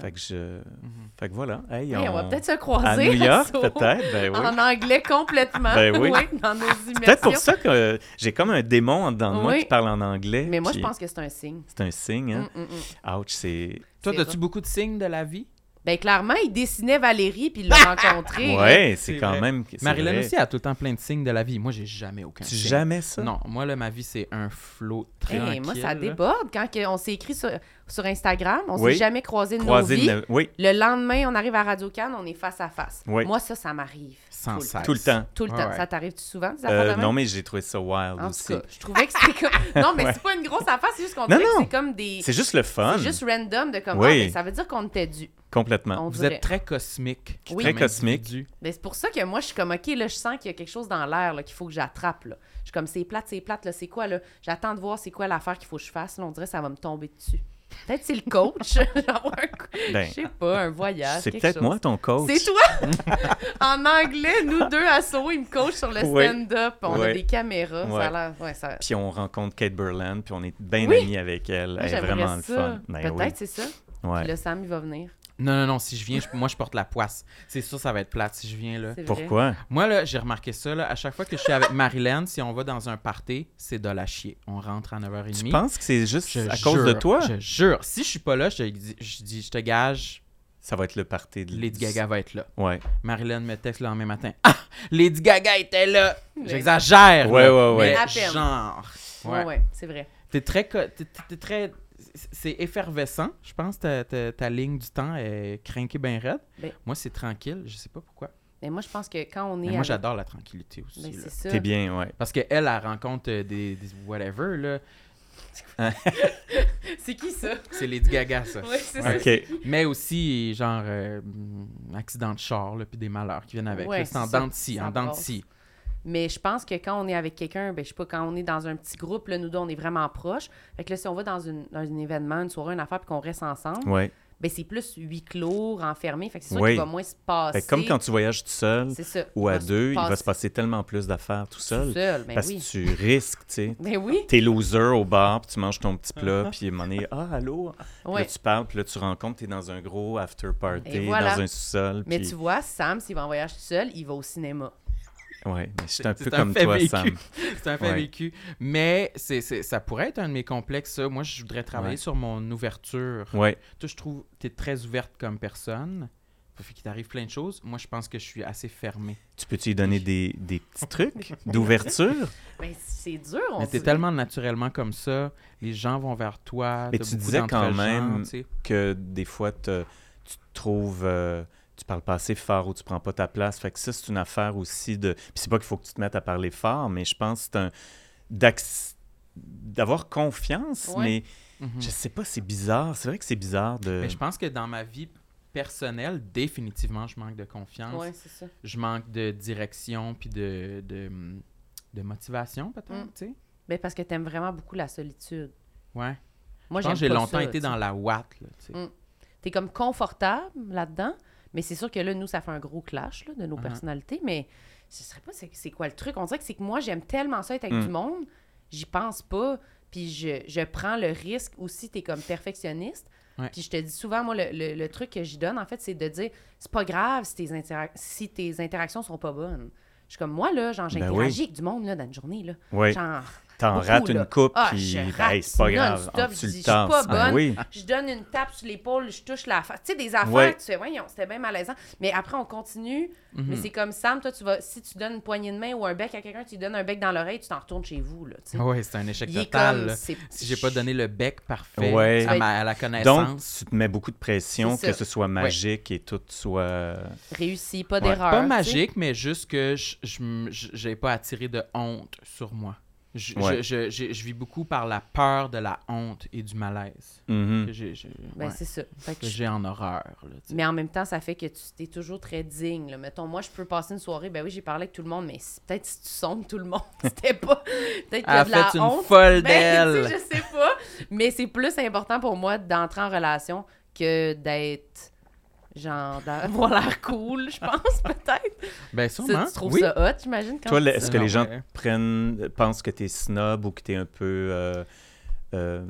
Fait que je... Mhm. Fait que voilà. Hey, Hey, on... va peut-être se À croiser. New York, peut-être, ben oui. En anglais complètement. Ben oui. dans nos immersions. Peut-être pour ça que euh, j'ai comme un démon en dedans de moi Oui. qui parle en anglais. Mais moi, je pense que c'est un signe. C'est un signe, hein? Mm, mm. Ouch, c'est... Toi, C'est as-tu vrai. beaucoup de signes de la vie? Ben, clairement, il dessinait Valérie, puis il l'a rencontrée. Ouais, C'est quand vrai. même... Marilyn aussi a tout le temps plein de signes de la vie. Moi, j'ai jamais aucun Tu signe. jamais ça? Non, moi, là, ma vie, c'est un flot Hey, tranquille. moi, ça déborde. Quand on s'est écrit sur, sur Instagram, on Oui. s'est jamais croisé de Croiser nos vies. le- Oui, Le lendemain, on arrive à Radio Cannes, on est face à face. Oui. Moi, ça, ça m'arrive. Sans Tout le cesse. tout le temps. Tout le temps. ouais. Ça t'arrive souvent, des Euh, affaires de même? non, mais j'ai trouvé ça wild En aussi. tout cas, je trouvais que c'était comme. Non, mais Ouais. c'est pas une grosse affaire, c'est juste qu'on Non, dirait que non. c'est comme des. C'est juste le fun. C'est juste random de comme. Oui. Ah, ben, ça veut dire qu'on était dû. Complètement. On Vous dirait. êtes très cosmique. Oui. Très cosmique. individu. Ben, c'est pour ça que moi, je suis comme, OK, là, je sens qu'il y a quelque chose dans l'air là, qu'il faut que j'attrape. là. Je suis comme, c'est plate, c'est plate, là, c'est quoi, là? J'attends de voir c'est quoi l'affaire qu'il faut que je fasse. Là, on dirait que ça va me tomber dessus. Peut-être c'est le coach. Genre, un Ben, je sais pas, un voyage. c'est peut-être moi ton coach. C'est toi! en anglais, nous deux à Soho, il me coach sur le stand-up. On a des caméras. Ça Ouais. a l'air. Ouais, ça... Puis on rencontre Kate Burland, puis on est bien Oui. amis avec elle. Moi, Elle est vraiment le ça. fun. Ben Peut-être, oui. c'est ça. Ouais. Puis là, Sam, il va venir. Non, non, non. Si je viens, je- moi, je porte la poisse. C'est sûr, ça va être plate si je viens là. C'est vrai. Pourquoi? Moi, là, j'ai remarqué ça. Là, à chaque fois que je suis avec Marilyn, si on va dans un party, c'est de la chier. On rentre à 9h30. Tu penses que c'est juste Je à cause de jure, toi? Je jure. Si je suis pas là, je te dis, je, dis, je te gage, Ça va être le party de Lady Gaga va être là. Ouais. Marilyn me texte le lendemain matin. Ah! Lady Gaga était là! Mais- J'exagère! Ouais, là, ouais, ouais. mais À peine. Genre. Ouais, Ouais. ouais, c'est vrai. T'es très. co- t'es- t'es- t'es très. C'est effervescent. Je pense que ta, ta- ta ligne du temps est crinquée bien raide. Ben- Moi, c'est tranquille. Je sais pas pourquoi. Mais moi, je pense que quand on est. Mais moi, avec- j'adore la tranquillité aussi. Ben, c'est ça. T'es bien, ouais. Parce qu'elle, elle rencontre euh, des, des whatever, là. C'est qui ça? C'est Lady Gaga, ça. Oui, c'est ça. OK. Mais aussi, genre, euh, accident de char, là, puis des malheurs qui viennent avec. Ouais, c'est en dents de scie, Ça en dents de brasse. scie. Mais je pense que quand on est avec quelqu'un, ben, je sais pas, quand on est dans un petit groupe, là, nous deux, on est vraiment proches. Fait que là, si on va dans, une, dans un événement, une soirée, une affaire, puis qu'on reste ensemble, Ouais. ben, c'est plus huis clos, renfermé. Fait que c'est sûr qu'il va moins se passer. Fait que comme quand tu voyages tout seul ou à deux, il va se passer tellement plus d'affaires tout tout seul. seul. Ben parce oui. que tu risques, tu sais. Ben oui. T'es loser au bar, puis tu manges ton petit plat, puis à un moment donné, ah, allô? Puis Ouais. Là, tu parles, puis là, tu rencontres, t'es dans un gros after party, voilà. dans un sous-sol. Mais tu vois, Sam, s'il va en voyage tout seul, il va au cinéma. Ouais, mais je suis un C'est peu un comme fait toi, vécu. Sam. C'est un fait Ouais. vécu. Mais c'est, c'est- ça pourrait être un de mes complexes, ça. Moi, je voudrais travailler Ouais. sur mon ouverture. Ouais. Toi, je trouve que tu es très ouverte comme personne. Ça fait qu'il t'arrive plein de choses. Moi, je pense que je suis assez fermée. Tu peux-tu lui donner des, des petits trucs d'ouverture? Ben, c'est dur, on Mais t'es tellement naturellement comme ça. Les gens vont vers toi. Mais tu disais quand même- que des fois, te- tu te trouves... euh, tu parles pas assez fort ou tu prends pas ta place. Fait que ça, c'est une affaire aussi de... Puis c'est pas qu'il faut que tu te mettes à parler fort, mais je pense que c'est un... d'avoir confiance, Ouais. mais Mhm. Je sais pas, c'est bizarre. C'est vrai que c'est bizarre de. Mais je pense que dans ma vie personnelle, définitivement, je manque de confiance. Ouais, c'est ça. Je manque de direction puis de, de, de motivation, peut-être, Mm. tu sais. Ben, parce que t'aimes vraiment beaucoup la solitude. Ouais. Moi, je pense que j'aime j'ai pas longtemps ça, été dans la ouate, là, tu sais. Mm. T'es comme confortable là-dedans, mais c'est sûr que là, nous, ça fait un gros clash là, de nos Uh-huh. personnalités, mais je sais pas c'est quoi le truc? On dirait que c'est que moi, j'aime tellement ça être avec Mm. du monde, j'y pense pas, puis je, je prends le risque aussi, t'es comme perfectionniste. Ouais. Puis je te dis souvent, moi, le, le- le truc que j'y donne, en fait, c'est de dire, c'est pas grave si tes, interac- si tes interactions sont pas bonnes. Je suis comme, moi, là, genre, Ben j'interagis oui. avec du monde, là, dans une journée, là. Oui. Genre, T'en rates là. une coupe, Ah, puis je ben, rate c'est pas grave. En je dis, le je suis pas temps. Bonne. oui. je donne une tape sur l'épaule, je touche la face. Tu sais, des affaires Ouais. que tu fais, voyons, c'était bien malaisant. Mais après, on continue. Mhm. Mais c'est comme Sam, toi, tu vas, si tu donnes une poignée de main ou un bec à quelqu'un, tu lui donnes un bec dans l'oreille, tu t'en retournes chez vous, Ouais, c'est un échec Il total. comme, Si j'ai pas donné le bec parfait Ouais. à, ma- à la Donc, connaissance. tu te mets beaucoup de pression, que ce soit magique et tout soit. Réussi, pas Ouais. d'erreur. pas magique, mais juste que je- j'ai pas attiré de honte sur moi. Je, Ouais. je, je- je- je vis beaucoup par la peur de la honte et du malaise. Que j'ai j'ai- Ben, ouais, c'est ça. Que j'ai en horreur. là. Mais en même temps, ça fait que tu es toujours très digne. Là. Mettons, moi, je peux passer une soirée, ben oui, j'ai parlé avec tout le monde, mais peut-être si tu sondes tout le monde, c'était pas. Peut-être qu'il y a de la une honte. folle Ben, d'elle. je sais pas. Mais c'est plus important pour moi d'entrer en relation que d'être. Genre, d'avoir l'air cool, je pense, peut-être. Ben, sûrement. tu trouves oui. ça hot, j'imagine, Toi, tu est-ce que les gens ouais. prennent, pensent que t'es snob ou que t'es un peu. euh, euh,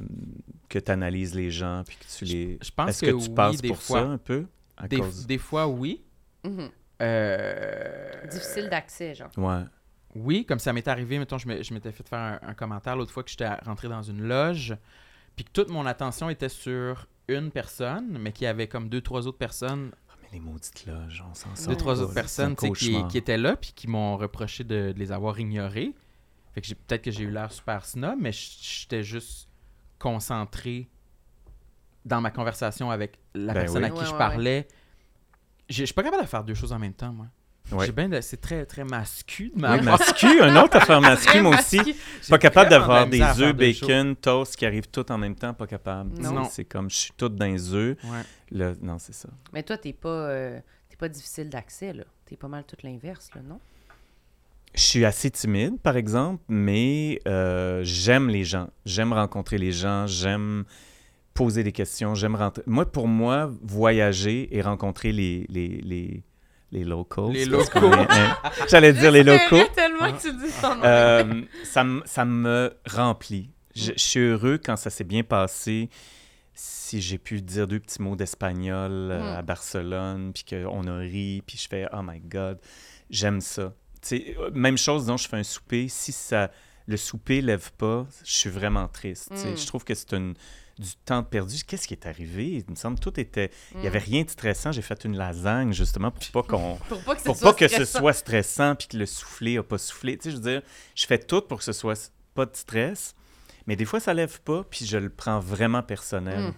que t'analyses les gens puis que tu les. Je pense Est-ce que, que, tu oui, passes des pour fois. ça un peu à Des, cause... des fois, oui. Mhm. Euh, Difficile d'accès, genre. Ouais. Oui, comme ça m'est arrivé, mettons, je m'étais fait faire un, un commentaire l'autre fois que j'étais rentré dans une loge, puis que toute mon attention était sur une personne, mais qu'il y avait comme deux, trois autres personnes, Ah, mais les maudites loges, on s'en sort. deux, Ouais. trois autres personnes qui, qui étaient là, puis qui m'ont reproché de, de les avoir ignorés. Fait que j'ai- peut-être que j'ai eu l'air super snob, mais j'étais juste concentré dans ma conversation avec la Ben personne oui. à qui Ouais, je ouais, parlais. J'ai- Je suis pas capable de faire deux choses en même temps, moi. Ouais. J'ai bien de- C'est très, très mascu de ma Oui, mascu, un autre affaire mascu, moi aussi. Pas capable d'avoir des œufs, bacon, toast qui arrivent tout en même temps, pas capable. Non. C'est comme, je suis tout dans les œufs. Ouais. Là, non, c'est ça. Mais toi, t'es pas, euh, t'es pas difficile d'accès, là. T'es pas mal tout l'inverse, là, non? Je suis assez timide, par exemple, mais euh, j'aime les gens. J'aime rencontrer les gens, j'aime poser des questions, j'aime rentrer. Moi, pour moi, voyager et rencontrer les, les, les, les locals. Les locaux. hein, J'allais dire les locaux. Tellement que tu dis son nom. Euh, ça, me- ça me remplit. Je, je suis heureux quand ça s'est bien passé. Si j'ai pu dire deux petits mots d'espagnol euh, Mm. à Barcelone, puis qu'on a ri, puis je fais « Oh my God », j'aime ça. Euh, même chose, dont je fais un souper. Si ça, le souper lève pas, je suis vraiment triste. tu sais. Mm. Je trouve que c'est une- du temps perdu. Qu'est-ce qui est arrivé? Il me semble que tout était... Il n'y avait rien de stressant. J'ai fait une lasagne, justement, pour pas qu'on Pour pas que ce soit pas que ce stressant. soit stressant puis que le souffler a pas soufflé. Tu sais, je veux dire, je fais tout pour que ce soit pas de stress, mais des fois ça lève pas puis je le prends vraiment personnel. Mm.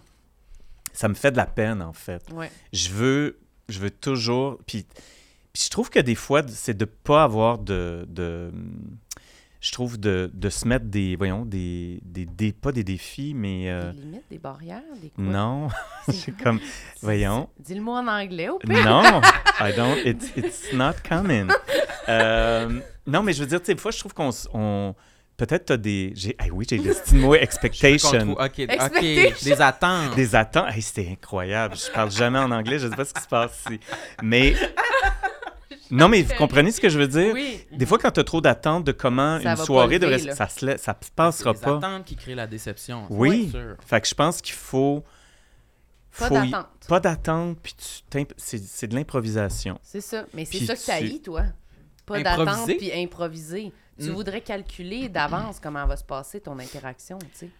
Ça me fait de la peine en fait. Ouais. Je veux, je veux toujours puis, puis je trouve que des fois c'est de pas avoir de, de je trouve de, de se mettre des voyons des, des, des- pas des défis mais euh, Des limites, des barrières, des quoi? non, j'ai comme voyons Dis-le-moi en anglais, au pire. non, I don't. It's, it's not coming. Euh, non, mais je veux dire, tu sais, des fois, je trouve qu'on. on- Peut-être t'as des. J'ai, ah oui, j'ai le mot expectation. trouve- Ok, des attentes. Des attentes. Hey, c'était incroyable. Je parle jamais en anglais. Je sais pas ce qui se passe ici. Mais. Non, mais vous comprenez ce que je veux dire? Oui. Des fois, quand tu as trop d'attentes de comment Ça une soirée devrait. Ça se, la- ça se passera pas. attentes qui créent la déception. Oui. c'est sûr. Fait que je pense qu'il faut. Pas y- d'attente. Pas d'attente, puis tu c'est, c'est de l'improvisation. C'est ça. Mais c'est ça que tu- t'haïs, toi. Pas Improviser? d'attente puis improviser. Tu Mm. voudrais calculer d'avance comment va se passer ton interaction, tu sais.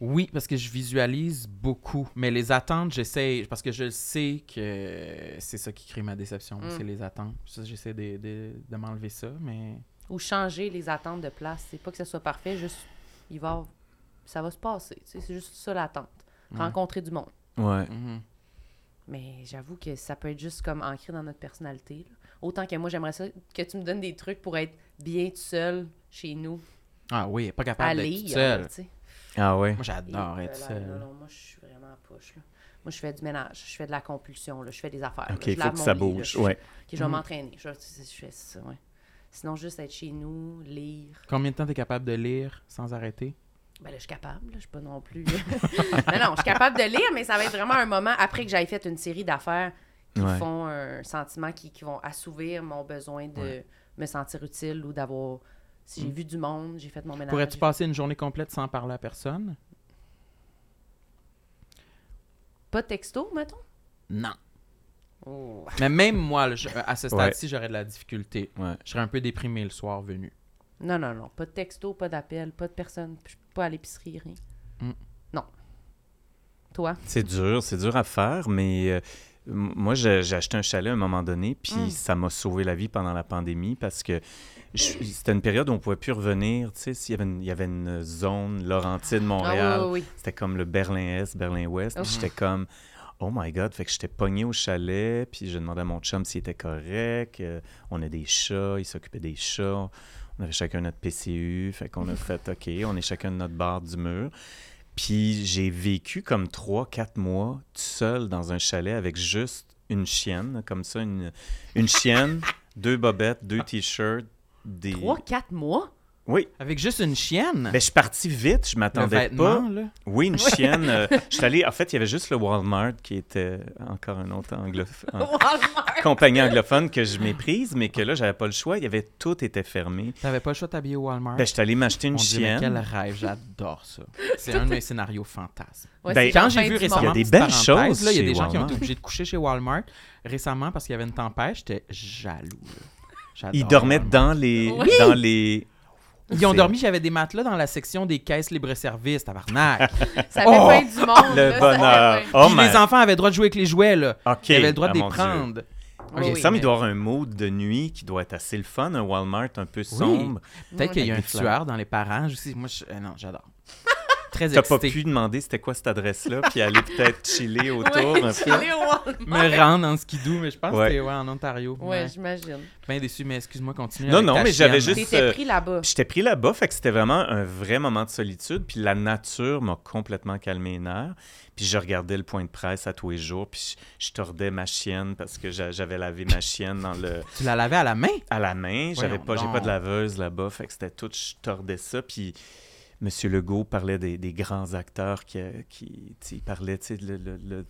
Oui, parce que je visualise beaucoup. Mais les attentes, j'essaie, parce que je sais que c'est ça qui crée ma déception, Mm. c'est les attentes. J'essaie de, de, de m'enlever ça, mais... Ou changer les attentes de place. C'est pas que ce soit parfait, juste il va ça va se passer. C'est juste ça l'attente. Ouais. Rencontrer du monde. Ouais. Mhm. Mais j'avoue que ça peut être juste comme ancré dans notre personnalité. là. Autant que moi, j'aimerais ça que tu me donnes des trucs pour être bien tout seul chez nous, Ah oui, pas à capable d'être toute lire. seule. Tu. Ah ouais? Moi, j'adore être seul. Non, non, moi, je suis vraiment à poche, là. Moi, je fais du ménage, je fais de la compulsion, là, je fais des affaires. OK, là, il je faut lave que mon ça lit, là, bouge. je- Ouais. Ok, je vais Mhm. m'entraîner. Je, je fais ça, ouais. Sinon, juste être chez nous, lire. Combien de temps t'es capable de lire sans arrêter? Ben là, je suis capable, là, je suis pas non plus. non, non, je suis capable de lire, mais ça va être vraiment un moment après que j'aille fait une série d'affaires qui Ouais. font un sentiment qui, qui vont assouvir mon besoin de Ouais. me sentir utile ou d'avoir. Si j'ai Mm. vu du monde, j'ai fait mon ménage. Pourrais-tu passer une journée complète sans parler à personne? Pas de texto, mettons? Non. Oh. Mais même moi, là, je- à ce stade-ci, j'aurais de la difficulté. Ouais. Je serais un peu déprimé le soir venu. Non, non, non. Pas de texto, pas d'appel, pas de personne. Je peux pas à l'épicerie, rien. Mm. Non. Toi? C'est dur, c'est dur à faire, mais euh, moi, j'ai acheté un chalet à un moment donné, puis Mm. ça m'a sauvé la vie pendant la pandémie parce que c'était une période où on pouvait plus revenir. Tu sais, s'il y avait une, il y avait une zone Laurentide-Montréal, Ah oui, oui. c'était comme le Berlin-Est, Berlin-Ouest. Ouf. J'étais comme, oh my God, fait que j'étais pogné au chalet, puis je demandais à mon chum s'il était correct. euh, on a des chats, il s'occupait des chats. On avait chacun notre PCU, fait qu'on a fait, OK, on est chacun de notre barre du mur. Puis j'ai vécu comme trois, quatre mois tout seul dans un chalet avec juste une chienne, comme ça, une, une chienne, deux bobettes, deux t-shirts, des... Trois, quatre mois? Oui, Avec juste une chienne? ben, je suis parti vite, je le m'attendais pas. là? Oui, une chienne. euh, je suis allé, en fait, il y avait juste le Walmart qui était encore un autre anglophone, Walmart! compagnie anglophone que je méprise, mais que là, j'avais pas le choix. Il y avait tout était fermé. T'avais pas le choix de t'habiller au Walmart? Ben, je suis allé m'acheter une chienne. quel rêve, j'adore ça. C'est un de mes scénarios fantasmes. Ouais, Ben, Quand j'ai vu récemment. Il y a des belles choses là, il y a des gens qui ont Walmart. été obligés de coucher chez Walmart récemment parce qu'il y avait une tempête. J'étais jaloux. Ils dormaient Walmart. dans les, Oui. dans les. Ils ont dormi, j'avais des matelas dans la section des caisses libre-service, tabarnak. Ça fait Oh! fin du monde. Le là, bonheur. Oh, Puis les enfants avaient le droit de jouer avec les jouets, là. OK. Ils avaient le droit Ah, de les mon Dieu. prendre. Oui, Il mais- qu'il doit y avoir un mode de nuit qui doit être assez le fun, un Walmart un peu sombre. Peut-être qu'il y a un tueur dans les parages aussi. Moi, je... euh, non, j'adore. Très T'as pas pu demander c'était quoi cette adresse-là, puis aller peut-être chiller autour Ouais, un peu? chiller au. Me rendre en skidoo, mais je pense Ouais. que c'était ouais, en Ontario. Ouais, j'imagine. Bien déçu, mais excuse-moi, continue. Non, avec non, ta mais j'avais juste- T'étais euh, pris là-bas. J'étais pris là-bas, fait que c'était vraiment un vrai moment de solitude. Puis la nature m'a complètement calmé les nerfs. Puis je regardais le point de presse à tous les jours. Puis je, je tordais ma chienne parce que j'a- j'avais lavé ma chienne dans le, Tu la lavais à la main? à la main. J'avais pas, j'ai pas de laveuse là-bas. Fait que c'était tout, je tordais ça. Puis M. Legault parlait des, des grands acteurs qui, euh, qui il parlait, tu sais, le, le- le-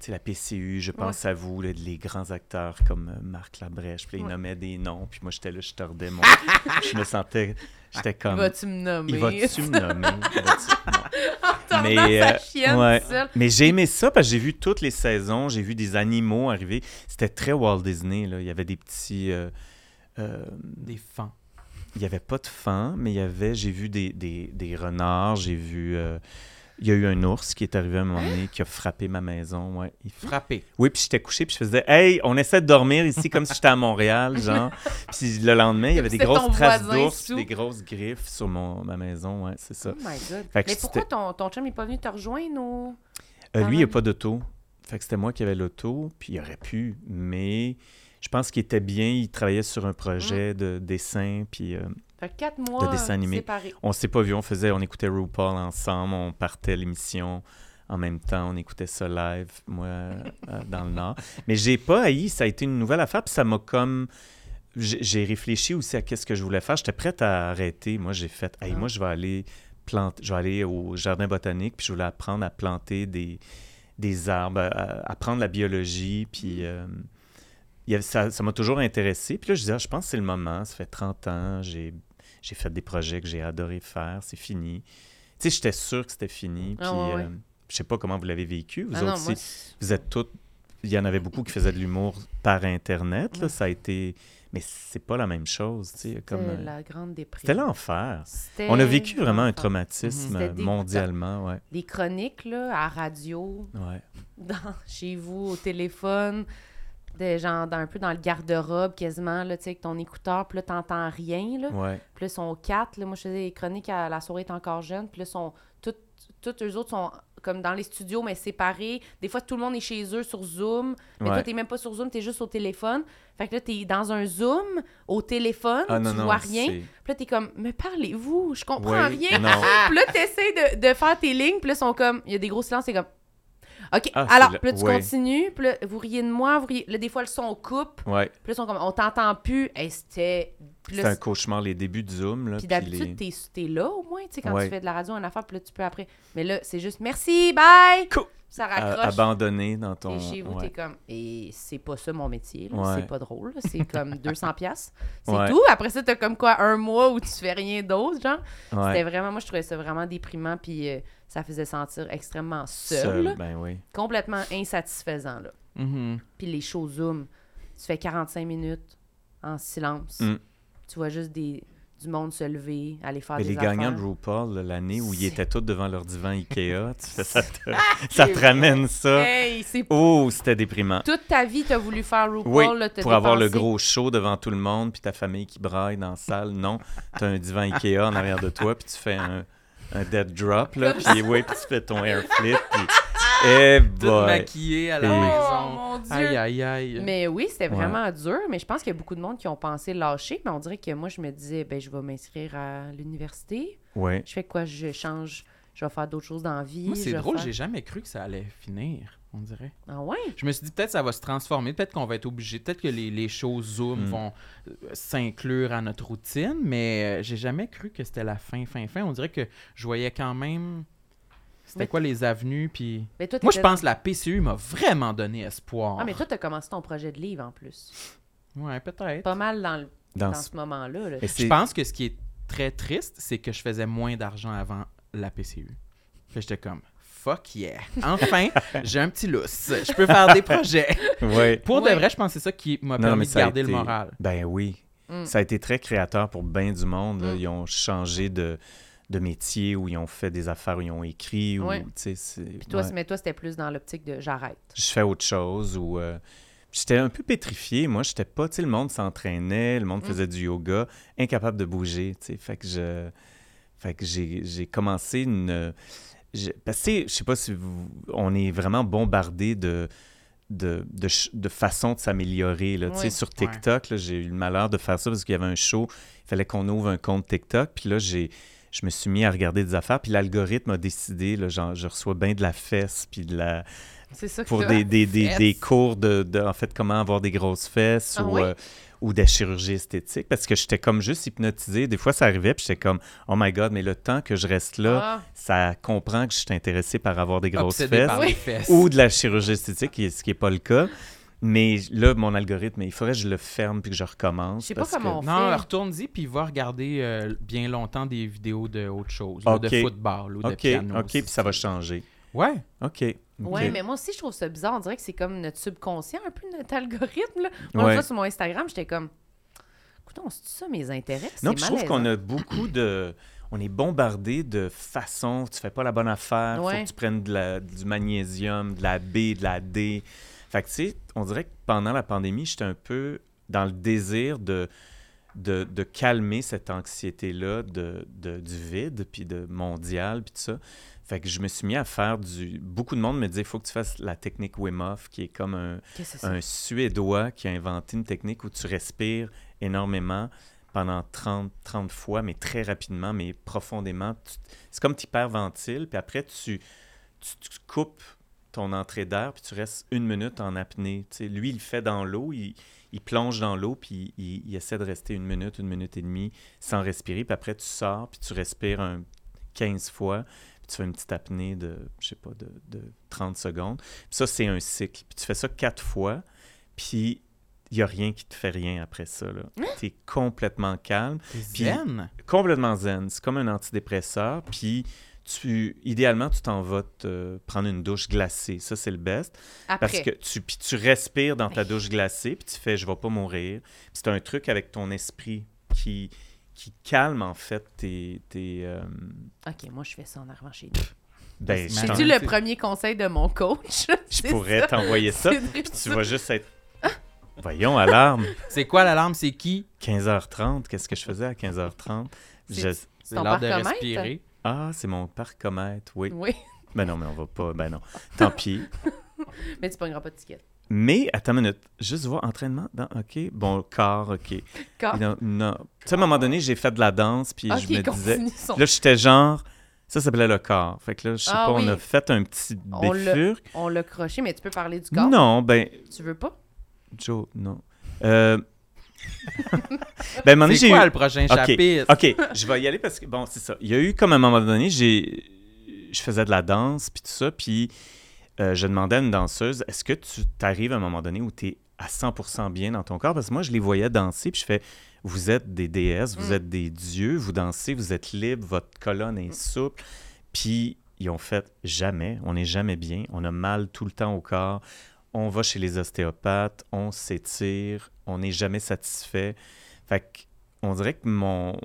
tu sais, la PCU, je pense à vous, les grands acteurs comme euh, Marc Labrèche. Puis il nommait des noms. Puis moi, j'étais là, je tordais mon... je me sentais... J'étais comme... Vas-tu me nommer? Il va-tu me nommer? Il va-tu- non. Tordant Mais, euh, chienne ouais. Mais j'ai aimé ça parce que j'ai vu toutes les saisons, j'ai vu des animaux arriver. C'était très Walt Disney. Là. Il y avait des petits. euh, euh, Des fans. Il n'y avait pas de fan, mais il y avait. J'ai vu des, des, des renards, j'ai vu. euh, il y a eu un ours qui est arrivé à un moment donné qui a frappé ma maison. Ouais. Il Frappé. oui, puis j'étais couché, puis je faisais Hey, on essaie de dormir ici comme si j'étais à Montréal, genre. Puis le lendemain, il y avait des grosses traces d'ours, des grosses griffes sur mon, ma maison, ouais, c'est ça. Oh my God. Fait Mais pourquoi ton, ton chum n'est pas venu te rejoindre ou... Euh, lui, il n'a pas d'auto. Fait que c'était moi qui avais l'auto, puis il aurait pu, mais je pense qu'il était bien, il travaillait sur un projet de dessin, puis euh, quatre mois dessin animé. séparés. on s'est pas vu, on faisait, on écoutait RuPaul ensemble, on partait l'émission en même temps, on écoutait ça live, moi, euh, dans le Nord. Mais j'ai pas haï, ça a été une nouvelle affaire, puis ça m'a comme... J'ai j'ai réfléchi aussi à qu'est-ce que je voulais faire. J'étais prête à arrêter. Moi, j'ai fait, hey, Ah. moi, je vais aller planter, je vais aller au jardin botanique, puis je voulais apprendre à planter des, des arbres, à- à- apprendre la biologie, puis euh, il y avait- ça ça m'a toujours intéressé. Puis là, je disais, ah, je pense que c'est le moment, ça fait 30 ans, j'ai j'ai fait des projets que j'ai adoré faire, c'est fini. Tu sais, j'étais sûr que c'était fini, puis Ah ouais, ouais. euh, je sais pas comment vous l'avez vécu, vous Ah autres, non, moi, vous êtes toutes... Il y en avait beaucoup qui faisaient de l'humour par Internet, là, Ouais. ça a été... Mais c'est pas la même chose, tu sais, comme... c'était euh, la grande dépression. C'était l'enfer. On a vécu vraiment un traumatisme dégoûtant. mondialement, ouais. Des chroniques, là, à radio, ouais. dans, chez vous, au téléphone, des gens dans, un peu dans le garde-robe quasiment, là, tu sais, avec ton écouteur, puis là, t'entends rien, là. Ouais. Puis là, sont quatre. Là, moi, je faisais des chroniques à La soirée est encore jeune. Puis là, sont, toutes, toutes eux autres sont comme dans les studios, mais séparés. Des fois, tout le monde est chez eux sur Zoom. Mais toi, Ouais. t'es même pas sur Zoom, t'es juste au téléphone. Fait que là, t'es dans un Zoom, au téléphone, Ah tu non, vois rien. Puis là, t'es comme, mais parlez-vous, je comprends Ouais, rien. Puis là, t'essaies de, de faire tes lignes, puis là, sont comme, il y a des gros silences, c'est comme, OK, Ah, alors, là, tu ouais. continues, puis là, vous riez de moi, vous riez. Là, des fois, le son coupe, Ouais, puis là, sont comme, on t'entend plus. Hey, c'était. C'est un cauchemar, les débuts de Zoom. Là, puis d'habitude, les- t'es, là au moins, tu sais, quand Ouais. tu fais de la radio, une affaire, puis là, tu peux après. Mais là, c'est juste merci, bye! Cool. Ça raccroche. abandonné dans ton. Et chez vous, ouais. t'es comme. Et c'est pas ça mon métier. Ouais. c'est pas drôle, c'est comme 200$. piastres. C'est tout. Après ça, t'as comme quoi, un mois où tu fais rien d'autre, genre. C'était vraiment, moi, je trouvais ça vraiment déprimant, puis euh, ça faisait sentir extrêmement seul, Seul, ben oui. complètement insatisfaisant, là. Mhm. Puis les shows Zoom, tu fais 45 minutes en silence. Mm. Tu vois juste des, du monde se lever, aller faire Mais des les gagnants de RuPaul, l'année où ils étaient tous devant leur divan Ikea, tu fais ça, te, ça te ramène ça. Hey, c'est Oh, c'était déprimant. toute ta vie, t'as voulu faire RuPaul, Oui, là, pour avoir le gros show devant tout le monde, puis ta famille qui braille dans la salle. Non, t'as un divan Ikea en arrière de toi, puis tu fais un, un dead drop, là, puis oui, puis tu fais ton air flip, puis... Eh Tout maquillé à la Et- Oh maison. mon Dieu! Aïe, aïe, aïe. Mais oui, c'était Ouais. vraiment dur. Mais je pense qu'il y a beaucoup de monde qui ont pensé lâcher. Mais on dirait que moi, je me disais, ben, je vais m'inscrire à l'université. Ouais. Je fais quoi? Je change. Je vais faire d'autres choses dans la vie. Moi, c'est drôle, faire- j'ai jamais cru que ça allait finir, on dirait. Ah ouais? Je me suis dit, peut-être ça va se transformer, peut-être qu'on va être obligé, peut-être que les, les shows Zoom Mm. vont euh, s'inclure à notre routine, mais euh, j'ai jamais cru que c'était la fin, fin, fin. On dirait que je voyais quand même. C'était quoi les avenues, puis. Mais toi, Moi, je pense que la PCU m'a vraiment donné espoir. Ah, mais toi, t'as commencé ton projet de livre en plus. Ouais, peut-être. Pas mal dans, le- Dans dans ce- ce moment-là. là. Je pense que ce qui est très triste, c'est que je faisais moins d'argent avant la PCU. Puis j'étais comme, fuck yeah. Enfin, j'ai un petit lousse. Je peux faire des projets. Pour de vrai, je pense que c'est ça qui m'a Non, permis mais de garder été- le moral. Ben oui. Mm. Ça a été très créateur pour bien du monde. là. Mm. Ils ont changé de, de métier ou ils ont fait des affaires où ils ont écrit. Ou, Puis toi, ouais. mais toi, c'était plus dans l'optique de j'arrête. je fais autre chose ou euh, j'étais un peu pétrifié moi j'étais pas tu sais le monde s'entraînait le monde Mm. faisait du yoga incapable de bouger tu sais fait que je fait que j'ai j'ai commencé une je- parce que je sais pas si vous, on est vraiment bombardé de de, de, ch- de façon de s'améliorer. là. Oui. Sur TikTok, j'ai eu le malheur de faire ça parce qu'il y avait un show. Il fallait qu'on ouvre un compte TikTok. Puis là, j'ai, je me suis mis à regarder des affaires. Puis l'algorithme a décidé, là, genre, je reçois bien de la fesse. Puis de la, C'est ça pour des, des, des, des cours de, de, en fait, comment avoir des grosses fesses Ah ou, oui? euh, ou de la chirurgie esthétique. Parce que j'étais comme juste hypnotisé. Des fois, ça arrivait, puis j'étais comme, oh my God, mais le temps que je reste là, Ah, ça comprend que je suis intéressé par avoir des grosses Obsédé fesses par Oui. les fesses. ou de la chirurgie esthétique, qui est- ce qui n'est pas le cas. Mais là, mon algorithme, il faudrait que je le ferme puis que je recommence. Je sais pas parce que- comment on Non, fait. retourne-y puis va regarder euh, bien longtemps des vidéos de autre chose, là, Ok. de football ou de OK, piano. OK, puis ça va changer. Ouais. OK. Ouais, mais moi aussi, je trouve ça bizarre. On dirait que c'est comme notre subconscient, un peu notre algorithme. Là. Moi, Ouais. sur mon Instagram, j'étais comme, écoute, c'est ça mes intérêts? Non, je trouve qu'on a beaucoup de. On est bombardé de façons. Tu fais pas la bonne affaire. Faut que tu prennes de la- du magnésium, de la B, de la D. Fait que, tu sais, on dirait que pendant la pandémie, j'étais un peu dans le désir de, de, de calmer cette anxiété-là de, de- du vide, puis de mondial, puis tout ça. Fait que je me suis mis à faire du. Beaucoup de monde me disait il faut que tu fasses la technique Wim Hof, qui est comme un, Suédois qui a inventé une technique où tu respires énormément pendant 30, 30 fois, mais très rapidement, mais profondément. C'est comme tu hyperventiles, puis après, tu, tu, tu coupes ton entrée d'air, puis tu restes une minute en apnée. Lui, il le fait dans l'eau, il, il plonge dans l'eau, puis il, il essaie de rester une minute, une minute et demie sans respirer, puis après, tu sors, puis tu respires un 15 fois, puis tu fais une petite apnée de, je sais pas, de, de 30 secondes. Puis ça, c'est un cycle. Puis tu fais ça quatre fois, puis il n'y a rien qui te fait rien après ça. Tu es complètement calme, zen? complètement zen. C'est comme un antidépresseur, puis tu, idéalement, tu t'en vas te prendre une douche glacée. Ça, c'est le best. Après. Parce que tu, puis tu respires dans ta douche glacée, puis tu fais « je vais pas mourir ». Puis C'est un truc avec ton esprit qui, qui calme, en fait, tes... tes euh, OK, moi, je fais ça en arrivant chez nous. ben, c'est- le premier conseil de mon coach? je pourrais t'envoyer ça, puis tu vas juste être... Voyons, alarme C'est quoi l'alarme? C'est qui? 15h30, qu'est-ce que je faisais à 15h30? C'est- Je- C'est ton l'heure de respirer. Ah, c'est mon parcomètre, oui. Oui. Ben non, mais on va pas. Ben non. Tant pis. Mais tu pogneras pas de ticket. Mais, attends une minute. Juste voir entraînement. Dans, OK. Bon, corps, OK. Corps. Non. non. Tu sais, à un moment donné, j'ai fait de la danse, puis je me disais. continue son- Là, j'étais genre. Ça s'appelait le corps. Fait que là, je sais Ah pas, on a fait un petit bifurque. On l'a croché, mais tu peux parler du corps? Non, ben, Tu veux pas? Joe, non. Euh... ben, à un moment donné, C'est j'ai quoi eu... le prochain Ok, chapitre? OK, je vais y aller parce que, bon, c'est ça. Il y a eu comme à un moment donné, j'ai... je faisais de la danse, puis tout ça, puis euh, je demandais à une danseuse, est-ce que tu t'arrives à un moment donné où tu es à 100% bien dans ton corps? Parce que moi, je les voyais danser, puis je fais, vous êtes des déesses, vous Mm. êtes des dieux, vous dansez, vous êtes libre, votre colonne est souple. Puis ils ont fait, jamais, on n'est jamais bien, on a mal tout le temps au corps, on va chez les ostéopathes, on s'étire, on n'est jamais satisfait. Fait que, on dirait que mon...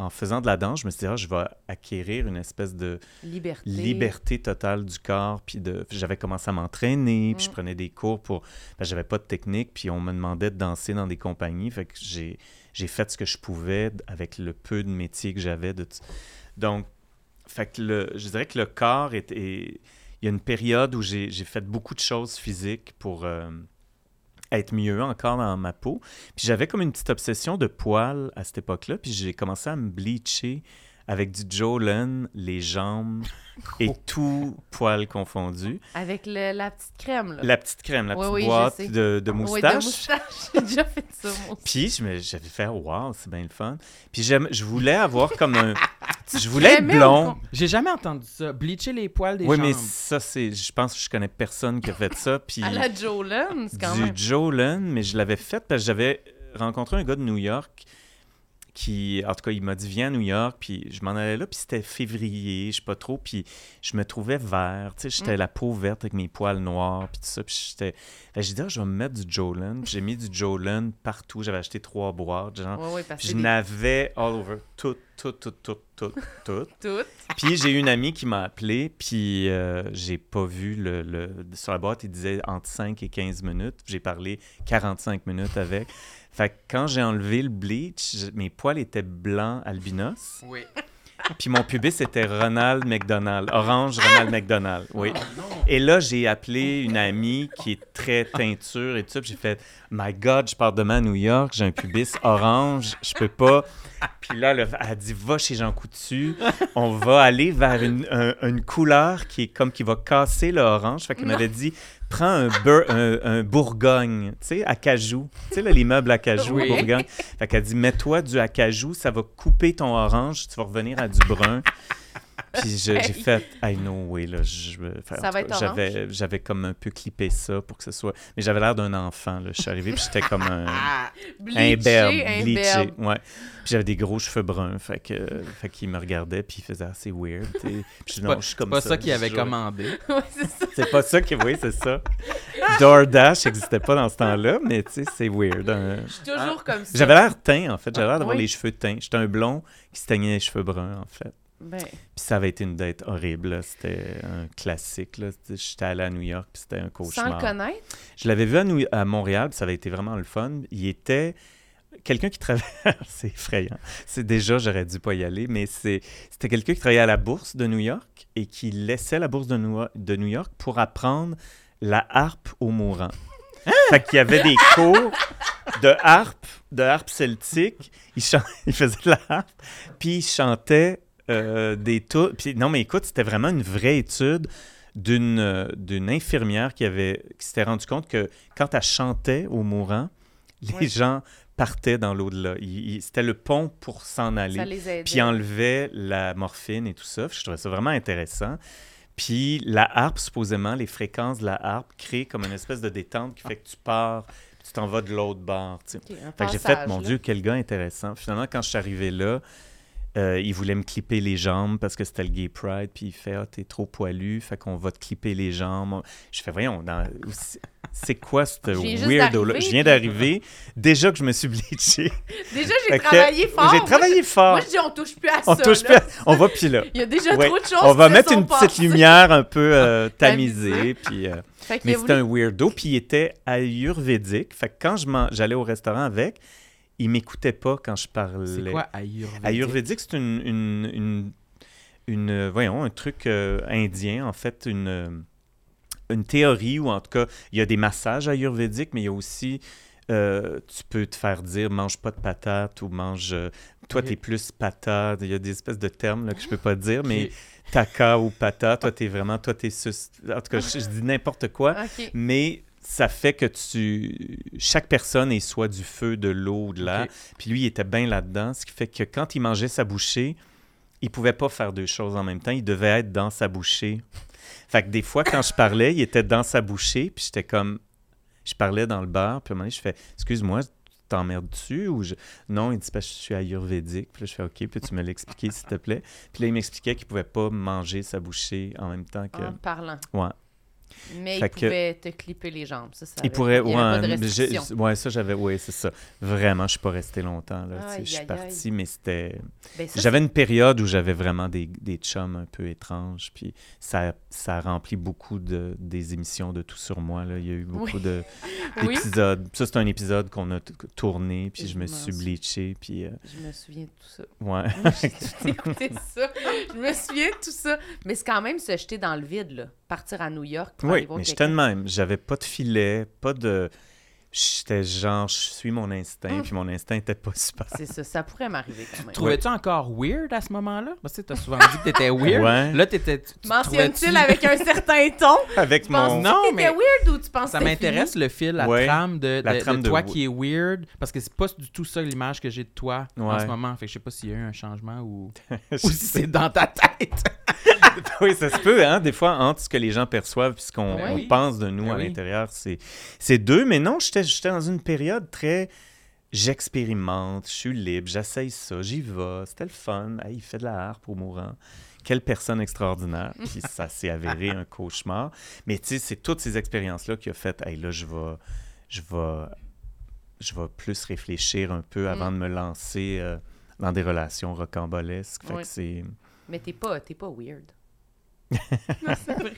En faisant de la danse, je me suis dit, ah, je vais acquérir une espèce de Liberté. liberté totale du corps. Puis de... j'avais commencé à m'entraîner, puis je Mm. prenais des cours pour... Ben, j'avais pas de technique, puis on me demandait de danser dans des compagnies. Fait que j'ai, j'ai fait ce que je pouvais avec le peu de métier que j'avais. De... Donc, fait que le... je dirais que le corps est... est- Il y a une période où j'ai, j'ai fait beaucoup de choses physiques pour... euh, être mieux encore dans ma peau. Puis j'avais comme une petite obsession de poils à cette époque-là. Puis j'ai commencé à me bleacher avec du Jolene, les jambes et tout poil confondu. Avec le- la petite crème, là. La petite crème, la Oui, petite oui, boîte de, de Oui, moustache. de moustache. J'ai déjà fait ça, moi aussi. Puis je me- j'avais fait, wow, c'est bien le fun. Puis je voulais avoir comme un. je voulais être blond. J'ai jamais entendu ça. Bleacher les poils des Oui, jambes. mais ça, c'est. Je pense que je connais personne qui a fait ça. Puis À la Jolene, c'est quand du même... Jolene, mais je l'avais fait parce que j'avais rencontré un gars de New York qui, en tout cas, il m'a dit viens à New York, puis je m'en allais là, puis c'était février, je sais pas trop, puis je me trouvais vert, tu sais, j'étais Mm. la peau verte avec mes poils noirs, puis tout ça, puis j'étais... Que j'ai dit, ah, je vais me mettre du Jolene, puis j'ai mis du Jolene partout, j'avais acheté trois boîtes, genre, je des- n'avais all over, tout, tout, tout, tout, tout, tout. toutes. Puis j'ai eu une amie qui m'a appelé, puis euh, j'ai pas vu le, le- Sur la boîte, il disait entre 5 et 15 minutes. J'ai parlé 45 minutes avec. Fait que quand j'ai enlevé le bleach, mes poils étaient blancs albinos, Oui. puis mon pubis était Ronald McDonald, orange Ronald McDonald, oui. Et là, j'ai appelé une amie qui est très teinture et tout ça, j'ai fait « My God, je pars demain à New York, j'ai un pubis orange, je peux pas... » Puis là, elle a- elle a dit « Va chez Jean Coutu, on va aller vers une, un- une couleur qui est comme qui va casser le orange. » Fait qu'elle m'avait dit « Prends un, bur- un, un Bourgogne, tu sais, à cajou. Tu sais, là, les meubles à cajou, Oui. Bourgogne. » Fait qu'elle dit « Mets-toi du acajou, ça va couper ton orange, tu vas revenir à du brun. » Puis j'ai fait, I know, oui, là, Ça j'avais, j'avais comme un peu clippé ça pour que ce soit, mais j'avais l'air d'un enfant, là. Je suis arrivé, puis j'étais comme un, un Bleaché, berbe, un bleaché, ouais. Puis j'avais des gros cheveux bruns, fait que, fait qu'il me regardait, puis il faisait assez weird. Puis je dis, pas- non, je suis comme Pas ça. ça qu'il avait commandé. Ouais, c'est ça. C'est pas ça qui, oui, c'est ça. DoorDash n'existait pas dans ce temps-là, mais tu sais, c'est weird. hein. Je suis toujours comme ça. J'avais l'air teint, en fait. J'avais l'air d'avoir Oui. les cheveux teints. J'étais un blond qui se teignait les cheveux bruns, en fait. Ben, Puis ça avait été une date horrible. C'était un classique. J'étais allé à New York, puis c'était un sans le cauchemar. connaître, Je l'avais vu à, New- à Montréal, puis ça avait été vraiment le fun. Il était quelqu'un qui travaillait... c'est effrayant. C'est déjà, j'aurais dû pas y aller, mais c'était quelqu'un qui travaillait à la bourse de New York et qui laissait la bourse de New, de New York pour apprendre la harpe aux mourants. Fait qu'il y avait des cours de harpe, de harpe celtique. Il, chan- il faisait de la harpe, puis il chantait euh, des tours. Puis non, mais écoute, c'était vraiment une vraie étude d'une euh, d'une infirmière qui avait qui s'était rendu compte que quand elle chantait aux mourants, les gens partaient dans l'au-delà. Il- il- C'était le pont pour s'en ça aller. Puis enlevait la morphine et tout ça. Je trouvais ça vraiment intéressant. Puis la harpe, supposément, les fréquences de la harpe créent comme une espèce de détente qui fait que tu pars, tu t'en vas de l'autre bord. Fait que j'ai fait, mon là. Dieu, quel gars intéressant. Finalement, quand je suis arrivé là, euh, il voulait me clipper les jambes parce que c'était le Gay Pride. Puis il fait, ah, t'es trop poilu, fait qu'on va te clipper les jambes. Je fais, voyons, dans- c'est quoi ce weirdo-là? Je viens d'arriver. Déjà que je me suis bleaché. Déjà, j'ai travaillé fort. J'ai travaillé fort. Moi, je dis, on touche plus à On ça. touche plus à- On va puis là. Il y a déjà Ouais. trop de choses On va mettre une petite lumière un peu euh, Tamisée. Puis, euh, mais c'était un weirdo. Puis il était ayurvédique. Fait que quand j'allais au restaurant avec, il m'écoutait pas quand je parlais. C'est quoi Ayurvédique? Ayurvédique, c'est une, une, une, une, voyons, un truc euh, indien, en fait, une, euh, une théorie, ou en tout cas, il y a des massages ayurvédiques, mais il y a aussi, euh, tu peux te faire dire, mange pas de patates ou mange, euh, toi, t'es plus patate, il y a des espèces de termes là, que je peux pas dire, mais taka ou pata, toi, t'es vraiment, toi, t'es sus... En tout cas, je, je dis n'importe quoi, OK. mais ça fait que tu... Chaque personne est soit du feu, de l'eau ou de l'air, puis lui, il était bien là-dedans, ce qui fait que quand il mangeait sa bouchée, il pouvait pas faire deux choses en même temps. Il devait être dans sa bouchée. Fait que des fois, quand je parlais, il était dans sa bouchée, puis j'étais comme... Je parlais dans le bar, puis à un moment donné, je fais « Excuse-moi, t'emmerdes-tu? » ou je... Non, il dit Parce que je suis ayurvédique. Puis là, je fais « OK, puis tu me l'expliquer, s'il te plaît? » Puis là, il m'expliquait qu'il pouvait pas manger sa bouchée en même temps que... En parlant. Ouais. Mais Fait il que- pouvait te clipper les jambes. Ça, ça Il pourrait, il pas de ouais, ça j'avais, ouais, c'est ça. Vraiment, je suis pas resté longtemps là. Aïe, je suis parti, mais c'était. Ben, J'avais une période où j'avais vraiment des, des chums un peu étranges, puis ça, ça a rempli beaucoup de, des émissions de Tout sur moi. Là. Il y a eu beaucoup Oui. de, c'est- Oui, d'épisodes. Ça, c'est un épisode qu'on a tourné, puis Je je me suis bleaché, puis euh, je me souviens de tout ça. ouais. J'ai écouté ça. Je me souviens de tout ça. Mais c'est quand même se jeter dans le vide, là. Partir à New York pour aller oui, voir mais j'étais de même. J'avais pas de filet, pas de. J'étais genre, je suis mon instinct, Mm. puis mon instinct était pas super. C'est ça, ça pourrait m'arriver quand même. Trouvais-tu encore weird à ce moment-là? Parce que tu as souvent dit que t'étais weird. Ouais. Là, t'étais. Mentionne-t-il avec un certain ton? Avec Tu penses mon. Non, que mais weird ou tu penses Ça m'intéresse le fil, la Ouais. trame de, La de- trame de de toi qui est weird. Parce que c'est pas du tout ça l'image que j'ai de toi en ce moment. Fait que je sais pas s'il y a eu un changement ou, Je ou si c'est dans ta tête. oui, ça se peut, hein, des fois, entre ce que les gens perçoivent et ce qu'on Oui. pense de nous Ben à oui. l'intérieur, c'est deux. Mais non, j'étais dans une période très... J'expérimente, je suis libre, j'essaye ça, j'y vais, c'était le fun. Hey, il fait de la harpe au mourant. Quelle personne extraordinaire. Puis ça s'est avéré un cauchemar. Mais tu sais, c'est toutes ces expériences-là qui ont fait, hey, là, je vais, je vais, je vais plus réfléchir un peu avant Mm. de me lancer euh, dans des relations rocambolesques. Fait que c'est... Mais t'es pas, t'es pas weird. non, c'est vrai.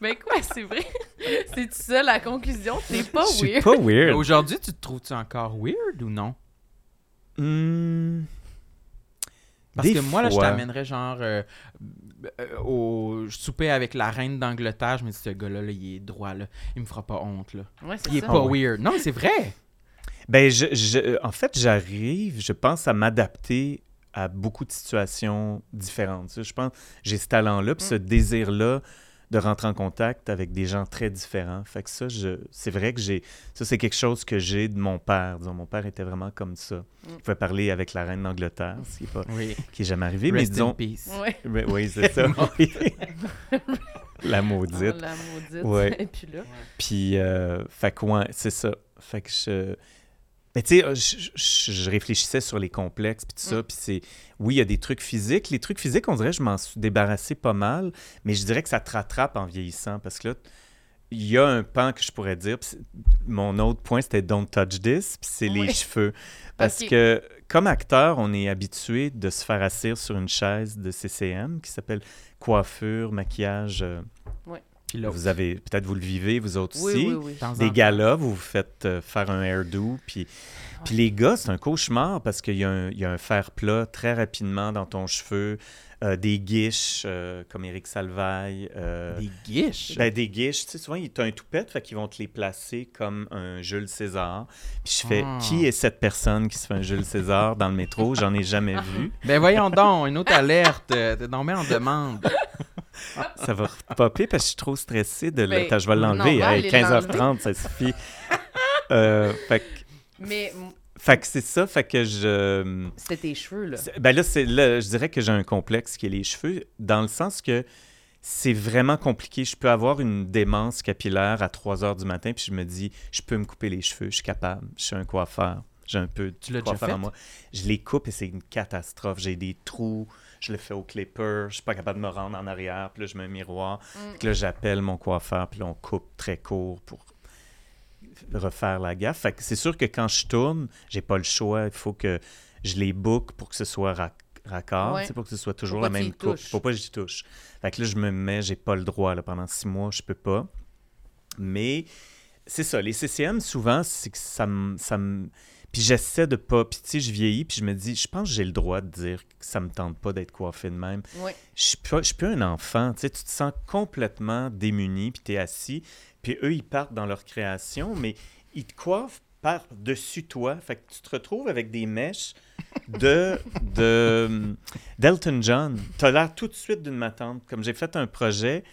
Mais quoi, c'est vrai? C'est ça la conclusion? T'es pas Je suis weird. pas weird. Aujourd'hui, tu te trouves-tu encore weird ou non? Hmm. Parce Des que moi, là, je t'amènerais genre euh, euh, au souper avec la reine d'Angleterre. Je me dis, ce gars-là, là, il est droit, là. Il me fera pas honte, là. Ouais, c'est Il est ça. pas Ah weird. Non, c'est vrai. Ben, je, je- en fait, j'arrive, je pense, à m'adapter à beaucoup de situations différentes. Tu sais, Je pense j'ai ce talent-là, puis Mm. ce désir-là de rentrer en contact avec des gens très différents. Fait que ça, je, c'est vrai que j'ai... Ça, c'est quelque chose que j'ai de mon père. Disons, mon père était vraiment comme ça. Mm. Il pouvait parler avec la reine d'Angleterre, ce qui n'est pas... Oui. qui est jamais arrivé, mais Rest in disons... peace. Oui, oui, c'est ça. oui. la maudite. Oh, la maudite. Ouais. Et puis là, Puis, euh, fait que, ouais, c'est ça. Fait que je. Mais tu sais, euh, je, réfléchissais sur les complexes, puis tout ça. Mm. Puis c'est. Oui, il y a des trucs physiques. Les trucs physiques, on dirait que je m'en suis débarrassé pas mal, mais je dirais que ça te rattrape en vieillissant parce que là, il y a un pan que je pourrais dire. mon autre point, c'était Don't touch this, puis c'est les cheveux. Parce que, comme acteur, on est habitué de se faire asseoir sur une chaise de CCM qui s'appelle coiffure, maquillage. euh, Puis vous avez, peut-être vous le vivez, vous autres oui, aussi oui, oui. des galas, vous vous faites euh, faire un hairdo, puis, puis les gars, c'est un cauchemar parce qu'il y, a un- il y a un fer plat très rapidement dans ton cheveu, euh, des guiches euh, comme Éric Salvaille. euh, Des guiches? ben, des guiches, tu sais, souvent, tu as un toupette, fait qu'ils vont te les placer comme un Jules César. Puis je fais, Ah. qui est cette personne qui se fait un Jules César dans le métro? J'en ai jamais vu. Ben voyons donc, une autre alerte. T'es tombé en demande. Ça va popper parce que je suis trop stressé de le... Ben, Attends, je vais l'enlever. Hey, aller 15h30, ça suffit. Euh, fait que Mais Fait que c'est ça, fait que je... c'était tes cheveux, là. Ben là, c'est, là, je dirais que j'ai un complexe qui est les cheveux, dans le sens que c'est vraiment compliqué. Je peux avoir une démence capillaire à 3 heures du matin, puis je me dis, je peux me couper les cheveux, je suis capable, je suis un coiffeur, j'ai un peu de Tu l'as déjà coiffeur en fait? moi. Je les coupe et c'est une catastrophe. J'ai des trous, je le fais au clipper, je suis pas capable de me rendre en arrière, puis là, je mets un miroir. Mm. Que là, j'appelle mon coiffeur, puis là, on coupe très court pour refaire la gaffe. Fait que c'est sûr que quand je tourne, j'ai pas le choix. Il faut que je les book pour que ce soit rac- raccord, Ouais. pour que ce soit toujours Faut la même coupe. Faut pas que j'y touche. Fait que là, je me mets, j'ai pas le droit. Là, pendant six mois, je peux pas. Mais c'est ça, les CCM, souvent, c'est que ça me... ça me- Puis j'essaie de pas. Puis tu sais, je vieillis, puis je me dis, je pense que j'ai le droit de dire que ça me tente pas d'être coiffé de même. Oui. Je suis pas- je suis plus un enfant, tu sais, tu te sens complètement démuni, puis tu es assis, puis eux, ils partent dans leur création, mais ils te coiffent par-dessus toi. Fait que tu te retrouves avec des mèches de de d'Elton John. Tu as l'air tout de suite d'une matante. Comme j'ai fait un projet,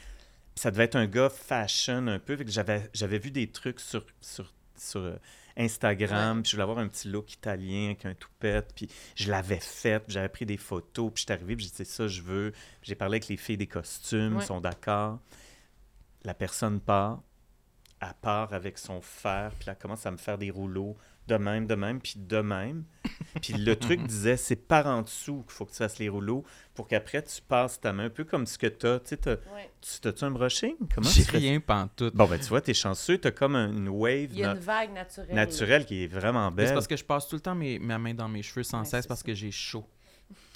ça devait être un gars fashion un peu, fait que j'avais j'avais vu des trucs sur sur sur euh, Instagram, puis je voulais avoir un petit look italien avec un toupette, puis je l'avais fait, puis j'avais pris des photos, puis j'étais arrivé, puis j'ai dit ça je veux. J'ai parlé avec les filles des costumes, Ouais. ils sont d'accord. La personne part, elle part avec son fer, puis elle commence à me faire des rouleaux de même, de même, puis de même. Puis le truc disait, c'est par en dessous qu'il faut que tu fasses les rouleaux pour qu'après tu passes ta main, un peu comme ce que t'as. Tu sais, t'as- Ouais. tu t'as-tu un brushing? Comment J'ai tu fais rien pantoute. Bon, ben tu vois, t'es chanceux, t'as comme un- une wave Il y a na- une vague naturelle. naturelle qui est vraiment Mais C'est belle. parce que je passe tout le temps mes, ma main dans mes cheveux sans Ouais, cesse parce ça. que j'ai chaud.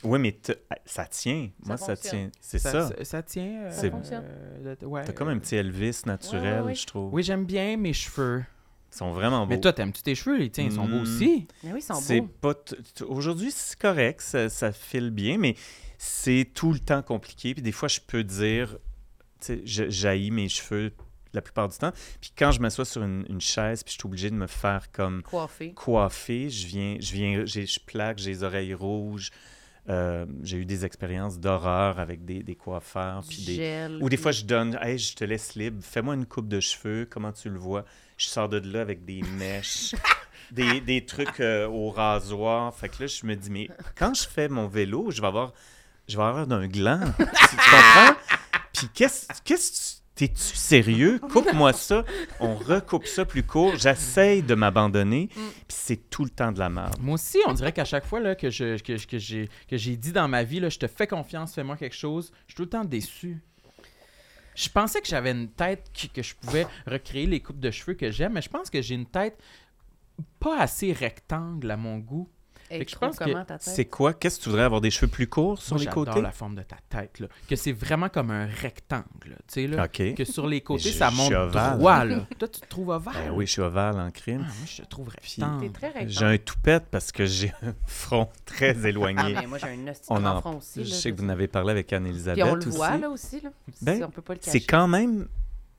Oui, mais t'as- ça tient. Ça Moi, ça tient. C'est ça. Ça, ça tient. euh, Ça fonctionne. euh, le- ouais, T'as comme un petit Elvis naturel, Ouais, ouais, ouais. je trouve. Oui, j'aime bien mes cheveux. Ils sont vraiment beaux. Mais toi, t'aimes-tu tes cheveux? Les tiens, ils sont beaux Mm. aussi. Mais oui, ils sont C'est beaux. pas t- t- Aujourd'hui, c'est correct, ça, ça file bien, mais c'est tout le temps compliqué. Puis des fois, je peux dire, tu sais, je- j'haïs mes cheveux la plupart du temps. Puis quand je m'assois sur une, une chaise, puis je suis obligé de me faire comme Coiffés. coiffer, je viens, je viens, j'ai- je plaque, j'ai les oreilles rouges. Euh, j'ai eu des expériences d'horreur avec des, des coiffeurs. Du Puis des, gel. ou des fois, je donne, hey, je te laisse libre, fais-moi une coupe de cheveux, comment tu le vois? Je sors de là avec des mèches, des, des trucs euh, au rasoir. Fait que là, je me dis, mais quand je fais mon vélo, je vais avoir, je vais avoir d'un gland. tu, tu comprends? Puis qu'est-ce qu'est-ce que tu- T'es-tu sérieux? Coupe-moi ça. On recoupe ça plus court. J'essaye de m'abandonner. Puis c'est tout le temps de la merde. Moi aussi, on dirait qu'à chaque fois là, que, je, que, que j'ai, que j'ai dit dans ma vie, là, je te fais confiance, fais-moi quelque chose, je suis tout le temps déçu. Je pensais que j'avais une tête que je pouvais recréer les coupes de cheveux que j'aime, mais je pense que j'ai une tête pas assez rectangle à mon goût. Hey, que je pense que comment ta tête? C'est quoi? Qu'est-ce que tu voudrais avoir des cheveux plus courts sur Moi, les j'adore côtés? la forme de ta tête, là. Que c'est vraiment comme un rectangle, là, tu sais, là. OK. Que sur les côtés, je- ça monte droit, là. Toi, tu te trouves ovale? Ben oui, je suis ovale en Ah, crime. moi, je te trouve rectangle. T'es très rectangle. J'ai un toupette parce que j'ai un front très Ah, éloigné. mais moi, j'ai un On en- front aussi. je sais que vous en avez parlé avec Anne-Elisabeth on le aussi. voit, là, aussi. Là. Ben, Si on peut pas le cacher. C'est quand même...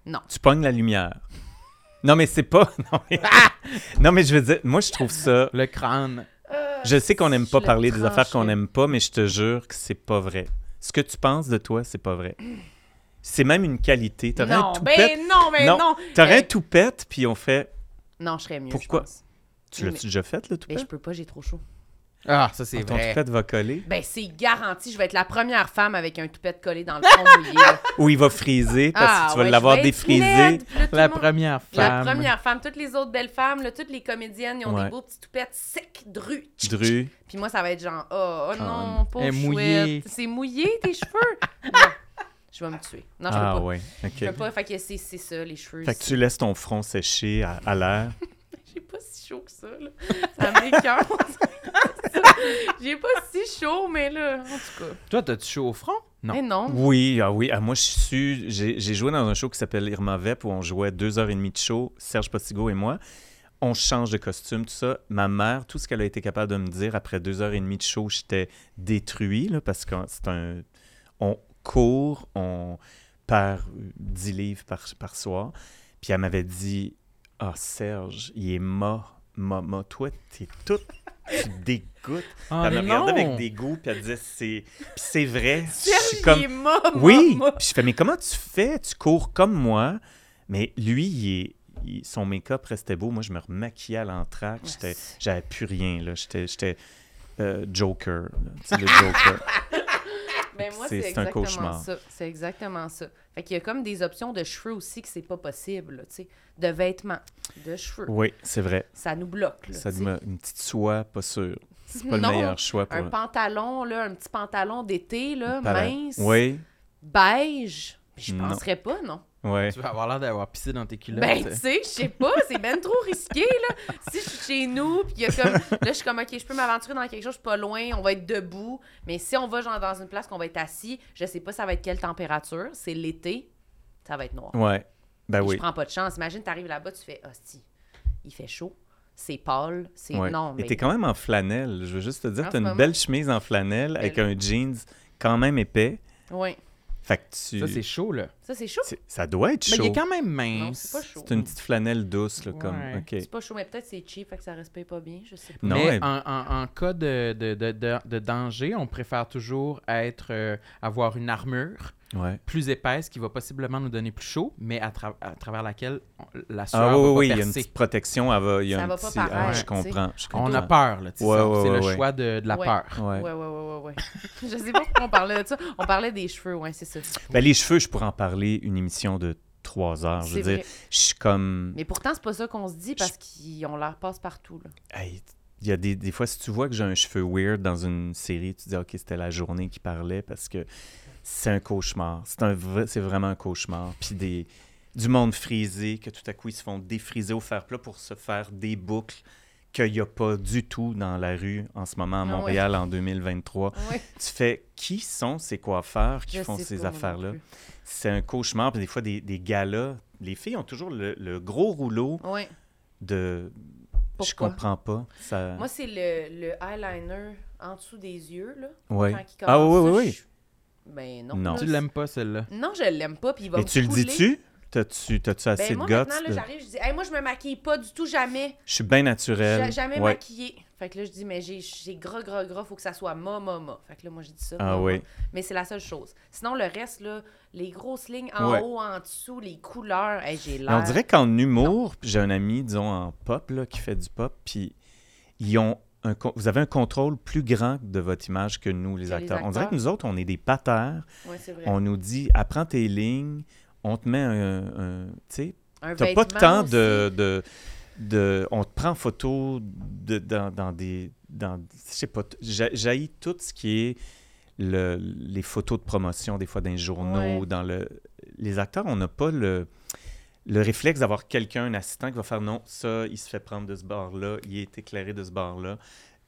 Non. Tu pognes la lumière. Non, mais c'est pas... Non mais... non, mais je veux dire, moi, je trouve ça... Le crâne. Je sais qu'on n'aime pas parler des affaires qu'on n'aime pas, mais je te jure que c'est pas vrai. Ce que tu penses de toi, c'est pas vrai. C'est même une qualité. T'aurais un toupette... ben non, mais Non. non. T'aurais un toupette, puis on fait... Non, je serais mieux, Pourquoi? je pense. Tu l'as-tu déjà fait, le toupette? je peux pas, j'ai trop chaud. Ah, ça, c'est Ton vrai. toupette va coller? Ben, c'est garanti, je vais être la première femme avec un toupette collé dans le front mouillé. là. Ou il va friser, parce Ah, que tu vas ouais, l'avoir je défrisé. laide, là, La monde- première La femme. première femme, toutes les autres belles femmes, là, toutes les comédiennes, ils ont Ouais. des beaux petits toupettes secs, drus. Dru. tchic. Puis moi, ça va être genre, oh, oh non, pauvre chouette. C'est mouillé, tes cheveux? non, je vais me tuer. Non, je peux Ah pas. ouais, Je ok. peux pas, fait que c'est c'est ça, les cheveux. Fait que tu laisses ton front sécher à, à l'air. J'ai pas si chaud que ça, là. Ça J'ai pas si chaud, mais là, en tout cas. Toi, t'as-tu chaud au front? Non. Mais non. Oui, ah oui. Ah, moi, je suis su- J'ai joué dans un show qui s'appelle Irma Vep où on jouait deux heures et demie de show, Serge Postigo et moi. On change de costume, tout ça. Ma mère, tout ce qu'elle a été capable de me dire après deux heures et demie de show, j'étais détruit là, parce que c'est un. On court, on perd 10 livres par, par soir. Puis elle m'avait dit Ah, Serge, il est mort. Mama, toi, t'es tout. Tu dégoûtes. Ah, elle me regardait avec des goûts, puis elle disait c'est. Puis c'est vrai. Je suis comme. mort, Oui! Puis je fais, mais comment tu fais? Tu cours comme moi, mais lui, il est- son make-up restait beau. Moi, je me remaquillais à l'entraque. J'avais plus rien. J'étais euh, Joker. là. Le Joker. Ben moi, C'est- un exactement cauchemar. ça. C'est exactement ça. Fait qu'il y a comme des options de cheveux aussi que c'est pas possible, tu sais. De vêtements, de cheveux. Oui, c'est vrai. Ça nous bloque, là, Ça une petite soie, pas sûr. C'est pas Non, le meilleur choix pour... Un pantalon, là, un petit pantalon d'été, là, mince, Oui, beige? Je penserais pas, non. Oui. Tu vas avoir l'air d'avoir pissé dans tes culottes. Ben, tu sais, je sais pas, c'est ben trop risqué, là. Si je suis chez nous, puis il y a comme. Là, je suis comme, OK, je peux m'aventurer dans quelque chose, je suis pas loin, on va être debout. Mais si on va, genre, dans une place qu'on va être assis, je sais pas ça va être quelle température. C'est l'été, ça va être noir. Ouais. Ben oui. Je prends pas de chance. Imagine, t'arrives là-bas, tu fais, hostie, il fait chaud. c'est pâle, c'est... Ouais. Non, Et mais... t'es quand même en flanelle. Je veux juste te dire, t'as une moment. belle chemise en flanelle avec Belle. un jeans quand même épais. Ouais. Fait que tu... Ça, c'est chaud, là. Ça, c'est chaud? c'est- ça doit être Mais chaud. il est quand même Non, mince. c'est pas chaud. C'est une petite flanelle douce, là, comme... Ouais. C'est pas chaud, mais peut-être c'est cheap, fait que ça respire pas bien, je sais pas. Non, Mais elle- en, en- en cas de, de, de, de- de danger, on préfère toujours être euh, avoir une armure Ouais. plus épaisse qui va possiblement nous donner plus chaud, mais à, tra- à travers laquelle on- la sueur Ah va oui, oui, il y a une petite protection. Elle va, il y a Ça un va pas paraître, Ah, je comprends, je On a peur, là, Ouais, c'est ouais, le choix de, de la Ouais. peur. Ouais. Ouais, ouais, ouais, ouais, ouais. je sais pas pourquoi on parlait de ça. On parlait des cheveux, ouais, c'est ça. Ben, les cheveux, je pourrais en parler une émission de trois heures. Je veux dire, je suis comme... Mais pourtant, c'est pas ça qu'on se dit parce qu'ils ont l'air passe partout, là. Hey, il y a des, des fois, si tu vois que j'ai un cheveu weird dans une série, tu te dis, OK, c'était la journée qui parlait parce que c'est un cauchemar. C'est un vrai- c'est vraiment un cauchemar. Puis des, du monde frisé, que tout à coup, ils se font défriser au fer plat pour se faire des boucles qu'il n'y a pas du tout dans la rue en ce moment à Ah ouais. Montréal en 2023. Ouais. Tu fais, qui sont ces coiffeurs qui Je font ces affaires-là? C'est un cauchemar. Puis des fois, des, des galas, les filles ont toujours le, le gros rouleau Ouais. de... Je Pourquoi? comprends pas. Ça... Moi, c'est le, le eyeliner en dessous des yeux, là. Quand Ah oui, oui, oui. je- Ben non. Non. là, Tu l'aimes pas, celle-là? Non, je l'aime pas, puis il va Mais me tu le couler. dis-tu? T'as-tu t'as-tu assez Ben moi, de guts? maintenant, là, de- j'arrive, je dis, hey, moi, je me maquille pas du tout, jamais. Je suis bien Ja- naturel. jamais Ouais. maquillée. Fait que là, je dis, mais j'ai j'ai gras, gras, gras, faut que ça soit ma, ma, ma. Fait que là, moi, j'ai dit ça. Ah ma, oui. ma. Mais c'est la seule chose. Sinon, le reste, là, les grosses lignes en Ouais. haut, en dessous, les couleurs, hey, j'ai Mais l'air. on dirait qu'en humour, puis j'ai un ami, disons, en pop, là, qui fait du pop, puis ils ont un vous avez un contrôle plus grand de votre image que nous, les, Que les acteurs. On dirait que nous autres, on est des patères. Ouais, c'est vrai. On nous dit, apprends tes lignes, on te met un... un- tu sais, T'as pas de temps de, de, de- On te prend en photo de, dans, dans des. Dans, je sais pas. t- j'a- J'haïs tout ce qui est le, les photos de promotion, des fois dans les journaux, Ouais. dans le. Les acteurs, on n'a pas le, le réflexe d'avoir quelqu'un, un assistant qui va faire non, ça, il se fait prendre de ce bord-là, il est éclairé de ce bord-là.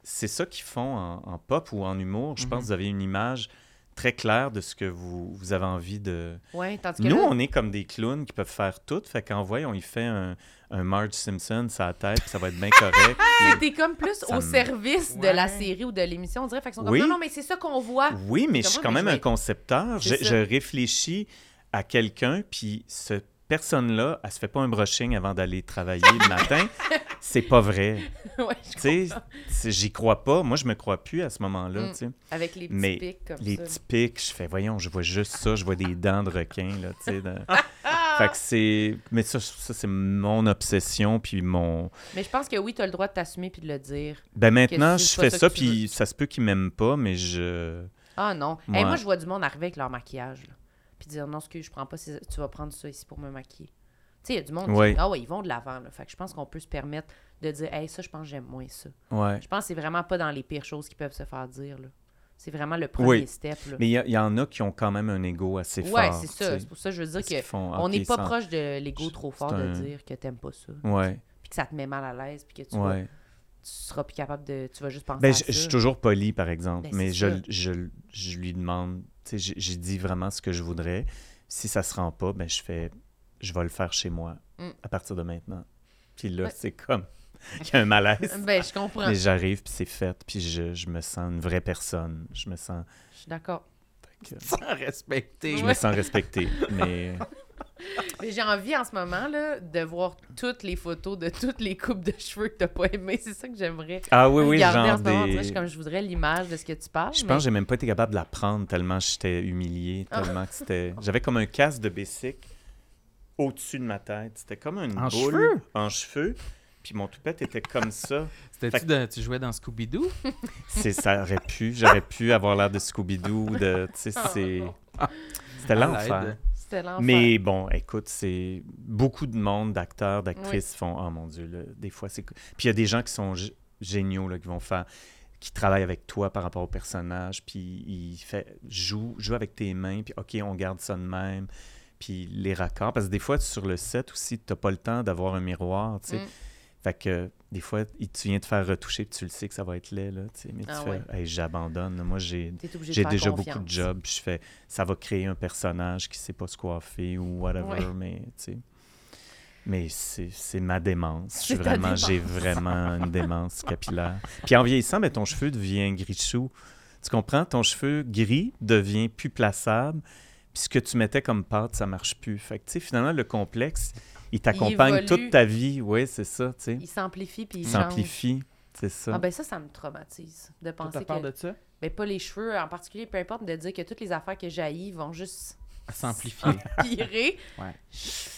C'est ça qu'ils font en, en pop ou en humour. Je pense Mhm. que vous avez une image très claire de ce que vous, vous avez envie de, Ouais, tandis que nous, là, on est comme des clowns qui peuvent faire tout. Fait qu'en voyant, on y fait un, un Marge Simpson la tête, puis ça va être bien correct. puis- t'es comme plus Ça au me- service de Ouais. la série ou de l'émission, on dirait. Fait qu'ils sont comme, Oui. non, non, mais c'est ça qu'on voit. Oui, mais je suis quand même un concepteur. Je, je réfléchis à quelqu'un, puis cette personne-là, elle se fait pas un brushing avant d'aller travailler le matin. C'est pas vrai. ouais, Tu j'y crois pas. Moi, je me crois plus à ce moment-là. Mm. tu. Avec les petits Mais pics comme Les ça. petits pics, je fais, voyons, je vois juste ça, je vois des dents de requin, là, tu de- Fait que c'est... Mais ça, ça c'est mon obsession, puis mon... Mais je pense que oui, t'as le droit de t'assumer puis de le dire. Ben maintenant, je fais ça ça, tu puis ça se peut qu'ils m'aiment pas, mais je... Ah non. Hey, moi, je vois du monde arriver avec leur maquillage. là. Puis dire non, excuse, je prends pas, ces- tu vas prendre ça ici pour me maquiller. Tu sais, il y a du monde qui. Ah ouais, ils vont de l'avant. là. Fait que je pense qu'on peut se permettre de dire, hey, ça, je pense que j'aime moins ça. Ouais. Je pense que c'est vraiment pas dans les pires choses qui peuvent se faire dire. là. C'est vraiment le premier Oui. step. Là. Mais il y, en a qui ont quand même un ego assez fort. ouais, c'est ça. C'est pour ça que je veux dire Parce qu'ils que font, on OK, n'est pas proche de l'ego trop fort de dire que t'aimes pas ça. Ouais, Puis que ça te met mal à l'aise. Puis que tu, vas- ouais. tu seras plus capable de. Tu vas juste penser Ben, à je, je ça. suis toujours poli, par exemple, Ben, mais je, je, je lui demande, j'ai- j'ai dit vraiment ce que je voudrais. Si ça se rend pas, ben je fais, je vais le faire chez moi Mm. à partir de maintenant. Puis là, Ouais. c'est comme, il y a un malaise. Ben, je comprends. Mais j'arrive, puis c'est fait, puis je, je me sens une vraie personne. Je me sens, Je suis d'accord. que- Sans respecter. je me sens respecté. mais Mais j'ai envie en ce moment là, de voir toutes les photos de toutes les coupes de cheveux que t'as pas aimées. C'est ça que j'aimerais ah oui, oui, regarder en genre ce moment. Je, comme, je voudrais l'image de ce que tu parles. Je mais- pense que j'ai même pas été capable de la prendre tellement j'étais humilié, Ah. tellement que c'était. J'avais comme un casque de Bessic au-dessus de ma tête. C'était comme une En boule cheveux? en cheveux. Puis mon toupette était comme ça. C'était-tu Fait de- tu jouais dans Scooby-Doo? C'est, ça aurait pu. J'aurais pu avoir l'air de Scooby-Doo. De, tu sais, Ah, c'est... non. C'était l'enfer. Mais bon, écoute, c'est beaucoup de monde, d'acteurs, d'actrices font Oh mon Dieu, là, des fois c'est. Puis il y a des gens qui sont géniaux, là, qui vont faire, qui travaillent avec toi par rapport au personnage, puis il fait joue, joue avec tes mains, puis OK, on garde ça de même, puis les raccords. Parce que des fois, sur le set aussi, tu n'as pas le temps d'avoir un miroir, tu sais. Mm. Fait que des fois, tu viens te faire retoucher, puis tu le sais que ça va être laid, là. Mais Ah tu ouais. fais, Hey, j'abandonne. Moi, j'ai. Déjà confiance. beaucoup de jobs, je fais ça va créer un personnage qui sait pas se coiffer ou whatever, Ouais. mais. Mais c'est ma démence. Vraiment, j'ai démence. vraiment une démence capillaire. Puis en vieillissant, ben, ton cheveu devient gris-chou. Tu comprends? Ton cheveu gris devient plus plaçable. Puis ce que tu mettais comme pâte, ça marche plus. Fait que, finalement, le complexe, il t'accompagne toute ta vie. Oui, c'est ça, tu sais. Il s'amplifie puis Il s'amplifie. C'est ça. Ah ben ça, ça me traumatise de penser que... de ça? Ben pas les cheveux en particulier, peu importe, de dire que toutes les affaires que j'haïs vont juste S'amplifier. empirer. Ouais. Pff,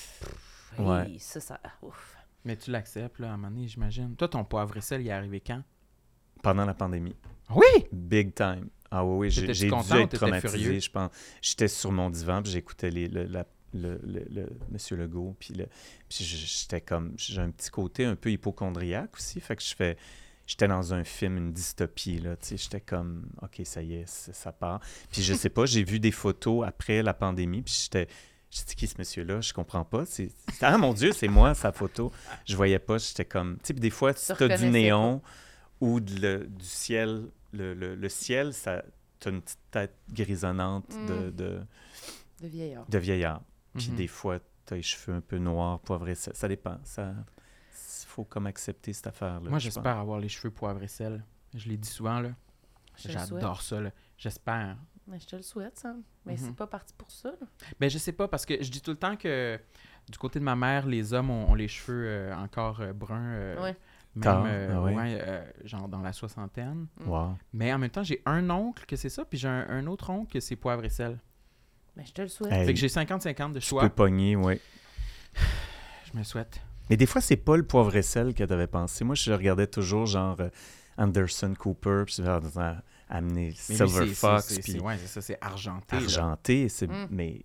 Ouais. hey, ça, ça... Ouf. Mais tu l'acceptes, là, à un moment donné, j'imagine. Toi, ton poivre et sel, il est arrivé quand? Pendant la pandémie. Oui! Big time. Ah oui, oui, j'ai dû être traumatisé, furieux? je pense. J'étais sur mon divan, puis j'écoutais les, le, la- le, le, le- Monsieur Legault, puis, le, puis j'étais comme... J'ai un petit côté un peu hypochondriaque aussi, fait que je fais... J'étais dans un film, une dystopie, là, tu sais, j'étais comme, OK, ça y est, ça part. Puis je sais pas, j'ai vu des photos après la pandémie, puis j'étais... J'ai dit, qui ce monsieur-là? Je comprends pas. C'est... Ah, mon Dieu, c'est moi, sa photo. Je voyais pas, j'étais comme... Tu sais, des fois, si Tu t'as du néon ou de le- du ciel, le, le- le ciel, ça... T'as une petite tête grisonnante de, Mm. de, De vieillard. de vieillard. Puis Mhm. des fois, t'as les cheveux un peu noirs, poivrés. Ça, ça dépend. Ça... faut comme accepter cette affaire-là. Moi, j'espère avoir les cheveux poivre et sel. Je l'ai dit souvent, là. J'adore ça, là. J'espère. Mais je te le souhaite, ça. Mais Mhm. c'est pas parti pour ça. là. Ben, je sais pas, parce que je dis tout le temps que du côté de ma mère, les hommes ont, ont les cheveux euh, encore euh, bruns. euh, Ouais. Même, euh, ah ouais. ouais, euh, genre dans la soixantaine. Wow. Mais en même temps, j'ai un oncle que c'est ça, puis j'ai un, un autre oncle que c'est poivre et sel. Mais je te le souhaite. Hey, Fait que j'ai 50-50 de tu choix. peux pogner, oui. Je me souhaite. Mais des fois, c'est pas le poivre et sel que t'avais pensé. Moi, je regardais toujours genre euh, Anderson Cooper, puis je disais, amener lui, Silver c'est- Fox, c'est- Ouais, ça, c'est argenté. argenté. c'est- Mm. Mais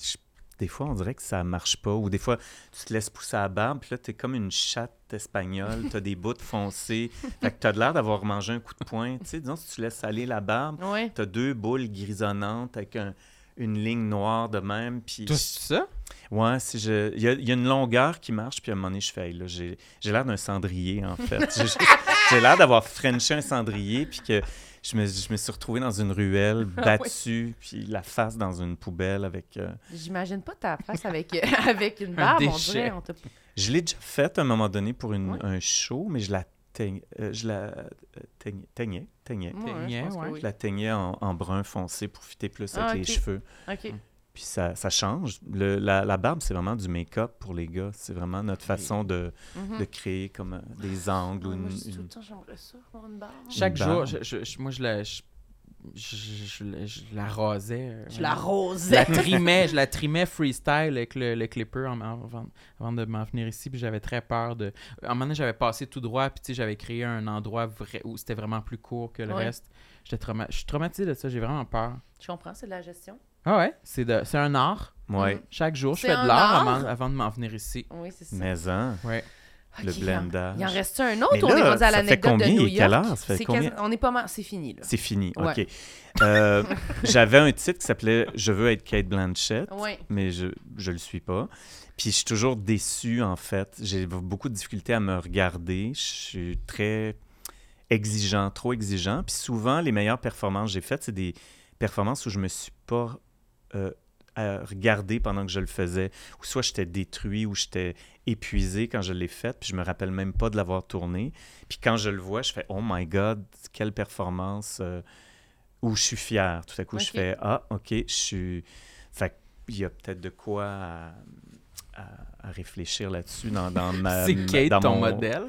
je- des fois, on dirait que ça marche pas. Ou des fois, tu te laisses pousser à la barbe, puis là, t'es comme une chatte espagnole. T'as des bouts foncés. Fait que t'as de l'air d'avoir mangé un coup de poing. Tu sais, disons, si tu laisses aller la barbe, Ouais. t'as deux boules grisonnantes avec un- une ligne noire de même. Puis c'est ça? Ouais, si je... il, y a, il y a une longueur qui marche, puis à un moment donné, je fais, là, j'ai, j'ai l'air d'un cendrier, en fait. j'ai, j'ai l'air d'avoir frenché un cendrier, puis que je me, je me suis retrouvé dans une ruelle, Ah battu, puis la face dans une poubelle avec... euh, J'imagine pas ta face avec, avec une barbe, on dirait. On t'a- Je l'ai déjà fait à un moment donné pour une- Ouais. un show, mais je la teigne- euh, je la euh, teignais, teignais. Teignais, ouais. oui. Je la teignais en, en brun foncé pour fitter plus avec Ah, les ok. cheveux. OK. Puis ça, ça change. Le- la, la barbe, c'est vraiment du make-up pour les gars. C'est vraiment notre façon de, Mhm. de créer comme euh, des angles ou Ouais, moi, une, je dis tout le temps, j'aimerais ça, avoir une barbe. Chaque Une jour, barbe. je, je- je- moi, je la, je, je- je la- je la rasais. euh, Je la Je rosais. la trimais, je la trimais freestyle avec le, le clipper en- avant, avant de m'en venir ici, puis j'avais très peur de... À un moment donné, j'avais passé tout droit, puis tu sais, j'avais créé un endroit vrai, où c'était vraiment plus court que le Ouais. reste. J'étais trauma... Je suis traumatisé de ça, j'ai vraiment peur. Je comprends, c'est de la gestion. Ah ouais? C'est de... c'est un art. Ouais, Chaque jour, je fais de l'art art? avant, avant de m'en venir ici. Oui, c'est ça. mais hein, Ouais. Le Ok, blendage. Il en, reste un autre ou on est là, rendu à l'anecdote de combien? New Il est York? C'est combien? On est pas mal... C'est fini, là. C'est fini, Ouais. OK. Euh, J'avais un titre qui s'appelait « Je veux être Kate Blanchett Oui. mais je je le suis pas. Puis je suis toujours déçu, en fait. J'ai beaucoup de difficultés à me regarder. Je suis très exigeant, trop exigeant. Puis souvent, les meilleures performances que j'ai faites, c'est des performances où je me suis pas euh, à regarder pendant que je le faisais. Ou soit j'étais détruit ou j'étais épuisé quand je l'ai fait, puis je me rappelle même pas de l'avoir tourné. Puis quand je le vois, je fais « Oh my God, quelle performance! euh, Où je suis fier. Tout à coup, je fais « Ah, OK, je suis... » Fait il y a peut-être de quoi à, à- à réfléchir là-dessus dans, dans ma... c'est Kate, dans ton mon- modèle?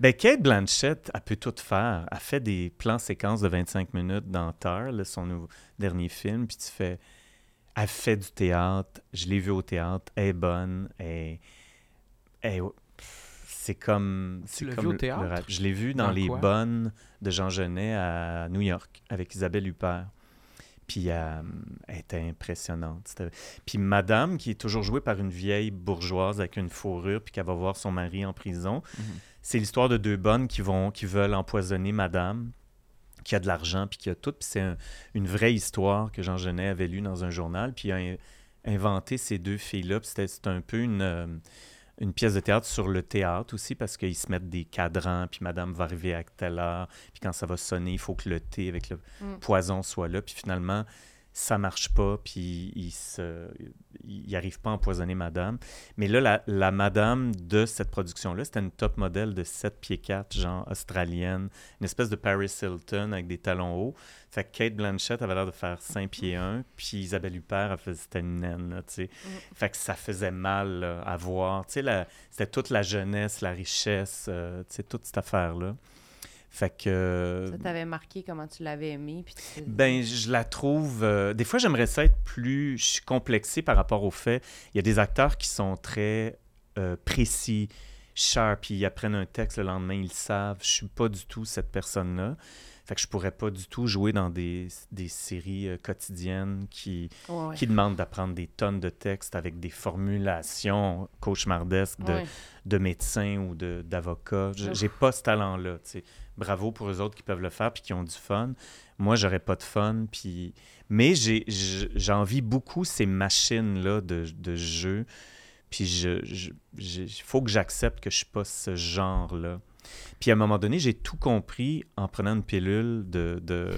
Ben, Kate Blanchett, elle peut tout faire. Elle fait des plans séquences de 25 minutes dans Tar, là, son nouveau- dernier film, puis tu fais... Elle fait du théâtre. Je l'ai vue au théâtre. Elle est bonne. Elle, pff, c'est comme... l'as le- le théâtre? Je l'ai vue dans, Dans Les? Bonnes de Jean Genet à New York avec Isabelle Huppert. Puis euh, elle était impressionnante. Puis Madame, qui est toujours jouée par une vieille bourgeoise avec une fourrure, puis qu'elle va voir son mari en prison, Mhm. c'est l'histoire de deux bonnes qui vont qui veulent empoisonner Madame, qui a de l'argent, puis qui a tout. Puis c'est un- une vraie histoire que Jean Genet avait lue dans un journal, puis il a in- inventé ces deux filles-là. Puis c'était c'est un peu une, euh, une pièce de théâtre sur le théâtre aussi, parce qu'ils se mettent des cadrans, puis Madame va arriver à telle heure, puis quand ça va sonner, il faut que le thé avec le Mm. poison soit là. Puis finalement, ça marche pas, puis il se, il arrive pas à empoisonner madame. Mais là, la, la madame de cette production-là, c'était une top modèle de 7 pieds 4, genre australienne, une espèce de Paris Hilton avec des talons hauts. Fait que Kate Blanchett avait l'air de faire 5 pieds 1, puis Isabelle Huppert, c'était une naine, là, tu sais. Fait que ça faisait mal là, à voir. Tu sais, la- c'était toute la jeunesse, la richesse, euh, tu sais, toute cette affaire-là. Fait que... Ça t'avait marqué comment tu l'avais aimé. Puis tu- Ben, je la trouve. euh, des fois, j'aimerais ça être plus. Je suis complexé par rapport au fait. Il y a des acteurs qui sont très euh, précis, sharp, puis ils apprennent un texte le lendemain, ils le savent. Je suis pas du tout cette personne-là. Fait que je pourrais pas du tout jouer dans des, des séries euh, quotidiennes qui, Ouais, ouais. qui demandent d'apprendre des tonnes de textes avec des formulations cauchemardesques de, Ouais. de médecins ou d'avocats. Je-. J'ai pas ce talent-là. Bravo pour eux autres qui peuvent le faire puis qui ont du fun. Moi, j'aurais pas de fun. Puis... Mais j'envie beaucoup ces machines-là de, de jeu. Puis je, je- il faut que j'accepte que je suis pas ce genre-là. Puis à un moment donné, j'ai tout compris en prenant une pilule de, de,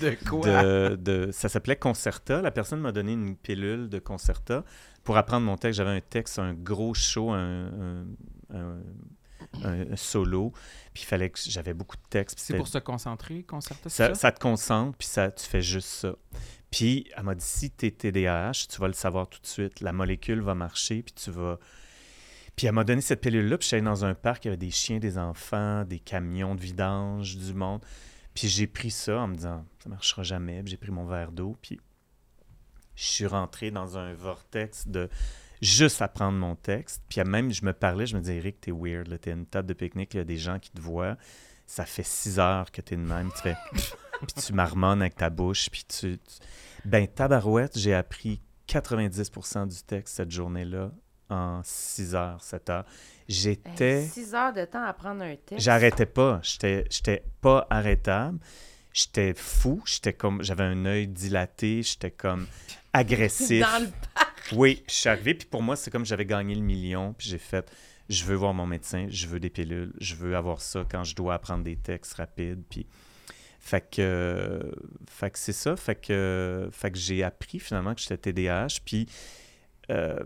De quoi? de, de- ça s'appelait Concerta. La personne m'a donné une pilule de Concerta pour apprendre mon texte. J'avais un texte, un gros show, un, un- un- un- un solo. Puis il fallait que j'avais beaucoup de textes. C'est pour se concentrer, concerter ça, ça? ça te concentre, puis ça, tu fais juste ça. Puis elle m'a dit si tu es TDAH, tu vas le savoir tout de suite. La molécule va marcher, puis tu vas. Puis elle m'a donné cette pilule-là, puis je suis dans un parc, il y avait des chiens, des enfants, des camions de vidange, du monde. Puis j'ai pris ça en me disant ça marchera jamais. J'ai pris mon verre d'eau, puis je suis rentré dans un vortex de juste apprendre mon texte. Puis même, je me parlais, je me disais, Eric, t'es weird, t'es une table de pique-nique, il y a des gens qui te voient. Ça fait six heures que t'es de même, tu fais... puis tu marmonnes avec ta bouche, puis tu... tu- Ben, tabarouette, j'ai appris 90% du texte cette journée-là en 6 heures, 7 heures. J'étais... 6 heures de temps à prendre un texte. J'arrêtais pas. J'étais, pas arrêtable. J'étais fou. J'étais comme, j'avais un œil dilaté. J'étais comme agressif. Dans le Oui, puis je suis arrivé. Puis pour moi, c'est comme j'avais gagné le million. Puis j'ai fait, je veux voir mon médecin. Je veux des pilules. Je veux avoir ça quand je dois apprendre des textes rapides. Puis fait que, euh, fait que c'est ça. Fait que, fait que j'ai appris finalement que j'étais TDAH. Puis euh,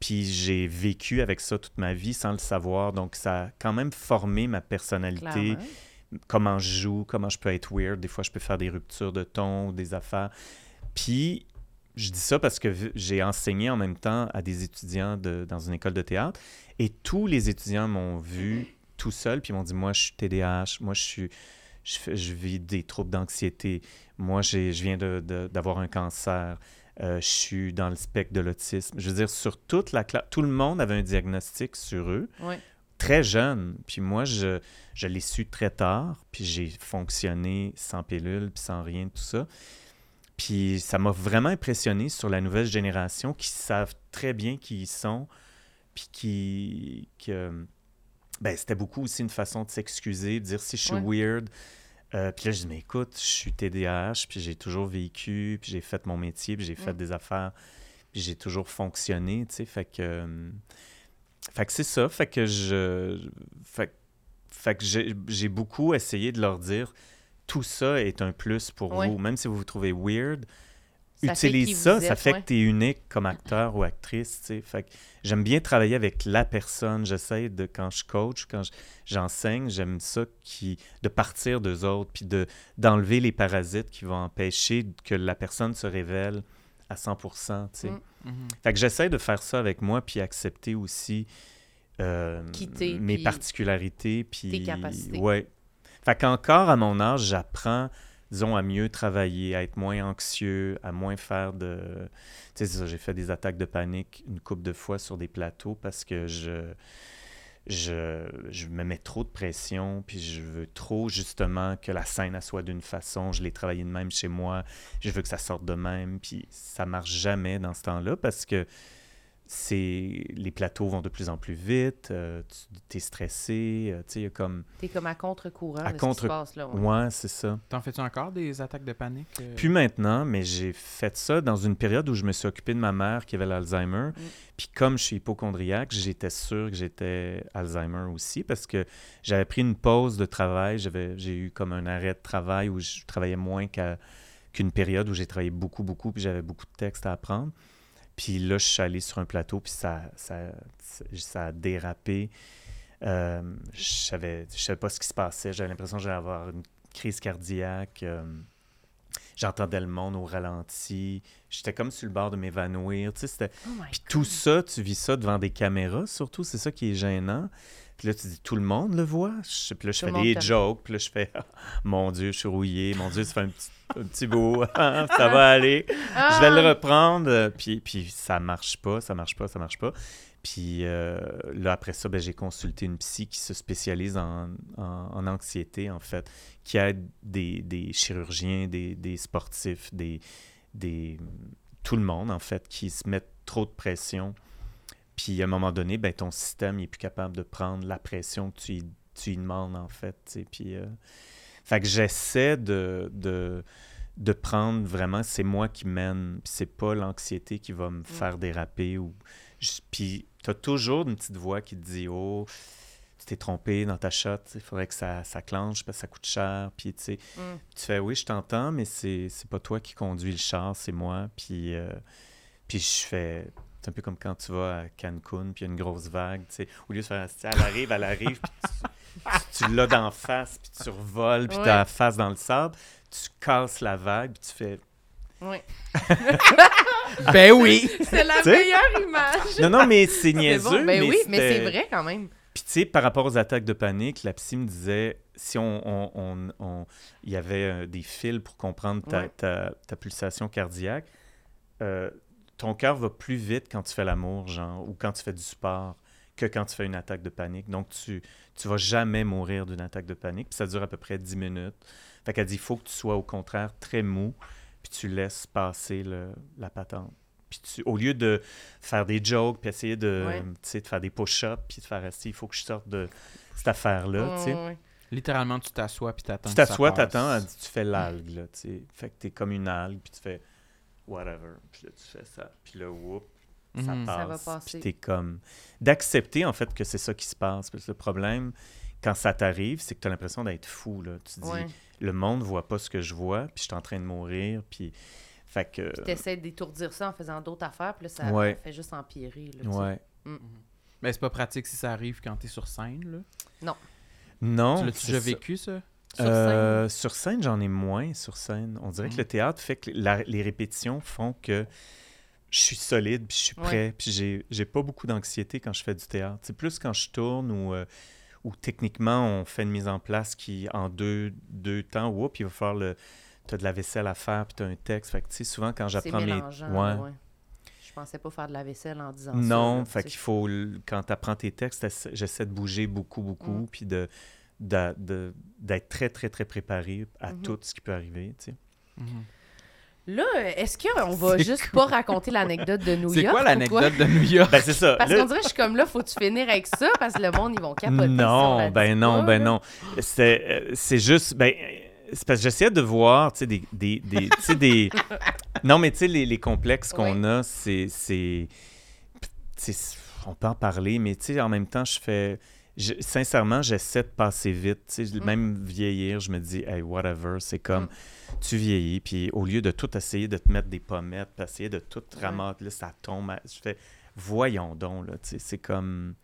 puis j'ai vécu avec ça toute ma vie sans le savoir. Donc, ça a quand même formé ma personnalité, Clairement. comment je joue, comment je peux être weird. Des fois, je peux faire des ruptures de ton, des affaires. Puis, je dis ça parce que j'ai enseigné en même temps à des étudiants de- dans une école de théâtre. Et tous les étudiants m'ont vu tout seul, puis ils m'ont dit Moi, je suis TDAH, moi, je suis. Je, vis des troubles d'anxiété. Moi, je viens de- de- d'avoir un cancer. Euh, je suis dans le spectre de l'autisme. Je veux dire, sur toute la classe, tout le monde avait un diagnostic sur eux, très jeune. Puis moi, je, je l'ai su très tard, puis j'ai fonctionné sans pilule, puis sans rien, tout ça. Puis ça m'a vraiment impressionné sur la nouvelle génération qui savent très bien qui ils sont, puis qui... que, ben, c'était beaucoup aussi une façon de s'excuser, de dire si je suis weird. Euh, puis là, je dis, mais écoute, je suis TDAH, puis j'ai toujours vécu, puis j'ai fait mon métier, puis j'ai fait Mm. des affaires, puis j'ai toujours fonctionné, tu sais. Fait que, euh, fait que c'est ça. Fait que je. Fait, fait que j'ai beaucoup essayé de leur dire tout ça est un plus pour vous. Même si vous vous trouvez weird, Ça utilise ça, ça fait ouais. que tu es unique comme acteur ou actrice, tu sais. Fait que j'aime bien travailler avec la personne. J'essaie de, quand je coach, quand je- j'enseigne, j'aime ça qui, de partir d'eux autres, puis de, d'enlever les parasites qui vont empêcher que la personne se révèle à 100%, tu sais. Mm. Mhm. Fait que j'essaie de faire ça avec moi, puis accepter aussi euh, mes puis particularités, puis... tes capacités. Ouais. Fait qu'encore à mon âge, j'apprends, disons, à mieux travailler, à être moins anxieux, à moins faire de... Tu sais, j'ai fait des attaques de panique une couple de fois sur des plateaux parce que je... Je, je me mets trop de pression, puis je veux trop justement que la scène soit d'une façon. Je l'ai travaillé de même chez moi, je veux que ça sorte de même, puis ça marche jamais dans ce temps-là parce que c'est les plateaux vont de plus en plus vite, euh, tu es stressé, euh, tu sais, comme... T'es comme à contre-courant À de ce contre- qui se passe là. ouais. Ouais, c'est ça. T'en fais-tu encore des attaques de panique? euh? Plus maintenant, mais j'ai fait ça dans une période où je me suis occupé de ma mère qui avait l'Alzheimer. Puis comme je suis hypochondriaque, j'étais sûr que j'étais Alzheimer aussi parce que j'avais pris une pause de travail. J'avais, j'ai eu comme un arrêt de travail où je travaillais moins qu'une période où j'ai travaillé beaucoup, beaucoup, puis j'avais beaucoup de textes à apprendre. Puis là, je suis allé sur un plateau, puis ça, ça, ça, a dérapé. Euh, je savais, je savais pas ce qui se passait. J'avais l'impression que j'allais avoir une crise cardiaque. euh, J'entendais le monde au ralenti. J'étais comme sur le bord de m'évanouir. Tu sais. Oh tout ça, tu vis ça devant des caméras, surtout. C'est ça qui est gênant. Puis là, tu dis, tout le monde le voit? Je- Puis là, je Tout fais des jokes. Puis là, je fais, mon Dieu, je suis rouillé. Mon Dieu, ça fait un petit, un petit bout. ça va aller. Je vais le Ah! reprendre. euh, Puis, puis ça marche pas, ça marche pas, ça marche pas. Puis euh, là, après ça, ben, j'ai consulté une psy qui se spécialise en, en- en anxiété, en fait, qui aide des, des chirurgiens, des, des sportifs, des, des, tout le monde, en fait, qui se mettent trop de pression. Puis à un moment donné, ben, ton système n'est plus capable de prendre la pression que tu y, tu y demandes, en fait. Puis, euh, fait que j'essaie de, de, de prendre vraiment, c'est moi qui mène, c'est pas l'anxiété qui va me faire déraper. Ou, puis tu as toujours une petite voix qui te dit Oh, tu t'es trompé dans ta shot, il faudrait que ça, ça clenche parce que ça coûte cher. Puis tu sais, Mm. tu fais Oui, je t'entends, mais c'est c'est pas toi qui conduis le char, c'est moi. Puis, euh, puis je fais. C'est un peu comme quand tu vas à Cancun, puis il y a une grosse vague. tu sais. Au lieu de faire elle arrive, elle arrive, puis tu, tu l'as d'en face, puis tu revoles, puis Ouais. tu as la face dans le sable. Tu casses la vague, puis tu fais Ouais. Ben oui! C'est la meilleure image. Non, non, mais c'est C'est niaiseux. bon. Ben oui, mais c'est vrai quand même. Puis tu sais, par rapport aux attaques de panique, la psy me disait, si on, on- on- on- il y avait euh, des fils pour comprendre ta, Ouais. ta- ta pulsation cardiaque, euh, ton cœur va plus vite quand tu fais l'amour, genre, ou quand tu fais du sport, que quand tu fais une attaque de panique. Donc, tu tu vas jamais mourir d'une attaque de panique. Puis ça dure à peu près 10 minutes. Fait qu'elle dit, il faut que tu sois au contraire très mou, puis tu laisses passer le- la patente. Puis tu, au lieu de faire des jokes, puis essayer de, Ouais. tu sais, de faire des push-ups, puis de faire rester, il faut que je sorte de cette affaire-là, tu sais. Ouais. Littéralement, tu t'assois puis t'attends. Tu t'assois, t'attends, elle dit, tu fais l'algue, là, tu sais. Fait que t'es comme une algue, puis tu fais whatever. Puis là, tu fais ça. Puis là, whoop, ça Mhm. passe. Ça va passer. Puis t'es comme... D'accepter, en fait, que c'est ça qui se passe. Parce que le problème, quand ça t'arrive, c'est que t'as l'impression d'être fou, là. Tu dis, Ouais. le monde voit pas ce que je vois, puis je suis en train de mourir, puis... Fait que... Puis t'essaies d'étourdir ça en faisant d'autres affaires, puis là, ça Ouais. fait juste empirer. Là, tu sais. Ouais. Mais c'est pas pratique si ça arrive quand t'es sur scène, là? Non, tu l'as-tu c'est déjà ça. vécu, ça? Sur Euh, scène. sur scène, j'en ai moins sur scène. On dirait que Mm. le théâtre fait que la- les répétitions font que je suis solide, puis je suis prêt, puis j'ai, j'ai pas beaucoup d'anxiété quand je fais du théâtre. C'est plus quand je tourne ou, euh, ou techniquement on fait une mise en place qui, en deux, deux temps, whoop, il va falloir le. Tu as de la vaisselle à faire, puis tu as un texte. Fait que, tu sais, souvent quand j'apprends mes. Ouais. ouais. Je pensais pas faire de la vaisselle en disant ça. Non, fait qu'il faut, quand tu apprends tes textes, essa- j'essaie de bouger beaucoup, beaucoup, Mm. puis de- d'être très, très, très préparé à Mhm. tout ce qui peut arriver, tu sais. Là, est-ce qu'on va C'est juste pas raconter l'anecdote de New York? C'est quoi? l'anecdote de New York? Ben, c'est ça. Parce Là- qu'on dirait que je suis comme là, faut-tu finir avec ça? Parce que le monde, ils vont capoter. non, ben dit non, pas, ben non. C'est, euh, c'est juste, ben, c'est parce que j'essayais de voir, tu sais, des, des, des, tu sais, des... Non, mais tu sais, les, les complexes qu'on a, c'est, on peut en parler, mais tu sais, en même temps, je fais, je- sincèrement, j'essaie de passer vite, tu sais, Mm. même vieillir, je me dis, hey, whatever, c'est comme, Mm. tu vieillis, puis au lieu de tout essayer de te mettre des pommettes, puis essayer de tout Ouais. ramasser, là, ça tombe, à- je fais, voyons donc, là, tu sais, c'est comme...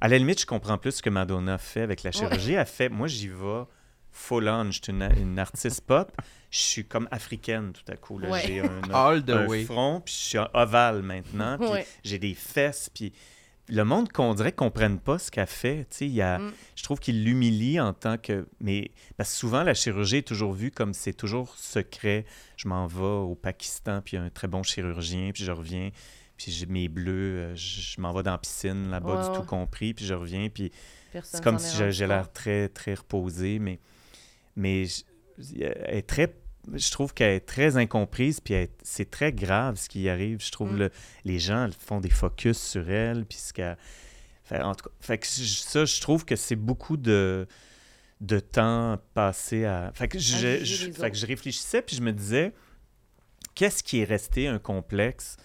À la limite, je comprends plus ce que Madonna fait avec la chirurgie. Elle fait, moi, j'y vais full on. Je suis une, une artiste pop. Je suis comme africaine tout à coup. là. Ouais. J'ai un, All the un way. front, puis je suis ovale maintenant. Puis Ouais. j'ai des fesses, puis le monde qu'on dirait qu'on comprenne pas ce qu'elle fait. Tu sais, il y a, Mm. Je trouve qu'il l'humilie en tant que... Mais parce que souvent, la chirurgie est toujours vue comme c'est toujours secret. Je m'en vais au Pakistan, puis il y a un très bon chirurgien, puis je reviens, puis j'ai mes bleus, euh, je, m'en vais dans la piscine là-bas, du tout compris, puis je reviens, puis c'est comme si j'ai- l'air très, très reposé, mais, mais je- elle est très... Je trouve qu'elle est très incomprise, puis elle- c'est très grave ce qui arrive. Je trouve Mm. le, les gens font des focus sur elle, puis ce qu'elle... Fait, en tout cas, fait que ça, je trouve que c'est beaucoup de, de temps passé à... Fait que, je, juger je- les fait que autres. je réfléchissais, puis je me disais, qu'est-ce qui est resté un complexe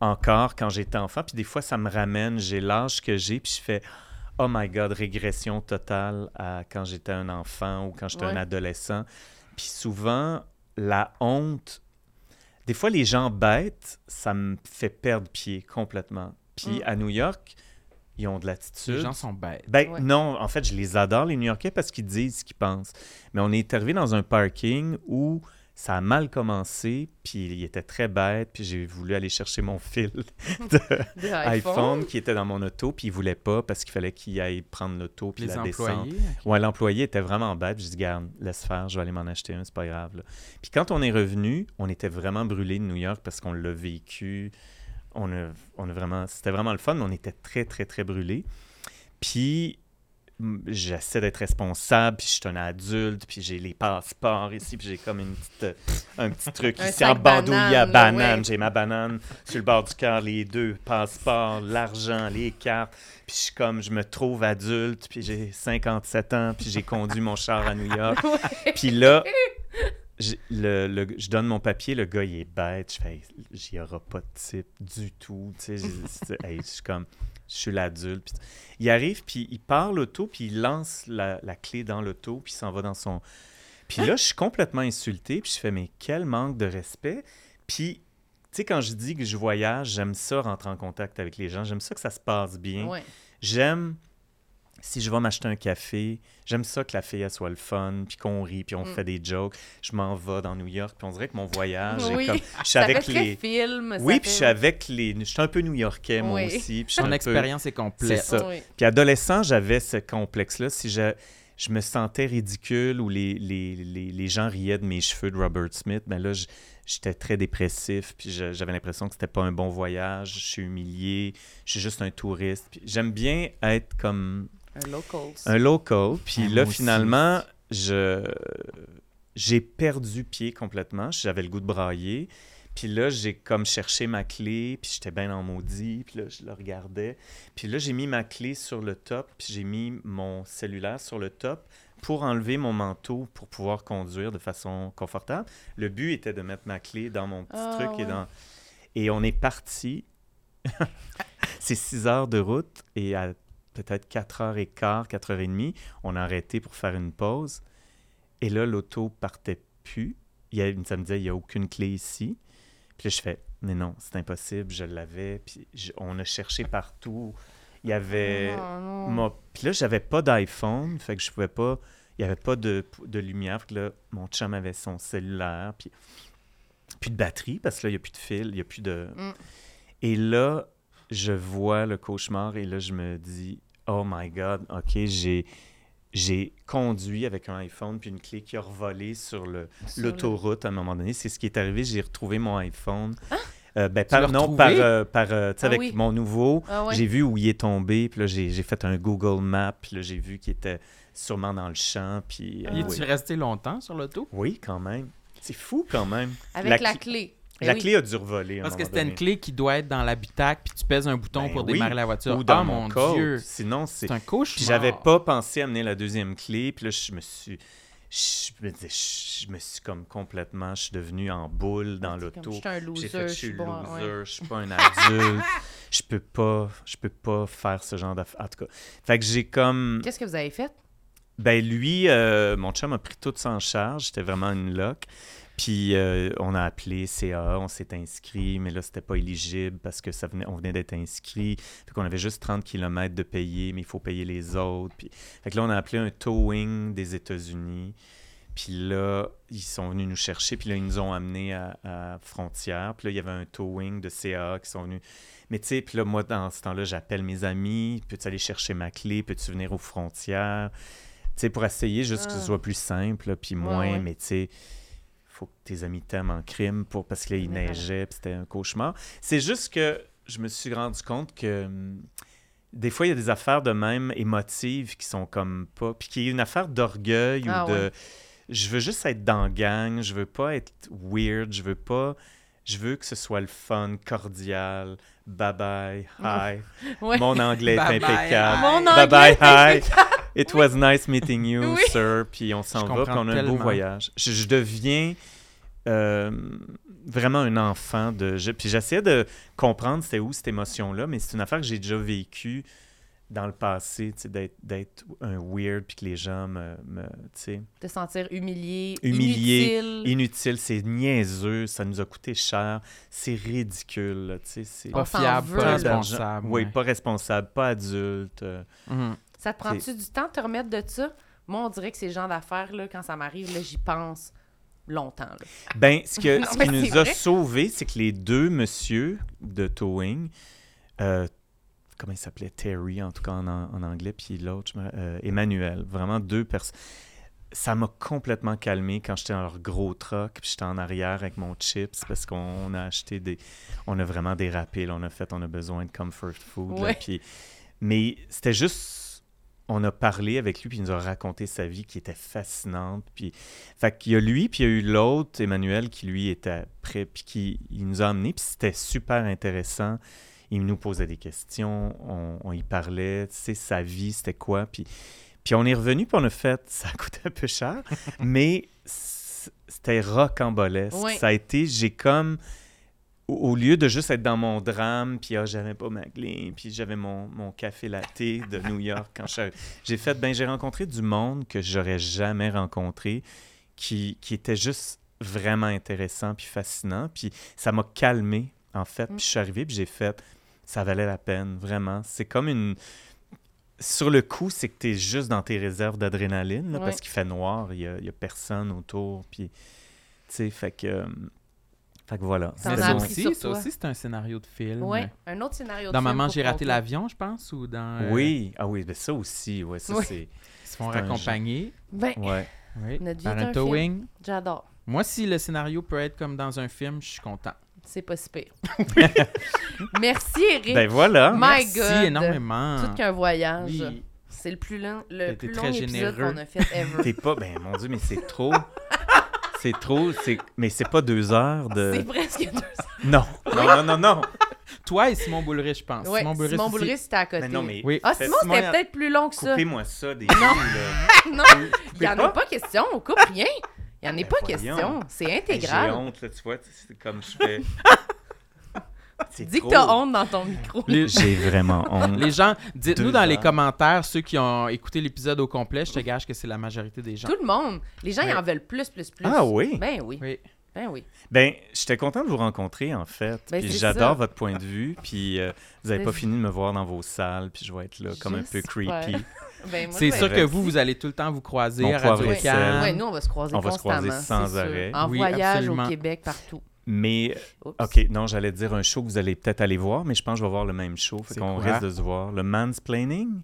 encore quand j'étais enfant? Puis des fois, ça me ramène, j'ai l'âge que j'ai, puis je fais, oh my God, régression totale à quand j'étais un enfant ou quand j'étais un adolescent. Puis souvent, la honte. Des fois, les gens bêtes, ça me fait perdre pied complètement. Puis Mm. à New York, ils ont de l'attitude. Les gens sont bêtes. Ben Ouais. non, en fait, je les adore, les New-Yorkais, parce qu'ils disent ce qu'ils pensent. Mais on est arrivé dans un parking où ça a mal commencé, puis il était très bête, puis j'ai voulu aller chercher mon fil de De iPhone qui était dans mon auto, puis il voulait pas parce qu'il fallait qu'il aille prendre l'auto, puis Les la descendre. Ouais, l'employé était vraiment bête. Je dis, garde, laisse faire, je vais aller m'en acheter un, c'est pas grave. là. Puis quand on est revenu, on était vraiment brûlés de New York parce qu'on l'a vécu. On a, on a vraiment, c'était vraiment le fun, mais on était très, très, très brûlés. Puis j'essaie d'être responsable, puis je suis un adulte, puis j'ai les passeports ici, puis j'ai comme une petite, euh, un petit truc Un ici en bandoulier à banane, ouais. J'ai ma banane sur le bord du cœur, les deux passeports, l'argent, les cartes. Puis je suis comme, je me trouve adulte, puis j'ai 57 ans, puis j'ai conduit mon char à New York. Puis là, je, le- le- je donne mon papier, le gars, il est bête. Je fais, j'y aura pas de type du tout. Tu sais, je, c'est- hey, je suis comme, je suis l'adulte. Puis il arrive, puis il part l'auto, puis il lance la, la clé dans l'auto, puis il s'en va dans son. Puis là, je suis complètement insulté, puis je fais, mais quel manque de respect. Puis, tu sais, quand je dis que je voyage, j'aime ça rentrer en contact avec les gens. J'aime ça que ça se passe bien. Ouais. J'aime, si je vais m'acheter un café, j'aime ça que la fille, elle soit le fun, puis qu'on rit, puis on Mm. fait des jokes. Je m'en vais dans New York, puis on dirait que mon voyage est Oui. comme... Je suis Ça avec fait les... film. ça Oui, fait- puis je suis avec les... Je suis un peu new-yorkais, moi Oui. aussi. puis Ton peu- expérience est complète. C'est ça. Oui. Puis adolescent, j'avais ce complexe-là. Si je, je me sentais ridicule ou les, les, les, les gens riaient de mes cheveux de Robert Smith, ben là, j'étais très dépressif. Puis je- j'avais l'impression que c'était pas un bon voyage. Je suis humilié. Je suis juste un touriste. Puis j'aime bien être comme Un local. Puis Ah, là, aussi. finalement, je j'ai perdu pied complètement. J'avais le goût de brailler. Puis là, j'ai comme cherché ma clé, puis j'étais bien en maudit, puis là, je le regardais. Puis là, j'ai mis ma clé sur le top, puis j'ai mis mon cellulaire sur le top pour enlever mon manteau pour pouvoir conduire de façon confortable. Le but était de mettre ma clé dans mon petit Ah, truc et dans... Et on est parti. C'est six heures de route et à peut-être 4h15, 4h30, on a arrêté pour faire une pause. Et là, l'auto partait plus. Il y a, ça me disait, il n'y a aucune clé ici. Puis là, je fais, mais non, c'est impossible, je l'avais. Puis je- on a cherché partout. Il y avait... Oh, non. mon- Puis là, j'avais pas d'iPhone, fait que je pouvais pas... Il n'y avait pas de, de lumière. Fait que là, mon chum avait son cellulaire, puis plus de batterie, parce que là, il n'y a plus de fil, il n'y a plus de... Mm. Et là, je vois le cauchemar, et là, je me dis, oh my God, OK, j'ai... J'ai conduit avec un iPhone puis une clé qui a revolé sur le, Sur le- l'autoroute à un moment donné. C'est ce qui est arrivé. J'ai retrouvé mon iPhone. Euh, ben, par, non, par, euh, par euh, Ah avec oui. mon nouveau. Ah ouais. J'ai vu où il est tombé, puis là, j'ai j'ai fait un Google Map, puis là, j'ai vu qu'il était sûrement dans le champ, puis... Ah Y es-tu oui. resté longtemps sur l'auto? Oui, quand même. C'est fou, quand même. Avec la, clé- clé. Eh La oui. clé a dû revoler. Parce que c'était une clé qui doit être dans l'habitacle, puis tu pèses un bouton Ben pour oui. démarrer la voiture. Ou dans ah mon code. Dieu! Sinon, c'est... Un cauchemar. Puis j'avais pas pensé à amener la deuxième clé, puis là, je me suis... Je me, disais, je me suis comme complètement... Je suis devenu en boule dans l'auto. Je suis un loser. fait, je suis bon. loser, ouais. je suis pas un adulte, je peux pas, je peux pas faire ce genre d'affaires. En tout cas, fait que j'ai comme, Qu'est-ce que vous avez fait? ben lui, euh, mon chum a pris tout ça en charge, c'était vraiment une loc. Puis euh, on a appelé CA, on s'est inscrit, mais là c'était pas éligible parce que ça venait, on venait d'être inscrit. Fait qu'on avait juste 30 km de payer, mais il faut payer les autres. Puis, fait que là on a appelé un towing des États-Unis. Puis là, ils sont venus nous chercher. Puis là, ils nous ont amenés à, à Frontière. Puis là, il y avait un towing de CA qui sont venus. Mais tu sais, puis là, moi, dans ce temps-là, j'appelle mes amis. Peux-tu aller chercher ma clé? Peux-tu venir aux frontières? Tu sais, pour essayer juste que ce Ah. soit plus simple, puis Ouais, moins. ouais. Mais tu sais, faut que tes amis t'aiment en crime pour, parce que là, il Mais voilà. neigeait, puis c'était un cauchemar. C'est juste que je me suis rendu compte que hum, des fois, il y a des affaires de même émotives qui sont comme pas. Puis qu'il y a une affaire d'orgueil Ah ou de. ouais. Je veux juste être dans la gang, je veux pas être weird, je veux pas. Je veux que ce soit le fun, cordial, bye bye, hi. Ouais. Mon anglais est impeccable. Mon Bye anglais bye, est hi. It was nice meeting you, Oui. sir. Puis on s'en va, puis on a un beau voyage. Je, je deviens euh, vraiment un enfant de. je- puis j'essayais de comprendre c'était où cette émotion-là, mais c'est une affaire que j'ai déjà vécue dans le passé, tu sais, d'être, d'être un weird, puis que les gens me, me tu sais, Te sentir humilié, Humilié, inutile. inutile, c'est niaiseux, ça nous a coûté cher, c'est ridicule, tu sais, Pas fiable, pas responsable. Oui, ouais. pas responsable, pas adulte. euh, Mhm. Ça te prend-tu du temps de te remettre de ça? Moi, on dirait que ces gens d'affaires, là, quand ça m'arrive, là, j'y pense longtemps. là. Ben, ce, que, Non, ce qui nous a sauvés, c'est que les deux messieurs de towing, euh, comment il s'appelait? Terry, en tout cas en, en anglais, puis l'autre, euh, Emmanuel, vraiment deux personnes. Ça m'a complètement calmé quand j'étais dans leur gros truck, puis j'étais en arrière avec mon chips, parce qu'on a acheté des... On a vraiment dérapé, là, on a fait, on a besoin de comfort food. là, puis- mais c'était juste... On a parlé avec lui, puis il nous a raconté sa vie qui était fascinante, puis fait qu'il y a lui, puis il y a eu l'autre, Emmanuel, qui lui était prêt, puis qui il nous a amenés, puis c'était super intéressant. Il nous posait des questions, on, on y parlait, tu sais, sa vie, c'était quoi, puis, puis on est revenu, puis on a fait, ça a coûté un peu cher, mais c'était rocambolesque. Ça a été, j'ai comme, au, au lieu de juste être dans mon drame, puis ah, j'avais pas ma clé, puis j'avais mon, mon café latte de New York quand. J'ai fait, ben j'ai rencontré du monde que j'aurais jamais rencontré, qui, qui était juste vraiment intéressant puis fascinant. Puis ça m'a calmé, en fait. Mm. Puis je suis arrivé, puis j'ai fait, ça valait la peine, vraiment. C'est comme une... Sur le coup, c'est que tu es juste dans tes réserves d'adrénaline, Ouais. parce qu'il fait noir, il n'y a, il y a personne autour. Puis, tu sais, fait que... Fait que voilà. Ça Mais aussi, ça aussi, c'est un scénario de film. Ouais, un autre scénario de Dans film Maman, pour j'ai raté l'avion, je pense, ou dans... euh, Oui, ah oui, ben ça aussi, ouais, ça Oui. c'est... Ils se font raccompagner. Ben, Ouais. Oui, Notre vie par est un un towing. j'adore. Moi, si le scénario peut être comme dans un film, je suis content. C'est pas si pire. Merci, Eric. Ben voilà. My Merci God. énormément. Tout qu'un voyage. Oui. C'est le plus long, le plus très long épisode qu'on a fait ever. T'es pas... Ben mon Dieu, mais c'est trop... C'est trop, c'est... Mais c'est pas deux heures de... C'est presque deux heures. Non, non, non, non, non. Toi et Simon Boulrich, je pense. Ouais, Simon Boulrich Simon. Boulris, c'était à côté. Mais non, mais... Oui. Ah, Simon, Simon, c'était a- peut-être plus long que ça. Coupez-moi ça des non. là. non, il n'y en a pas question. On coupe rien. Il n'y en a Ben, pas voyons. question. C'est Hey, J'ai intégral. honte, là, tu vois, c'est comme je fais... Dis que trop. t'as honte dans ton micro. Les, J'ai vraiment honte. les gens, dites-nous dans les commentaires, ceux qui ont écouté l'épisode au complet, je te gage que c'est la majorité des gens. Tout le monde. Les gens, ils en veulent plus, plus, plus. Ah oui? Ben oui. Oui. Ben oui. Ben, j'étais content de vous rencontrer, en fait. Ben, puis j'adore ça. votre point de vue. Puis euh, vous n'avez Ben, pas fini de me voir dans vos salles. Puis je vais être là comme un peu creepy. Ben, moi, C'est sûr que vous, vous allez tout le temps vous croiser Mon à Radio. Cannes. Ouais, nous, on va se croiser On va se croiser constamment. sans arrêt. En Oui, voyage absolument. au Québec, partout. Mais, Oups. OK, non, j'allais dire un show que vous allez peut-être aller voir, mais je pense que je vais voir le même show. Fait qu'on risque de se voir. Le mansplaining,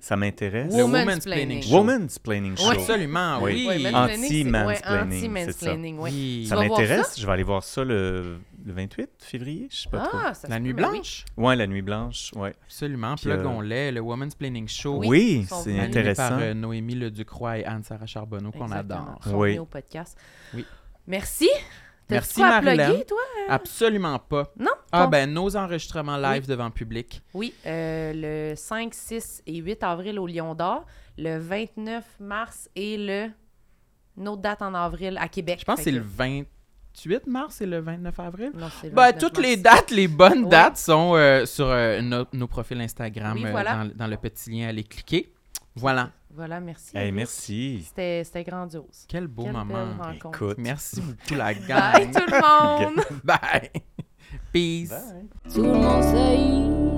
ça m'intéresse. Le Woman's Planning Planning. Show. Woman's Planning Show. Ouais. Absolument, Oui. oui. Ouais, Oui. mansplaining, c'est- ouais, Anti-mansplaining, c'est ça. Anti-mansplaining. Oui. Ça m'intéresse. Je vais aller voir ça le, le 28 février, je sais pas trop. Ah, ça La se nuit ben oui. blanche? Ouais, la nuit blanche, ouais. Absolument. Puis, euh, Plugons-les, le Woman's Planning Show. Oui, Oui, c'est intéressant. par euh, Noémie Leducroix et Anne-Sarah Charbonneau, qu'on adore. Oui. au podcast. Oui. Merci. Merci, quoi Marilyn. plugger, toi? Absolument pas. Non? Ah Ton- ben, nos enregistrements live devant public. Oui, euh, le 5, 6 et 8 avril au Lion d'Or, le 29 mars et le... Une autre date en avril à Québec. Je pense que c'est le que- 28 mars et le 29 avril. Non, Ben, 29 toutes mars. les dates, les bonnes Oui. dates sont euh, sur euh, nos, nos profils Instagram Oui, euh, dans le petit lien. Allez cliquer. Voilà. Voilà, merci. Hey, merci. C'était c'était grandiose. Quel beau Quelle moment. belle rencontre. Écoute. Merci beaucoup, la Bye gang. tout le monde! Bye. Peace. Bye. Tout le monde sait